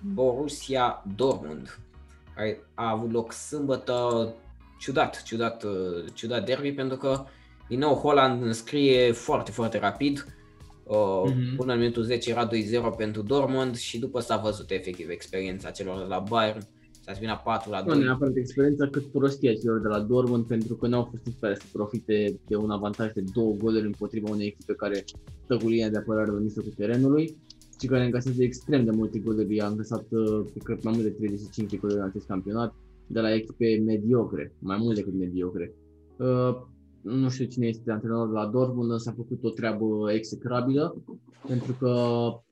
Borussia Dortmund, care a avut loc sâmbătă, ciudat, ciudat, uh, ciudat derby, pentru că din nou Holland înscrie foarte, foarte rapid. Uh, Mhm. Până în minutul 10 era 2-0 pentru Dortmund și după s-a văzut efectiv experiența celor de la Bayern. S-a terminat 4 la Nu 2. neapărat experiența, cât prostia celor de la Dortmund, pentru că nu au fost în stare să profite de un avantaj de două goluri împotriva unei echipe care stă cu linia de apărare în mijlocul terenului și care încasează extrem de multe goluri. A încasat, uh, cred că mai mult de 35 de goluri în acest campionat, de la echipe mediocre, mai mult decât mediocre. Uh, nu știu cine este antrenorul la Dortmund, însă a făcut o treabă execrabilă, pentru că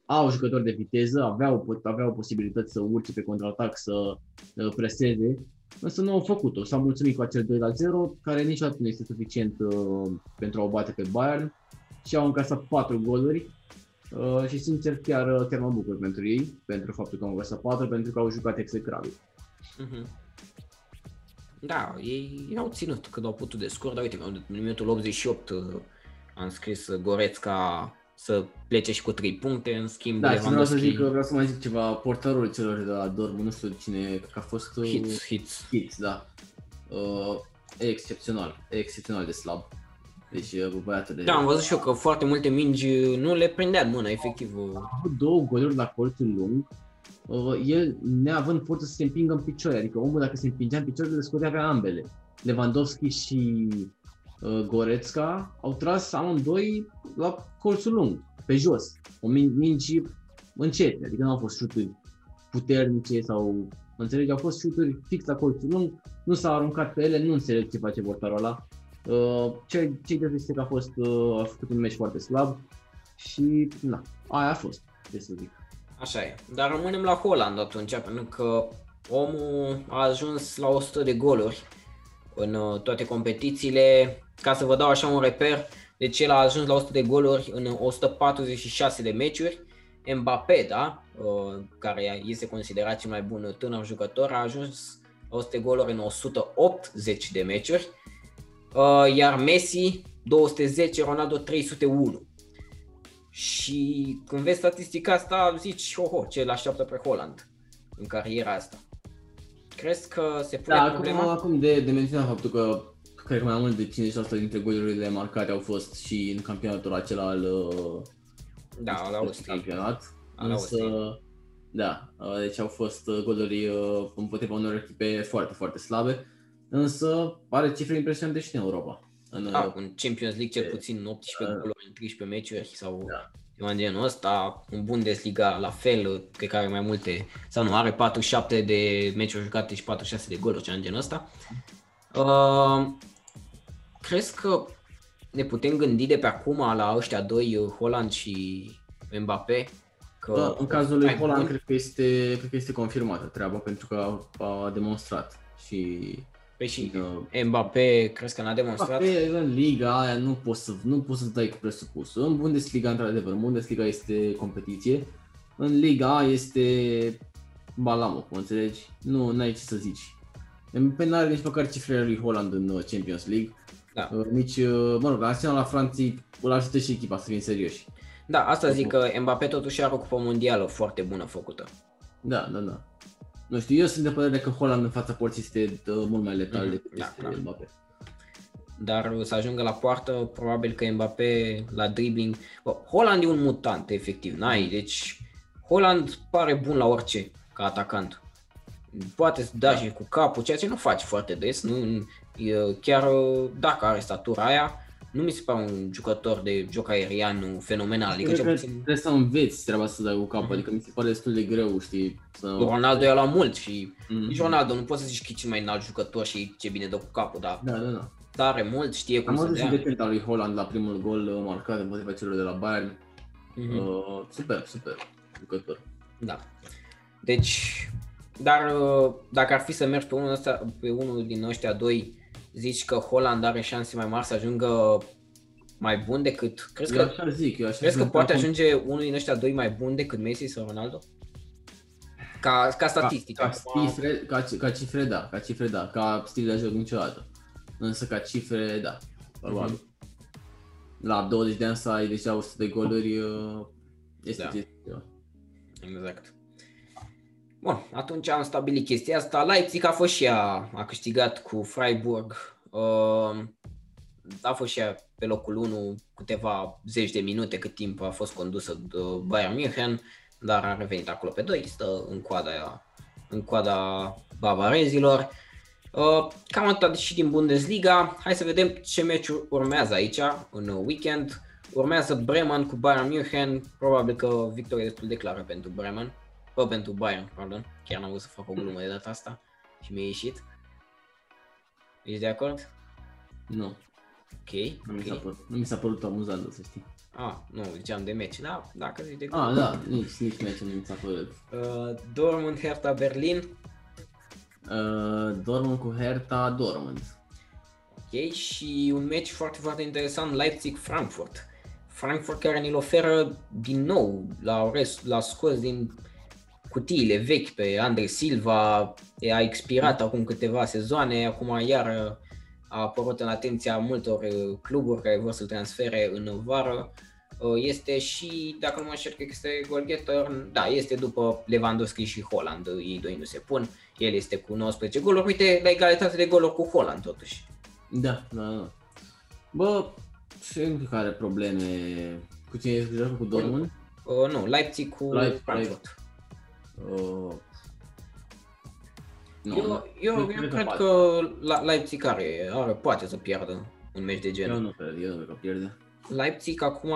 au jucători de viteză, aveau, pot- aveau posibilități să urce pe contraatac, să uh, preseze, însă nu au făcut-o. S-au mulțumit cu acel 2 la 0, care niciodată nu este suficient uh, pentru a o bate pe Bayern și au încasat 4 goluri uh, și sincer chiar, chiar mă bucur pentru ei, pentru faptul că au încasat 4, pentru că au jucat execrabil. Mhm. Da, ei au ținut cât au putut de scor, dar uite, în minutul 88 uh, am scris uh, Goretzka să plece și cu 3 puncte, în schimb Da, și vreau să Lewandowski, zic, vreau să mai zic ceva, portarul celor de la Dortmund, nu știu cine, cred că a fost... uh, hits, hits. Hits, da. Uh, e excepțional, e excepțional de slab. Deci uh, băiatul de... Da, am văzut și eu că foarte multe mingi uh, nu le prindea în mână, efectiv. uh, a avut două goluri la colțul lung, uh, el neavând forță să se împingă în picioare, adică omul dacă se împingea în picioare le scotea pe ambele. Lewandowski și uh, Goretzka au tras amândoi la colțul lung, pe jos, o min- mingi încete, adică nu au fost șuturi puternice sau, înțelegi, au fost șuturi fix la colțul lung, nu s-a aruncat pe ele, nu înțeleg ce face portarul ăla. Uh, ce, ce de este că a fost, uh, a făcut un meci foarte slab și na, aia a fost, ce să zic. Așa e. Dar rămânem la Holland atunci, pentru că omul a ajuns la 100 de goluri în uh, toate competițiile. Ca să vă dau așa un reper, deci el a ajuns la 100 de goluri în 146 de meciuri. Mbappé, da, uh, care este considerat cel mai bun tânăr jucător, a ajuns la 100 de goluri în 180 de meciuri. Uh, Iar Messi 210, Ronaldo 301. Și când vezi statistica asta, zici, oho, ce îl așteaptă pe Holland în cariera asta. Crezi că se pune Da, acum, problema? acum de, de menționat faptul că cred că mai mult de 50% dintre golurile marcate au fost și în campionatul acela al uh, Da, la Austriei. campionat. Al Însă, Austriei. da, uh, deci au fost uh, goluri uh, împotriva unor echipe foarte, foarte slabe. însă are cifre impresionante și în Europa. În, Da, în Champions League cel e- puțin 18 da. goluri în 13 meciuri sau Da. ceva în genul ăsta. În Bundesliga la fel, cred că are mai multe, sau nu, are 47 de meciuri jucate și 46 de goluri, ceva în genul ăsta. Uh, crezi că ne putem gândi de pe acum la ăștia doi, uh, Holland și Mbappé? Că Da, în cazul lui mai Holland bun? cred că este, cred că este confirmată treaba pentru că a, a demonstrat și Păi și uh, Mbappé, crezi că n-a demonstrat? Mbappé în liga aia nu poți să nu poți să dai cu presupusul. În Bundesliga într-adevăr, în Bundesliga este competiție. În liga A este balamul, mă înțelegi? Nu ai ce să zici. Mbappé n-are nici măcar cifrele lui Holland în uh, Champions League. Da. Uh, Nici, uh, mă rog, Arsenal la Franții îl ajută și echipa să fim serioși. Da, asta zic că Mbappé totuși are o cupă mondială foarte bună făcută. Da, da, da. Nu știu, eu sunt de părere că Holland în fața porții este uh, mult mai letal Mhm, decât da, este da. Mbappé. dar să ajungă la poartă, probabil că Mbappé la dribbling... Bă, Holland e un mutant, efectiv, n-ai, deci Holland pare bun la orice, ca atacant. Poate să da și cu capul, ceea ce nu faci foarte des, nu, e, chiar dacă are statura aia, nu mi se pare un jucător de joc aerian fenomenal, adică Cred cel că puțin trebuie să înveți treaba să dai cu capul, Mhm. adică mi se pare destul de greu, știi, să... Ronaldo i-a luat mult și Mhm. nici Ronaldo nu poți să zici că e cel mai înalt jucător și ce bine dă cu capul, dar Da, da, da. tare mult, știe cum Am să văzut și dea. defensa lui Holland la primul gol uh, marcat împotriva celor de la Bayern. Mhm. Uh, super, super jucător. Da. Deci, dar uh, dacă ar fi să mergi pe unul, ăsta, pe unul din ăștia doi, zici că Holland are șanse mai mari să ajungă mai bun decât... Crezi Eu că, așa zic, eu așa crezi că zic. poate Acum, ajunge unul din ăștia doi mai bun decât Messi sau Ronaldo? Ca, ca statistică. Ca, acum- ca, cifre, ca, ci- ca cifre, da, ca cifre, da, ca stil de joc niciodată. Însă ca cifre, da, probabil. Mhm. La 20 de ani să ai deja 100 de goluri, uh, este Da. da. ceva. Exact. Bun, atunci am stabilit chestia asta. Leipzig a fost și ea, a câștigat cu Freiburg. Uh, a fost și ea pe locul 1 câteva zeci de minute cât timp a fost condusă de Bayern München, dar a revenit acolo pe 2, stă în coada, în coada bavarezilor. Uh, cam atât și din Bundesliga. Hai să vedem ce meciuri urmează aici în weekend. Urmează Bremen cu Bayern München, probabil că victorie destul de clară pentru Bremen. Bă, pentru Bayern, pardon. Chiar n-am vrut să fac o glumă de data asta și mi-a ieșit. Ești de acord? Nu, Ok. nu mi s-a ok. părut, nu mi s-a părut amuzant, să știi. Ah, nu, ziceam de meci. Da, dacă zici de Ah, da, nici, nici meciul nu mi s-a părut. Uh, Dortmund, Hertha, Berlin. Uh, Dortmund cu Hertha, Dortmund. Ok, și un meci foarte, foarte interesant, Leipzig-Frankfurt. Frankfurt care ne-l oferă din nou, l-a, res- l-a scos din cutiile vechi pe Andre Silva, a expirat acum câteva sezoane, acum iar a apărut în atenția multor uh, cluburi care vor să-l transfere în vară. Uh, Este și, dacă nu mă înșel, cred că este goalgetter, da, este după Lewandowski și Holland, ei doi nu se pun, el este cu 19 goluri, uite, la egalitate de goluri cu Holland totuși. Da, da, da. Bă, și încă care are probleme cu cine ești joacă cu Dortmund? Uh, nu, Leipzig cu Leipzig, Frankfurt. Uh, nu, eu, nu. eu, Nu eu cred că cred poate. că La- Leipzig are, are, poate să piardă un meci de genul. Eu nu cred, eu nu cred că pierde. Leipzig acum,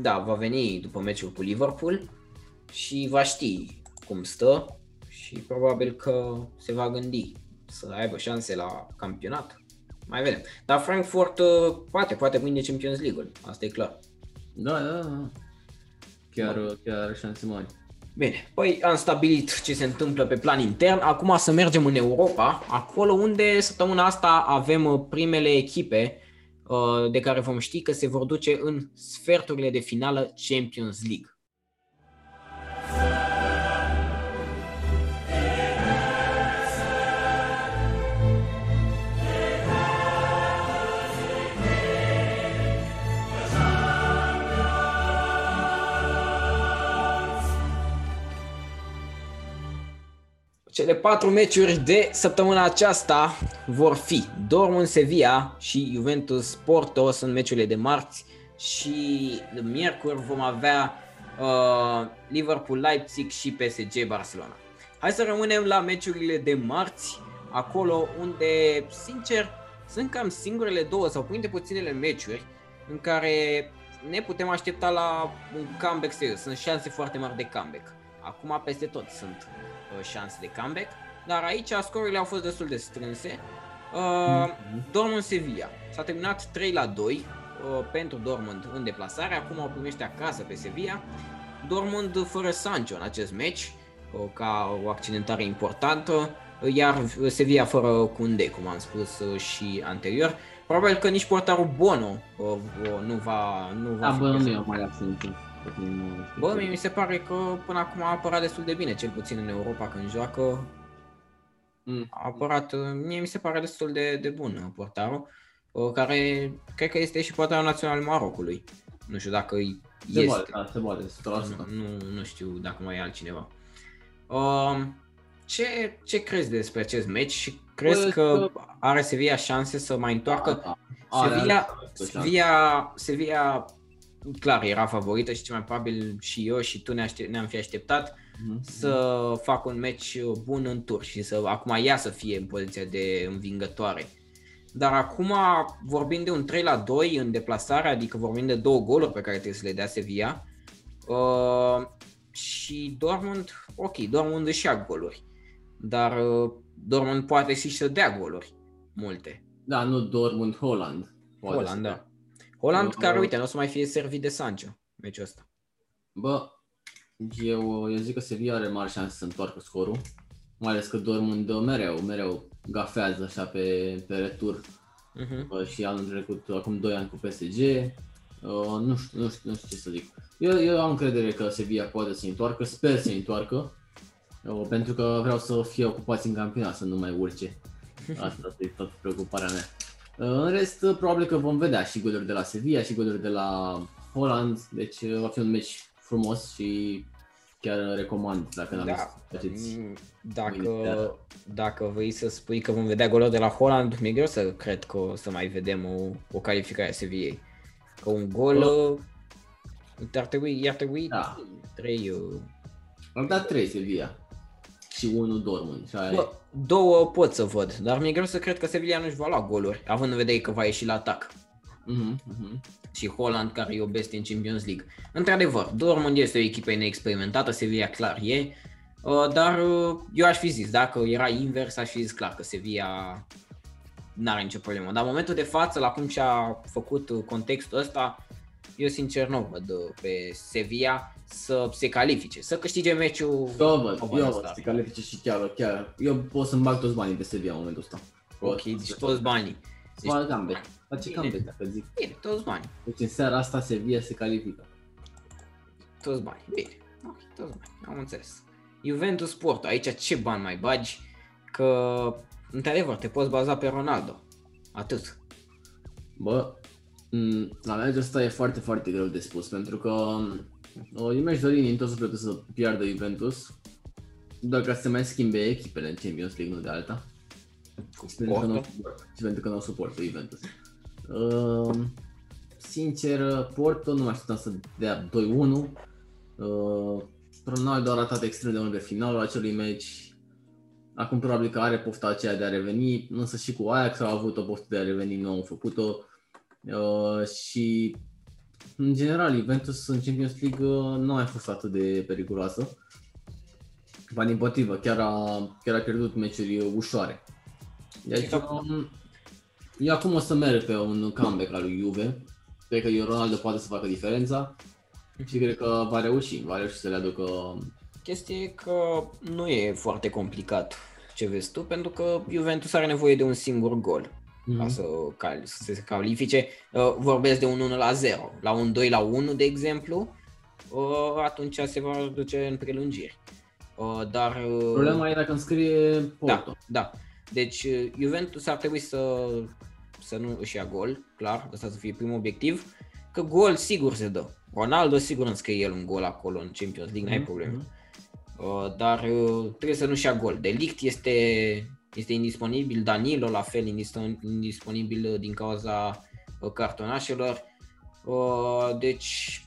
da, va veni după meciul cu Liverpool și va ști cum stă și probabil că se va gândi să aibă șanse la campionat. Mai vedem. Dar Frankfurt uh, poate, poate mâine Champions League-ul, asta e clar. Da, da, da. Chiar, chiar are șanse mari. Bine, păi am stabilit ce se întâmplă pe plan intern, acum să mergem în Europa, acolo unde săptămâna asta avem uh, primele echipe uh, de care vom ști că se vor duce în sferturile de finală Champions League. Cele patru meciuri de săptămâna aceasta vor fi Dortmund Sevilla și Juventus Porto sunt meciurile de marți și de miercuri vom avea uh, Liverpool Leipzig și PSG Barcelona. Hai să rămânem la meciurile de marți. acolo unde, sincer, sunt cam singurele două sau printre puținele meciuri în care ne putem aștepta la un comeback serios. Sunt șanse foarte mari de comeback. Acum peste tot sunt uh, șanse de comeback, dar aici scorurile au fost destul de strânse. Uh, mm-hmm. Dortmund Sevilla. S-a terminat 3 la 2 uh, pentru Dortmund în deplasare, acum o primește acasă pe Sevilla. Dortmund fără Sancho în acest meci, uh, ca o accidentare importantă, iar Sevilla fără Kunde, cum am spus uh, și anterior. Probabil că nici portarul Bono uh, uh, nu va, nu va da, fi bă, nu prezent. e mai absent. Bă, mie mi se pare că până acum a apărat destul de bine, cel puțin în Europa când joacă. Mm. A apărat, uh, mie mi se pare destul de, de bun uh, portarul, uh, care cred că este și portarul național al Marocului. Nu știu dacă îi Se este. poate, da, se poate, 100%. Nu, nu știu dacă mai e altcineva. Um, ce, ce crezi despre acest meci și crezi Bă, că are Sevilla șanse să mai întoarcă? Da, are, Sevilla, are, Sevilla, Sevilla, clar, era favorită și cel mai probabil și eu și tu ne aștept, ne-am fi așteptat Mhm. să facă un meci bun în tur și să acum ea să fie în poziția de învingătoare. Dar acum vorbim de un 3 la 2 în deplasare, adică vorbim de două goluri pe care trebuie să le dea Sevilla. Uh, și Dortmund, ok, Dortmund își ia goluri, dar uh, Dortmund poate și să dea goluri, multe. Da, nu Dortmund, Holland. Poate Holland, să da. Dea. Holland Uh, care, uite, nu o să mai fie servit de Sancho meciul ăsta. Bă, eu, eu zic că Sevilla are mari șanse să întoarcă scorul. Mai ales că Dortmund uh, mereu, mereu gafează așa pe, pe retur. Uh-huh. Bă, și anul trecut, acum 2 ani cu PSG. Uh, nu, știu, nu, știu, nu știu ce să zic. Eu, eu am încredere că Sevilla poate să întoarcă, sper să întoarcă. Uh, pentru că vreau să fie ocupați în campionat, să nu mai urce. Asta e tot preocuparea mea. Uh, În rest, uh, probabil că vom vedea și goluri de la Sevilla și goluri de la Holland, deci uh, va fi un meci frumos și chiar recomand dacă n-am Da. da. faceți. Mm, mâine Dacă, seara. dacă vrei să spui că vom vedea goluri de la Holland, mi-e greu să cred că o să mai vedem o, o calificare a Sevillei. Că un gol uh, ar trebui, ar trebui Da. trei, uh, Am dat 3 Sevilla și 1 Dortmund. Și aia Bă, două pot să văd, dar mi-e greu să cred că Sevilla nu-și va lua goluri, având în vedere că va ieși la atac. Mhm, mhm. Și Holland care e o bestie în Champions League. Într-adevăr, Dortmund este o echipă neexperimentată, Sevilla clar e, uh, dar uh, eu aș fi zis, dacă era invers, aș fi zis clar că Sevilla n-are nicio problemă. Dar în momentul de față, la cum și-a făcut uh, contextul ăsta, eu sincer nu văd uh, pe Sevilla să se califice, să câștige meciul. Eu văd, cu eu baza văd, asta. se califice și chiar, chiar, eu pot să-mi bag toți banii pe Sevilla în momentul ăsta. Ok, deci toți banii. Deci, Face comeback, face Bine. comeback dacă zic. Bine, toți banii. Deci în seara asta Sevilla se califică. Toți bani. Bine. Ok, toți bani. Am înțeles. Juventus Porto. Aici ce bani mai bagi? Că, într-adevăr, te poți baza pe Ronaldo. Atât. Bă, m, la meciul ăsta e foarte, foarte greu de spus, pentru că o, eu mi-aș dori din tot sufletul să piardă Juventus, doar ca să se mai schimbe echipele în Champions League, nu de alta. Cu Și pentru că nu, Porto. și pentru că nu suportă Juventus. Uh, sincer, Porto nu mă așteptam să dea 2-1. Uh, Ronaldo a ratat extrem de mult pe finalul acelui meci. Acum probabil că are pofta aceea de a reveni, însă și cu Ajax au avut o poftă de a reveni, nu au făcut-o. Uh, și în general, Juventus în Champions League uh, nu a fost atât de periculoasă. Ba din potrivă, chiar a, chiar a pierdut meciuri ușoare. Deci, um, eu acum o să merg pe un comeback al lui Juve. Cred că Ronaldo poate să facă diferența și cred că va reuși, va reuși să le aducă Chestia e că nu e foarte complicat ce vezi tu, pentru că Juventus are nevoie de un singur gol Mhm. ca să, cal- să se califice. Uh, Vorbesc de un 1 la 0. La un 2 la 1, de exemplu, uh, atunci se va duce în prelungiri. Uh, Dar uh, Problema e dacă înscrie Da, Porto. da. Deci uh, Juventus ar trebui să, să nu își ia gol, clar, ăsta să fie primul obiectiv, că gol sigur se dă. Ronaldo sigur înscrie el un gol acolo în Champions League, n-ai Mhm, probleme. mhm. Uh, Dar uh, trebuie să nu-și ia gol. Delict este, este indisponibil, Danilo la fel indis- indisponibil uh, din cauza uh, cartonașelor. Uh, Deci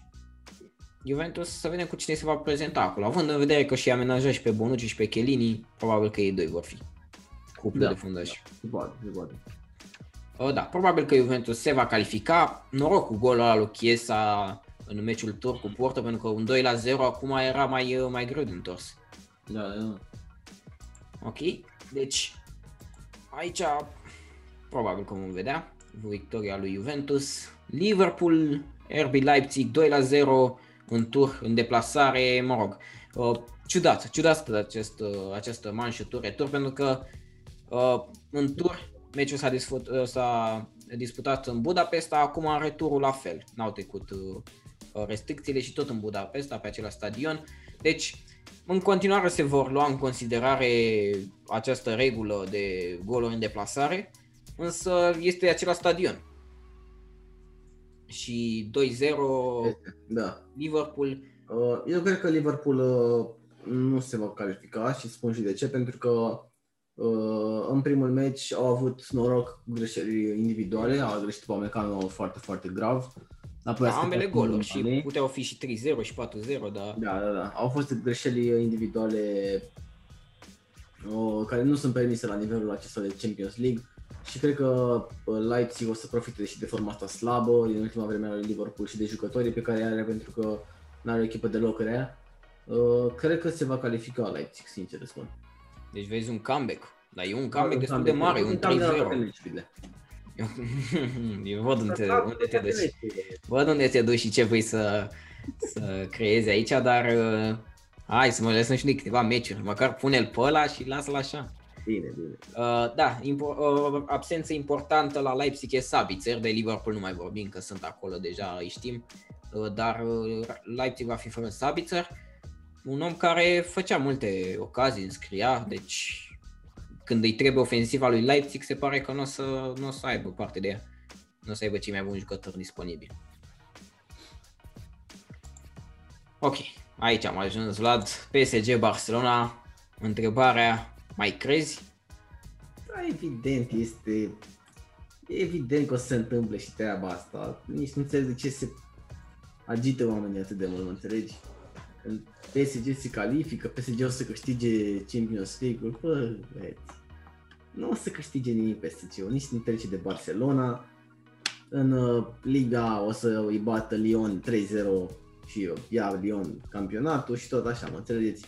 Juventus să vedem cu cine se va prezenta acolo. Având în vedere că și amenajă și pe Bonucci și pe Chiellini, probabil că ei doi vor fi. cuplul Da. de fundaș. Se poate, se poate. Uh, da, probabil că Juventus se va califica. Noroc cu golul ăla lui Chiesa în meciul tur cu Porto, pentru că un 2 la 0 acum era mai, uh, mai greu de întors. Da, da. Ok, deci aici probabil că vom vedea victoria lui Juventus. Liverpool, RB Leipzig 2 la 0 în tur, în deplasare, mă rog. Uh, ciudat, ciudat acest, uh, această manșă tur retur pentru că uh, în tur meciul s-a, disfut, uh, s-a disputat în Budapesta, acum în returul la fel. N-au trecut uh, restricțiile și tot în Budapesta, pe același stadion. Deci, în continuare se vor lua în considerare această regulă de goluri în deplasare, însă este același stadion. Și 2-0 Este, Da. Liverpool, Uh, Eu cred că Liverpool uh, nu se va califica și spun și de ce, pentru că uh, în primul meci au avut noroc cu greșeli individuale, a greșit Pamecano foarte, foarte grav. Apoi a da, ambele scăpat goluri Mane. și puteau fi și 3-0 și 4-0, dar Da, da, da. Au fost greșeli individuale uh, care nu sunt permise la nivelul acesta de Champions League și cred că uh, Leipzig o să profite și de forma asta slabă din ultima vreme a lui Liverpool și de jucătorii pe care are pentru că nu are o echipă deloc rea. Uh, cred că se va califica Leipzig, sincer să spun. deci vezi un comeback. Dar e un comeback Un destul de mare, un Un comeback de la toate 3-0. Meciurile. Eu, eu văd unde, Da, unde te toate duci. meciurile. Văd unde te duci și ce vrei să, să creezi aici, dar uh, hai să mă lăsăm și noi câteva meciuri. Măcar pune-l pe ăla și lasă-l așa. Bine, bine. Uh, da, impo- uh, absență importantă la Leipzig e Sabitzer, de Liverpool nu mai vorbim că sunt acolo deja, îi știm, uh, dar uh, Leipzig va fi fără Sabitzer, un om care făcea multe ocazii, înscria, deci când îi trebuie ofensiva lui Leipzig se pare că nu o să, n-o să aibă parte de ea, nu o să aibă cei mai buni jucători disponibili. Ok, aici am ajuns, Vlad, PSG Barcelona, întrebarea, mai crezi? Da, evident, este evident că o să se întâmple și treaba asta. Nici nu înțeleg de ce se agită oamenii atât de mult, mă înțelegi? Când PSG se califică, PSG o să câștige Champions League-ul, bă, băieți, nu o să câștige nimic PSG-ul, nici nu trece de Barcelona. În uh, Liga o să îi bată Lyon 3-0 și ia Lyon campionatul și tot așa, mă înțelegeți?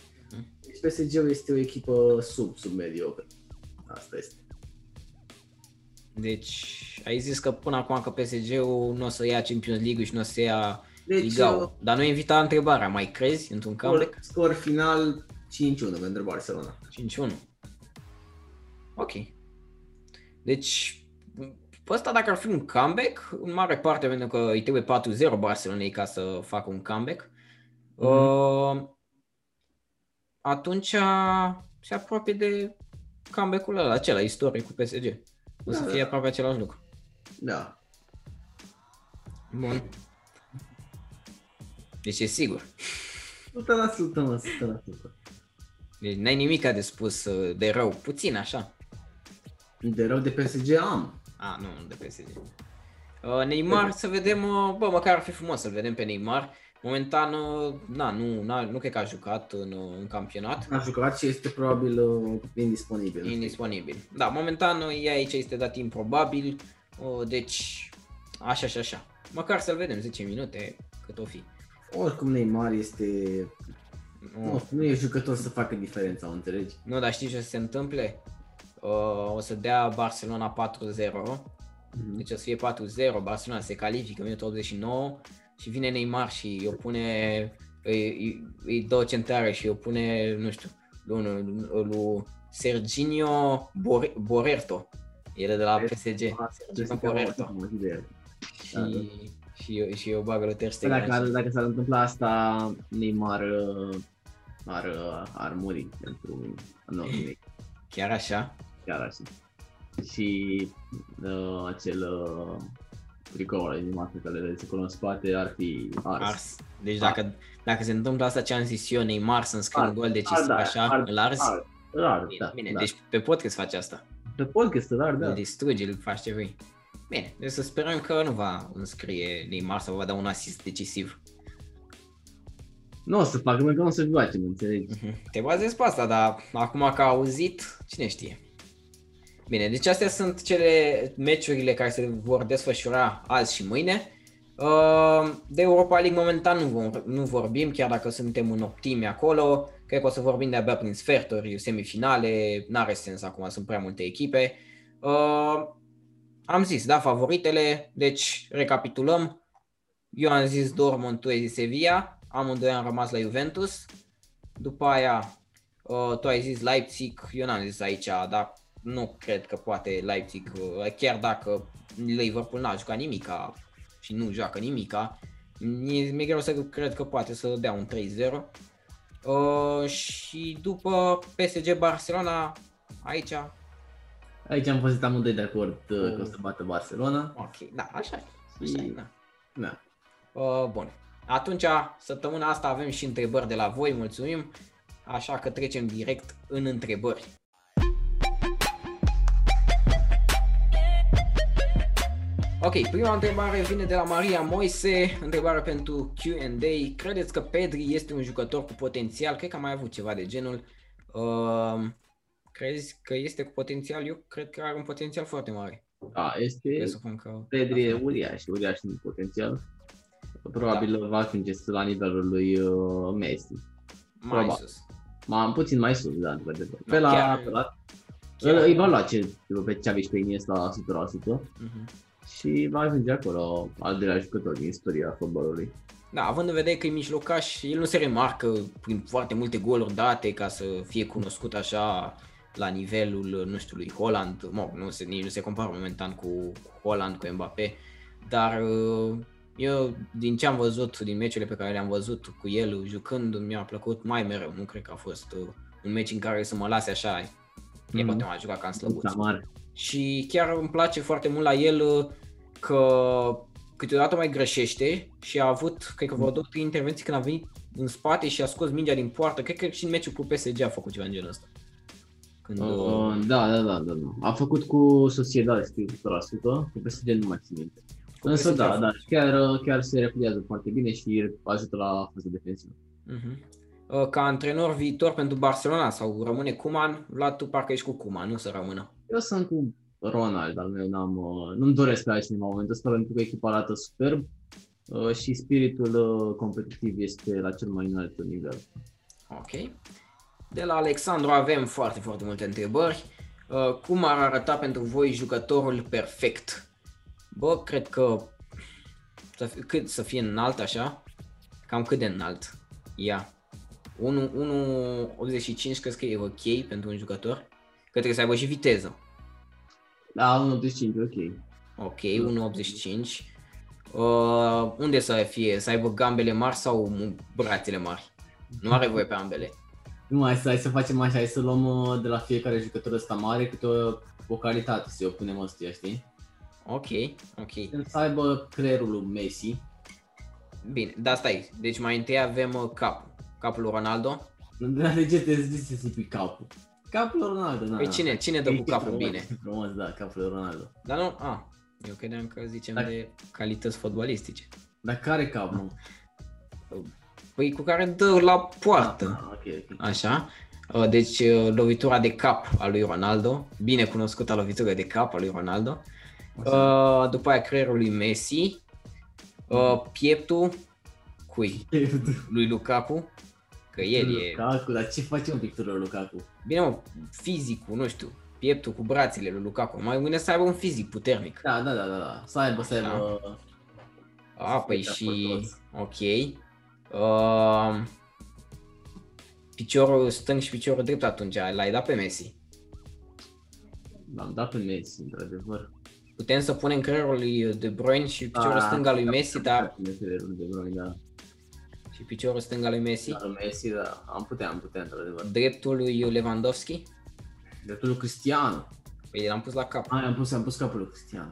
Deci PSG-ul este o echipă sub, sub mediocre. Asta este. Deci ai zis că până acum că PSG-ul nu o să ia Champions League și nu o să ia Deci, Liga. uh, Dar nu invita întrebarea, mai crezi într-un scor, comeback? scor final 5-1 pentru Barcelona. 5-1. Ok. Deci, pe ăsta dacă ar fi un comeback, în mare parte pentru că îi trebuie 4-0 Barcelonei ca să facă un comeback, Mhm. uh, atunci se apropie de comeback-ul ăla, acela istoric cu PSG. O să Da, fie da. aproape același lucru. Da. Bun. Deci e sigur. 100% mă, 100%. Deci n-ai nimic de spus uh, de rău, puțin așa. De rău de PSG am. A, nu, nu de PSG. Uh, Neymar, să vedem, uh, bă, măcar ar fi frumos să-l vedem pe Neymar. Momentan, uh, na, nu, na, nu cred că a jucat în, uh, în campionat. A jucat și este probabil uh, indisponibil. Indisponibil. Da, momentan uh, e aici, este dat improbabil, uh, deci așa și așa. Măcar să-l vedem 10 minute, cât o fi. Oricum Neymar este... Nu, Nu, nu e jucător să facă diferența, o înțelegi? nu dar știi ce o să se întâmple? Uh, o să dea Barcelona 4-0 Deci o să fie 4-0, Barcelona se califică în minutul 89 și vine Neymar și o pune, îi, îi, îi dă o centrare și o pune, nu știu, lui, lui Serginio Bor- Borerto. El e de la PSG. Serginio Borerto. Da, da. Și, și, și eu bagă lui Ter Păi Stegen. Dacă, dacă s-ar întâmpla asta, Neymar uh, ar, uh, ar muri pentru nou nimic. Chiar așa? Chiar așa. Și uh, acel uh, tricou ăla din masă care le acolo în spate ar fi ars. Ars. Deci dacă, dacă se întâmplă asta ce am zis eu, Neymar să înscrie un Ars. gol decisiv da, așa, ars, îl arzi? Ars, rar, Bine, da, bine. da. deci pe podcast face asta. pe podcast, rar, da. Îl distrugi, îl faci ce vrei. Bine, deci să sperăm că nu va înscrie Neymar sau va da un asist decisiv. Nu o să facă, pentru că nu o să joace, mă înțelegi? Mhm. Te bazezi pe asta, dar acum că a auzit, cine știe. Bine, deci astea sunt cele meciurile care se vor desfășura azi și mâine. Uh, De Europa League momentan nu, vom, nu vorbim, chiar dacă suntem în optimi acolo. Cred că o să vorbim de-abia prin sferturi, semifinale, n-are sens acum, sunt prea multe echipe. Uh, Am zis, da, favoritele, deci recapitulăm. Eu am zis Dortmund, tu ai zis Sevilla, amândoi am rămas la Juventus. După aia, uh, tu ai zis Leipzig, eu n-am zis aici, dar nu cred că poate Leipzig, uh, chiar dacă Liverpool n-a jucat nimica și nu joacă nimica, mi-e, mi-e greu să cred că poate să dea un 3-0. Uh, și după PSG Barcelona, aici, Aici am fost amândoi de acord uh, Oh. că o să bată Barcelona. ok, da, așa e. Așa e, Și- da. Da. Uh, bun. Atunci, săptămâna asta avem și întrebări de la voi, mulțumim. Așa că trecem direct în întrebări. Ok, prima întrebare vine de la Maria Moise, întrebare pentru Q&A. Credeți că Pedri este un jucător cu potențial? Cred că am mai avut ceva de genul. Uh, crezi că este cu potențial? Eu cred că are un potențial foarte mare. Da, este Presupun că... Pedri e uriaș, uriaș în potențial. Probabil Da. va ajunge la nivelul lui uh, Messi. Mai probabil. sus. M-am puțin mai sus, da, într-adevăr. Da, Pe la, chiar- pe la chiar- îi va lua ce, pe Xavi și pe Iniesta la 100% Mhm. Și va ajunge acolo al doilea jucător din istoria fotbalului. Da, având în vedere că e mijlocaș, el nu se remarcă prin foarte multe goluri date ca să fie cunoscut așa la nivelul, nu știu, lui Holland, mă, nu se, nici nu se compară momentan cu cu Holland, cu Mbappé, dar uh, eu, din ce am văzut, din meciurile pe care le-am văzut cu el jucând, mi-a plăcut mai mereu, nu cred că a fost uh, un meci în care să mă lase așa, e Mhm. poate m-a jucat ca în slăbuț. Da, mare. Și chiar îmi place foarte mult la el uh, că câteodată mai greșește și a avut, cred că vreo două, trei intervenții când a venit în spate și a scos mingea din poartă. Cred că și în meciul cu PSG a făcut ceva în genul ăsta. Când, uh, Uh, da, da, da, da, da. A făcut cu Sociedad, știu, 100%, cu PSG nu mai țin minte. cu Însă PSG a da, făcut. da, chiar, chiar se repliază foarte bine și ajută la fază defensivă. Mhm. Uh, Ca antrenor viitor pentru Barcelona sau rămâne Kuman, Vlad, tu parcă ești cu Kuman, nu să rămână. Eu sunt cu Ronald, al meu n-am, uh, nu-mi doresc pe altcineva în momentul ăsta pentru că echipa arată superb uh, și spiritul uh, competitiv este la cel mai înalt nivel. Ok. De la Alexandru avem foarte, foarte multe întrebări. Uh, cum ar arăta pentru voi jucătorul perfect? Bă, cred că să fie, cât să fie înalt așa, cam cât de înalt? Ia. 1,85 crezi că e ok pentru un jucător? Că trebuie să aibă și viteză. Da, 1.85, ok. Ok, 1,85. Uh, unde să fie? Să aibă gambele mari sau brațele mari? Nu are voie pe ambele. Nu mai să, hai să facem așa, hai să luăm uh, de la fiecare jucător ăsta mare câte o, o calitate, să o punem ăstuia, știi? Ok, ok. Să aibă creierul lui Messi. Bine, dar stai, deci mai întâi avem uh, capul. Capul lui Ronaldo. Dar de ce te zici să zici capul? Capul lui Ronaldo, na. Păi cine, cine dă cu E capul frumos, bine? e Frumos, da, capul lui Ronaldo. Dar nu, a, eu credeam că zicem Dar- de calități fotbalistice. Dar care cap, mă? Păi cu care dă la poartă. Ah, ok, ok. Așa. Uh, Deci uh, lovitura de cap a lui Ronaldo, bine cunoscuta lovitură de cap a lui Ronaldo. Uh, După aia creierul lui Messi. Uh, Pieptul cui? Lui Lukaku. Că el e... Lukaku, dar ce face un pictură lui Lukaku? Bine mă, fizicul, nu știu, pieptul cu brațele lui Lukaku. Mai bine să aibă un fizic puternic. Da, da, da, da, da. Să aibă, să Așa. aibă... A, păi Să și... fie aportos. Ok. Uh, piciorul stâng și piciorul drept atunci, l-ai dat pe Messi. L-am dat pe Messi, într-adevăr. Putem să punem creierul lui De Bruyne și piciorul Ah, stâng al lui da, Messi, da, dar da, creierul de Bruyne, da. Și piciorul stâng al lui Messi, Dar lui Messi, da, am putea, am putea, într-adevăr. dreptul lui Lewandowski. Dreptul lui Cristiano. Păi l-am pus la cap. Ah, am pus, am pus capul lui Cristiano.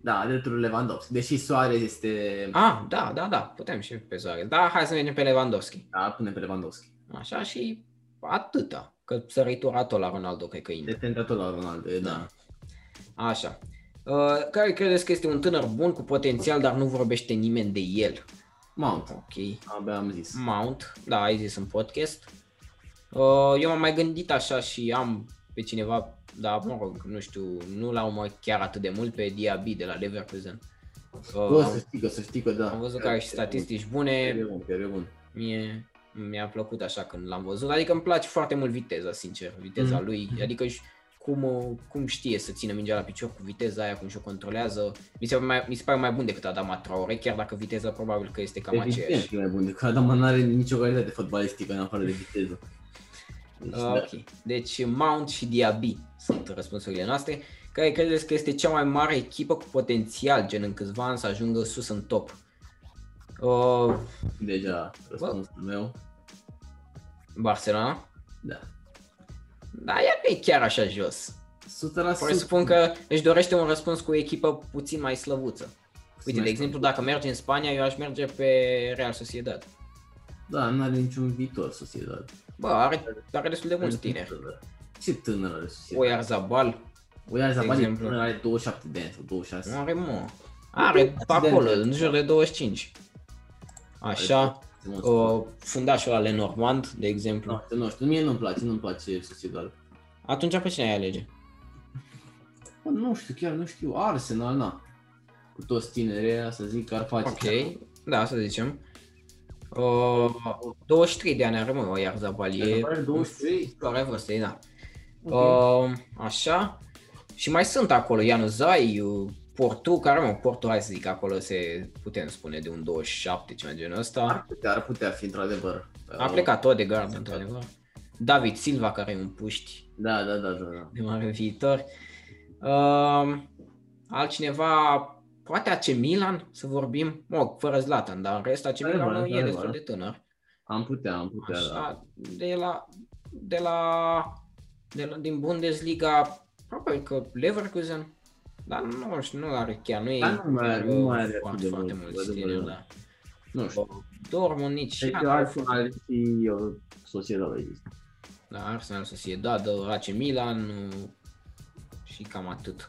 Da, dreptul lui Lewandowski. Deși Soares este... Ah, da, da, da, putem și pe Suarez. Da, hai să mergem pe Lewandowski. Da, pune pe Lewandowski. Așa și atâta. Că săritura tot la Ronaldo, cred că De intră. tentatul la Ronaldo, e, da. Așa. Uh, care credeți că este un tânăr bun cu potențial, dar nu vorbește nimeni de el? Mount. Ok. Abia am zis. Mount, da, ai zis în podcast. Uh, eu m-am mai gândit așa și am pe cineva, dar mă rog, nu știu, nu l-au mai chiar atât de mult pe Diaby de la Leverkusen. Bă, Uh, să știi că, să știi că da. am văzut că are și statistici Chiar bune, e bun, chiar e bun. mie mi-a plăcut așa când l-am văzut, adică îmi place foarte mult viteza, sincer, viteza Mhm. lui, adică și cum, uh, cum știe să țină mingea la picior cu viteza aia, cum și-o controlează, mi se, mai, mi se pare mai bun decât Adama Traore, chiar dacă viteza probabil că este cam Evident aceeași. că e mai bun decât Adama n-are nicio calitate fotbalistică în afară de viteză. Deci, Uh, da. ok, deci Mount și Diaby sunt răspunsurile noastre. Care credeți că este cea mai mare echipă cu potențial, gen în câțiva ani să ajungă sus în top? Uh, Deja răspunsul meu. Barcelona? Da. Da, ea nu e chiar așa jos. 100%. Presupun că își dorește un răspuns cu o echipă puțin mai slăvuță. Uite, Mai de exemplu, dacă mergi în Spania, eu aș merge pe Real Sociedad. Da, nu are niciun viitor Sociedad. Bă, are, are destul de mulți tineri. Ce tânăr are Sociedad? Oyarzabal, Oia Zabal exemplu. tânăr, are 27 de ani sau 26. nu are mă. Are pe acolo, în jur de 25. Așa, Se mă uh, fundașul ăla Lenormand, de exemplu. Nu știu, nu știu, mie nu-mi place, nu-mi place Sociedad. Atunci pe cine ai alege? Bă, nu știu, chiar nu știu, Arsenal, na. Cu toți tinerii ăia, să zic că ar face. Ok, da, să zicem. Uh, 23 de ani are mă, Oyarzabal. E Are 23? floarea vârstei, da. Ok. Uh, așa. Și mai sunt acolo Ianuzai, uh, Portu, care mă, Portu, hai să zic, acolo se putem spune de un 27, ceva genul Ar ăsta. putea, ar putea fi într-adevăr. A plecat tot de gard, într-adevăr. David Silva, care e un puști Da, da, da, da. da. de mare viitor. Uh, altcineva, poate AC Milan, să vorbim, mă, fără Zlatan, dar în rest AC Milan Adevărat, e adevărat. destul de tânăr. Am putea, am putea, da. Așa, de la, de la, de la, din Bundesliga, probabil că Leverkusen, dar nu știu, nu are chiar, nu e Dar nu mai are- chiar, nu mai are foarte, atât de foarte mult, mulți adevărat. tineri, da. Nu știu. Dortmund nici, Deci da, Arsenal și uh, Sociedad există. da, Arsenal, Sociedad, AC Milan uh, și cam atât.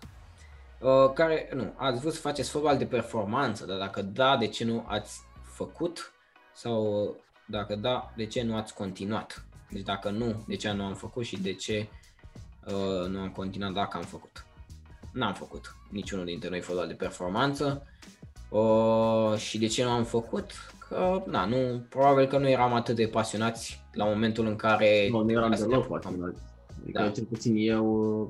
Uh, care, nu, ați vrut să faceți fotbal de performanță, dar dacă da, de ce nu ați făcut? Sau uh, dacă da, de ce nu ați continuat? Deci dacă nu, de ce nu am făcut și de ce uh, nu am continuat dacă am făcut? N-am făcut niciunul dintre noi fotbal de performanță. Uh, și de ce nu am făcut? Că, na, nu, probabil că nu eram atât de pasionați la momentul în care... Nu, nu eram trebuia să ne deloc apucăm. pasionat. Adică Da. cel puțin eu uh,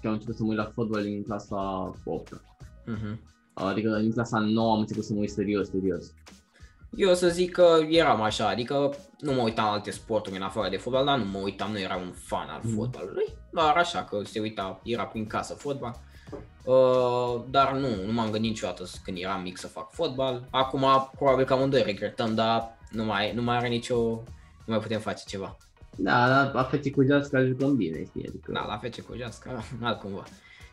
că am început să mă uit la fotbal în clasa 8 Mhm. Adică în clasa 9 am început să mă uit serios, serios. Eu o să zic că eram așa, adică nu mă uitam la alte sporturi în afară de fotbal, dar nu mă uitam, nu eram un fan al Mhm. fotbalului, doar așa că se uita, era prin casă fotbal. Uh, dar nu, nu m-am gândit niciodată s- când eram mic să fac fotbal. Acum probabil că amândoi regretăm, dar nu mai, nu mai are nicio, nu mai putem face ceva. Da, dar la fete cu Jasca jucăm bine, știi, adică... Da, la FC Cojeasca, altcumva.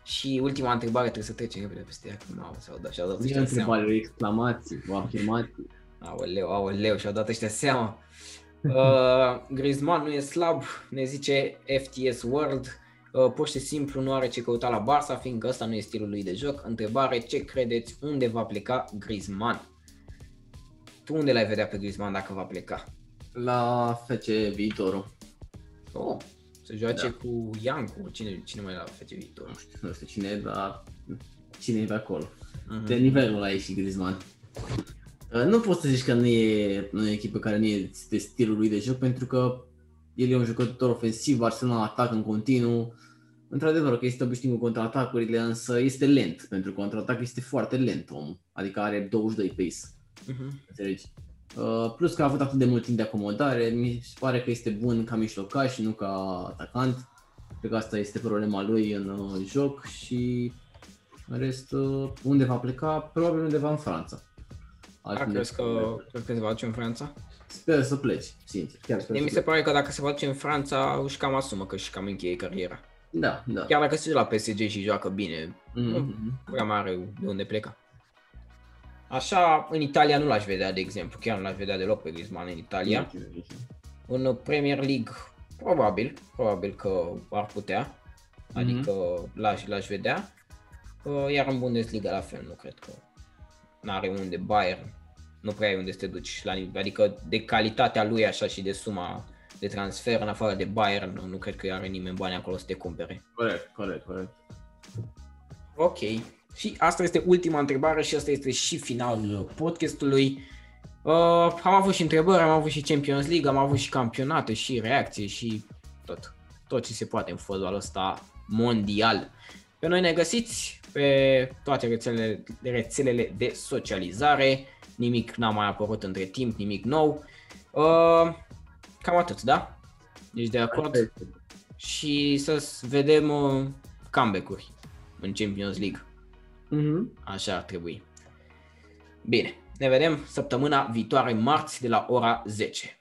Și ultima întrebare trebuie să trecem repede peste ea, că mamă, s-au dat, și-au dat Nu e ăștia seama. întrebare, o exclamație, o afirmație. Aoleu, aoleu, și-au dat ăștia seama. Uh, Griezmann nu e slab, ne zice FTS World. Uh, pur și simplu nu are ce căuta la Barça, fiindcă ăsta nu e stilul lui de joc. Întrebare, ce credeți, unde va pleca Griezmann? Tu unde l-ai vedea pe Griezmann dacă va pleca? La FC viitorul. Oh, să joace Da. cu Iancu, cine, cine mai la face viitor? Nu știu, nu știu cine e, dar cine e pe acolo. Mhm. De nivelul ăla e și Griezmann. Uh, Nu poți să zici că nu e, nu e o echipă care nu e de stilul lui de joc, pentru că el e un jucător ofensiv, Arsenal atacă în continuu. Într-adevăr că este obișnuit cu contraatacurile, însă este lent, pentru că contraatac este foarte lent om, adică are 22 pace. Mhm. Înțelegi? Uh, plus că a avut atât de mult timp de acomodare, mi se pare că este bun ca mijlocaș și nu ca atacant. Cred că asta este problema lui în uh, joc și în rest, uh, unde va pleca? Probabil undeva în Franța. Da, Altundeva. crezi că, crezi că se va duce în Franța? Sper să pleci, sincer. Chiar sper Mie să mi se pleci. pare că dacă se va duce în Franța, își cam asumă că își cam încheie cariera. Da, da. Chiar dacă se duce la PSG și joacă bine, Mm-hmm. prea mai are de unde pleca. Așa, în Italia nu l-aș vedea, de exemplu, chiar nu l-aș vedea deloc pe Griezmann în Italia. În Premier League, probabil, probabil că ar putea, adică l-aș, l-aș vedea. Uh, Iar în Bundesliga la fel, nu cred că n-are unde Bayern, nu prea ai unde să te duci la nivel, adică de calitatea lui așa și de suma de transfer în afară de Bayern, nu, nu cred că are nimeni bani acolo să te cumpere. Corect, corect, corect. Ok. Și asta este ultima întrebare și asta este și finalul podcastului. Uh, am avut și întrebări, am avut și Champions League, am avut și campionate și reacții și tot. Tot ce se poate în fotbalul ăsta mondial. Pe noi ne găsiți pe toate rețelele, rețelele de socializare. Nimic n-a mai apărut între timp, nimic nou. Uh, cam atât, da? Ești de acord? Și să vedem uh, comeback-uri în Champions League. Mm-hmm. Așa ar trebui. Bine, ne vedem săptămâna viitoare, marți, de la ora 10.